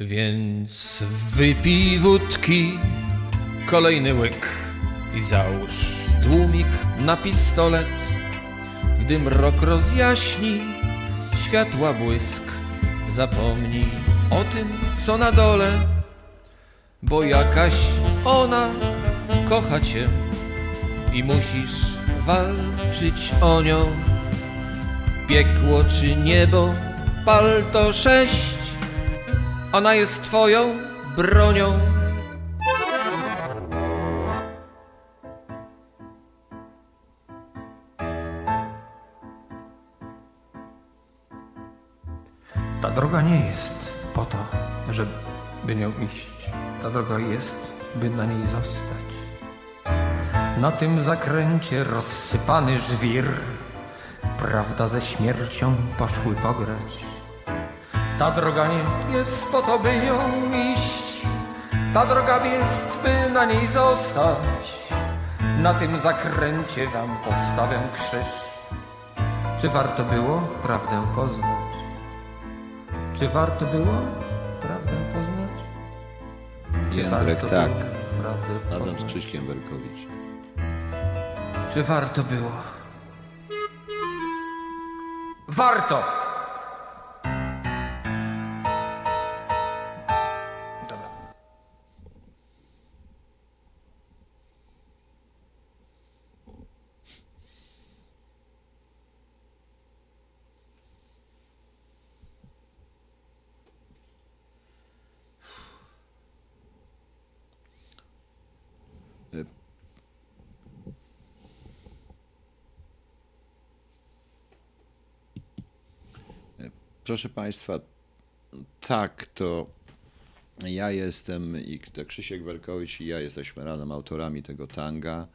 Więc wypij wódki, kolejny łyk i załóż tłumik na pistolet. Gdy mrok rozjaśni, światła błysk, zapomnij o tym, co na dole, bo jakaś ona kocha cię i musisz walczyć o nią. Piekło czy niebo, pal to sześć, ona jest twoją bronią. Ta droga nie jest po to, żeby nią iść. Ta droga jest, by na niej zostać. Na tym zakręcie rozsypany żwir, prawda ze śmiercią poszły pograć. Ta droga nie jest po to, by nią iść. Ta droga jest, by na niej zostać. Na tym zakręcie wam postawię krzyż. Czy warto było prawdę poznać? Czy warto było prawdę poznać? Czy Jędrek, tak. Razem z? Krzyśkiem Berkowicz. Czy warto było? Warto! Proszę Państwa, tak, to ja jestem i Krzysiek Werkowicz i ja jesteśmy razem autorami tego tanga.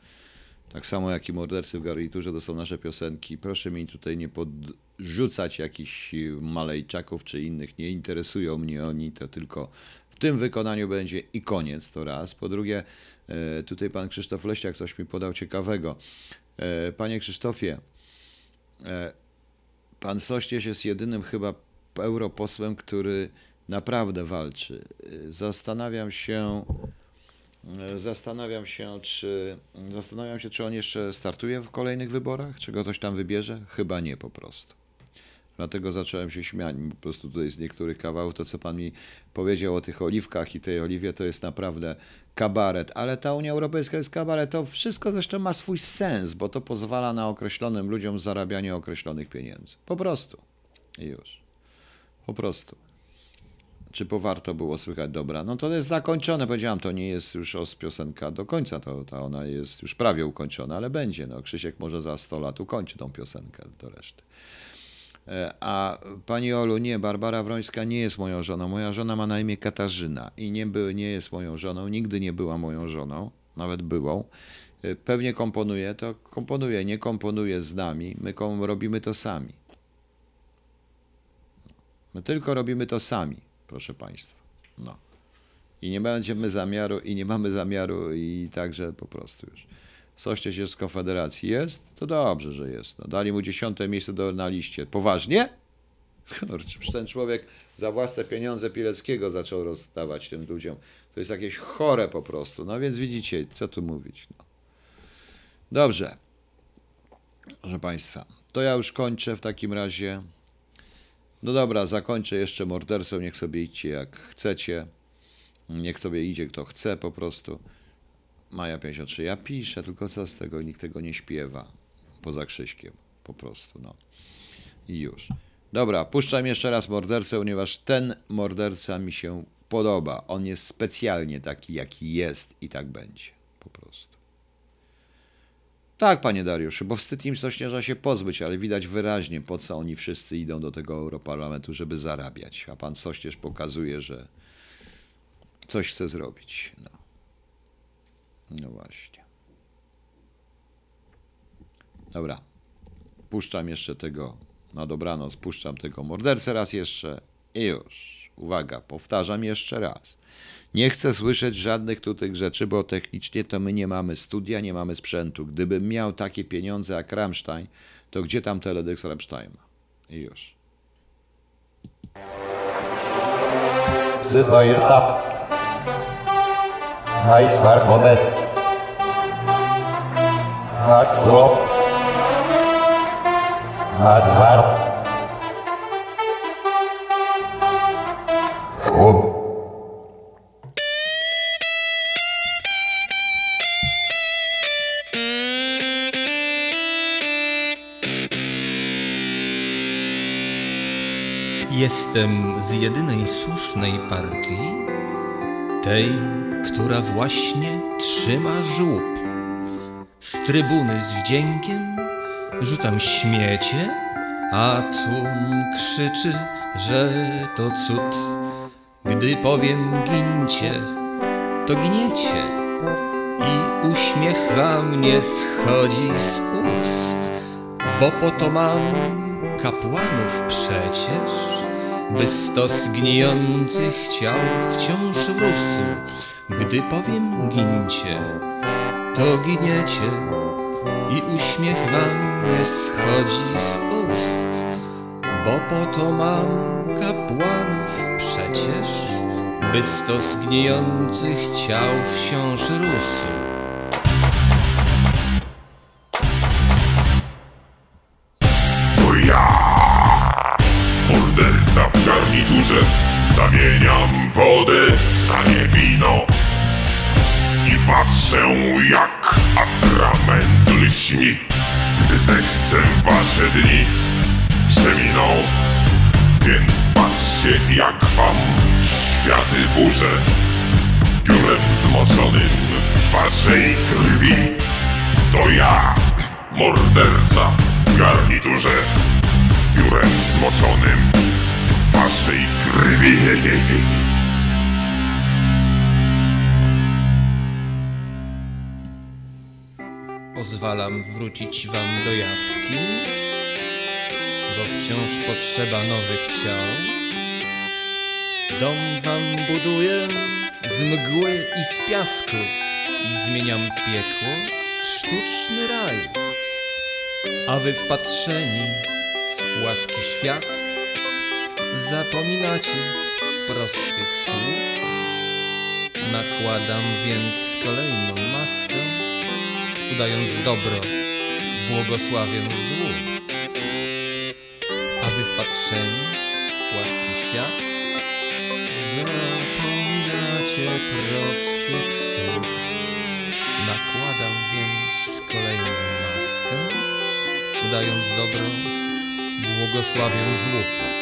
Tak samo jak i Mordercy w garniturze, to są nasze piosenki. Proszę mi tutaj nie podrzucać jakichś Malejczaków czy innych. Nie interesują mnie oni, to tylko w tym wykonaniu będzie i koniec, to raz. Po drugie, e, tutaj pan Krzysztof Leśniak coś mi podał ciekawego. E, panie Krzysztofie, e, pan Sośnierz jest jedynym chyba europosłem, który naprawdę walczy. Zastanawiam się, zastanawiam się, czy zastanawiam się, czy on jeszcze startuje w kolejnych wyborach, czy go ktoś tam wybierze? Chyba nie po prostu. Dlatego zacząłem się śmiać po prostu tutaj z niektórych kawałów. To, co pan mi powiedział o tych oliwkach i tej oliwie, to jest naprawdę kabaret. Ale ta Unia Europejska jest kabaret. To wszystko zresztą ma swój sens, bo to pozwala na określonym ludziom zarabianie określonych pieniędzy. Po prostu. I już. Po prostu. Czy powarto było słychać dobra? No to jest zakończone, powiedziałam, to nie jest już os piosenka do końca, to, to ona jest już prawie ukończona, ale będzie. No, Krzysiek może za 100 lat ukończy tą piosenkę do reszty. E, a pani Olu, nie, Barbara Wrońska nie jest moją żoną. Moja żona ma na imię Katarzyna i nie, by, nie jest moją żoną, nigdy nie była moją żoną, nawet byłą. E, pewnie komponuje, to komponuje, nie komponuje z nami, my robimy to sami. My tylko robimy to sami, proszę Państwa. No. I nie będziemy zamiaru, i nie mamy zamiaru, i także po prostu już. Sośnierz jest z Konfederacji. Jest? To dobrze, że jest. No, dali mu dziesiąte miejsce do, na liście. Poważnie? Kurczę, ten człowiek za własne pieniądze Pileckiego zaczął rozdawać tym ludziom. To jest jakieś chore po prostu. No więc widzicie, co tu mówić. No. Dobrze. Proszę Państwa, to ja już kończę w takim razie. No dobra, zakończę jeszcze mordercą. Niech sobie idźcie jak chcecie. Niech sobie idzie kto chce po prostu. Maja 53. Ja piszę, tylko co z tego? Nikt tego nie śpiewa. Poza Krzyśkiem. Po prostu, no. I już. Dobra, puszczam jeszcze raz mordercę, ponieważ ten morderca mi się podoba. On jest specjalnie taki, jaki jest i tak będzie. Po prostu. Tak, panie Dariuszu, bo wstyd im Sośnierza się pozbyć, ale widać wyraźnie, po co oni wszyscy idą do tego Europarlamentu, żeby zarabiać. A pan Sośnierz pokazuje, że coś chce zrobić. No. No właśnie. Dobra. Puszczam jeszcze tego, na dobranoc, puszczam tego mordercę raz jeszcze i już. Uwaga, powtarzam jeszcze raz. Nie chcę słyszeć żadnych tutaj rzeczy, bo technicznie to my nie mamy studia, nie mamy sprzętu. Gdybym miał takie pieniądze jak Rammstein, to gdzie tam teledysk Rammsteina? I już. Syno jest Axo. Adwar. Chłop. Jestem z jedynej słusznej partii, tej, która właśnie trzyma żłób. Z trybuny z wdziękiem rzucam śmiecie, a tłum krzyczy, że to cud. Gdy powiem gincie, to gniecie i uśmiech wam nie schodzi z ust, bo po to mam kapłanów przecież by stos gnijących ciał wciąż rósł. Gdy powiem gincie, to giniecie i uśmiech wam nie schodzi z ust, bo po to mam kapłanów przecież, by stos gnijących ciał wciąż rósł. Garniturze, zamieniam wodę w tanie wino i patrzę jak atrament lśni, gdy zechcę wasze dni przeminą, więc patrzcie jak wam światy burzę, piórem zmoczonym w waszej krwi. To ja, morderca w garniturze, z piórem zmoczonym waszej krwi. Pozwalam wrócić wam do jaskiń, bo wciąż potrzeba nowych ciał. Dom wam buduję z mgły i z piasku i zmieniam piekło w sztuczny raj. A wy wpatrzeni w płaski świat zapominacie prostych słów. Nakładam więc kolejną maskę udając dobro, błogosławię złu. A wy wpatrzeni w płaski świat, zapominacie prostych słów. Nakładam więc kolejną maskę, udając dobro, błogosławię złu.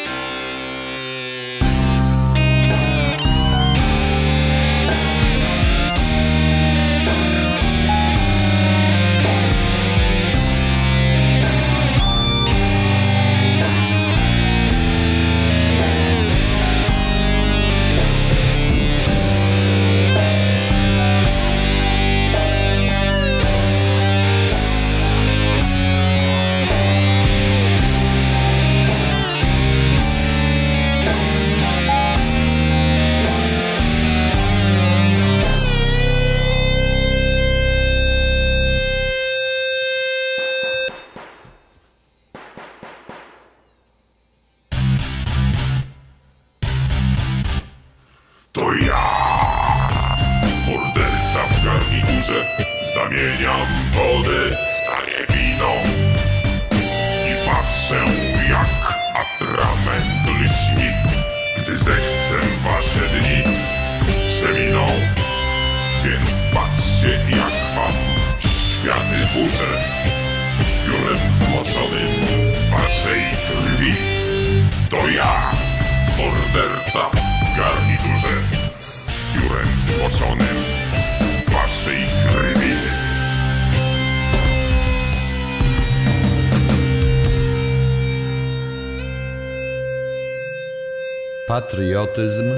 Patriotyzm.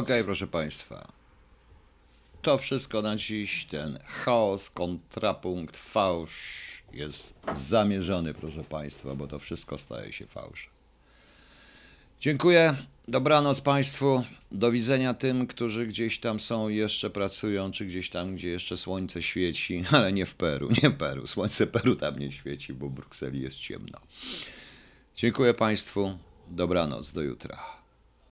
Okej, proszę Państwa. To wszystko na dziś. Ten chaos, kontrapunkt, fałsz jest zamierzony, proszę Państwa, bo to wszystko staje się fałszem. Dziękuję. Dobranoc Państwu. Do widzenia tym, którzy gdzieś tam są jeszcze pracują, czy gdzieś tam, gdzie jeszcze słońce świeci, ale nie w Peru, nie Peru. Słońce Peru tam nie świeci, bo w Brukseli jest ciemno. Dziękuję Państwu. Dobranoc. Do jutra.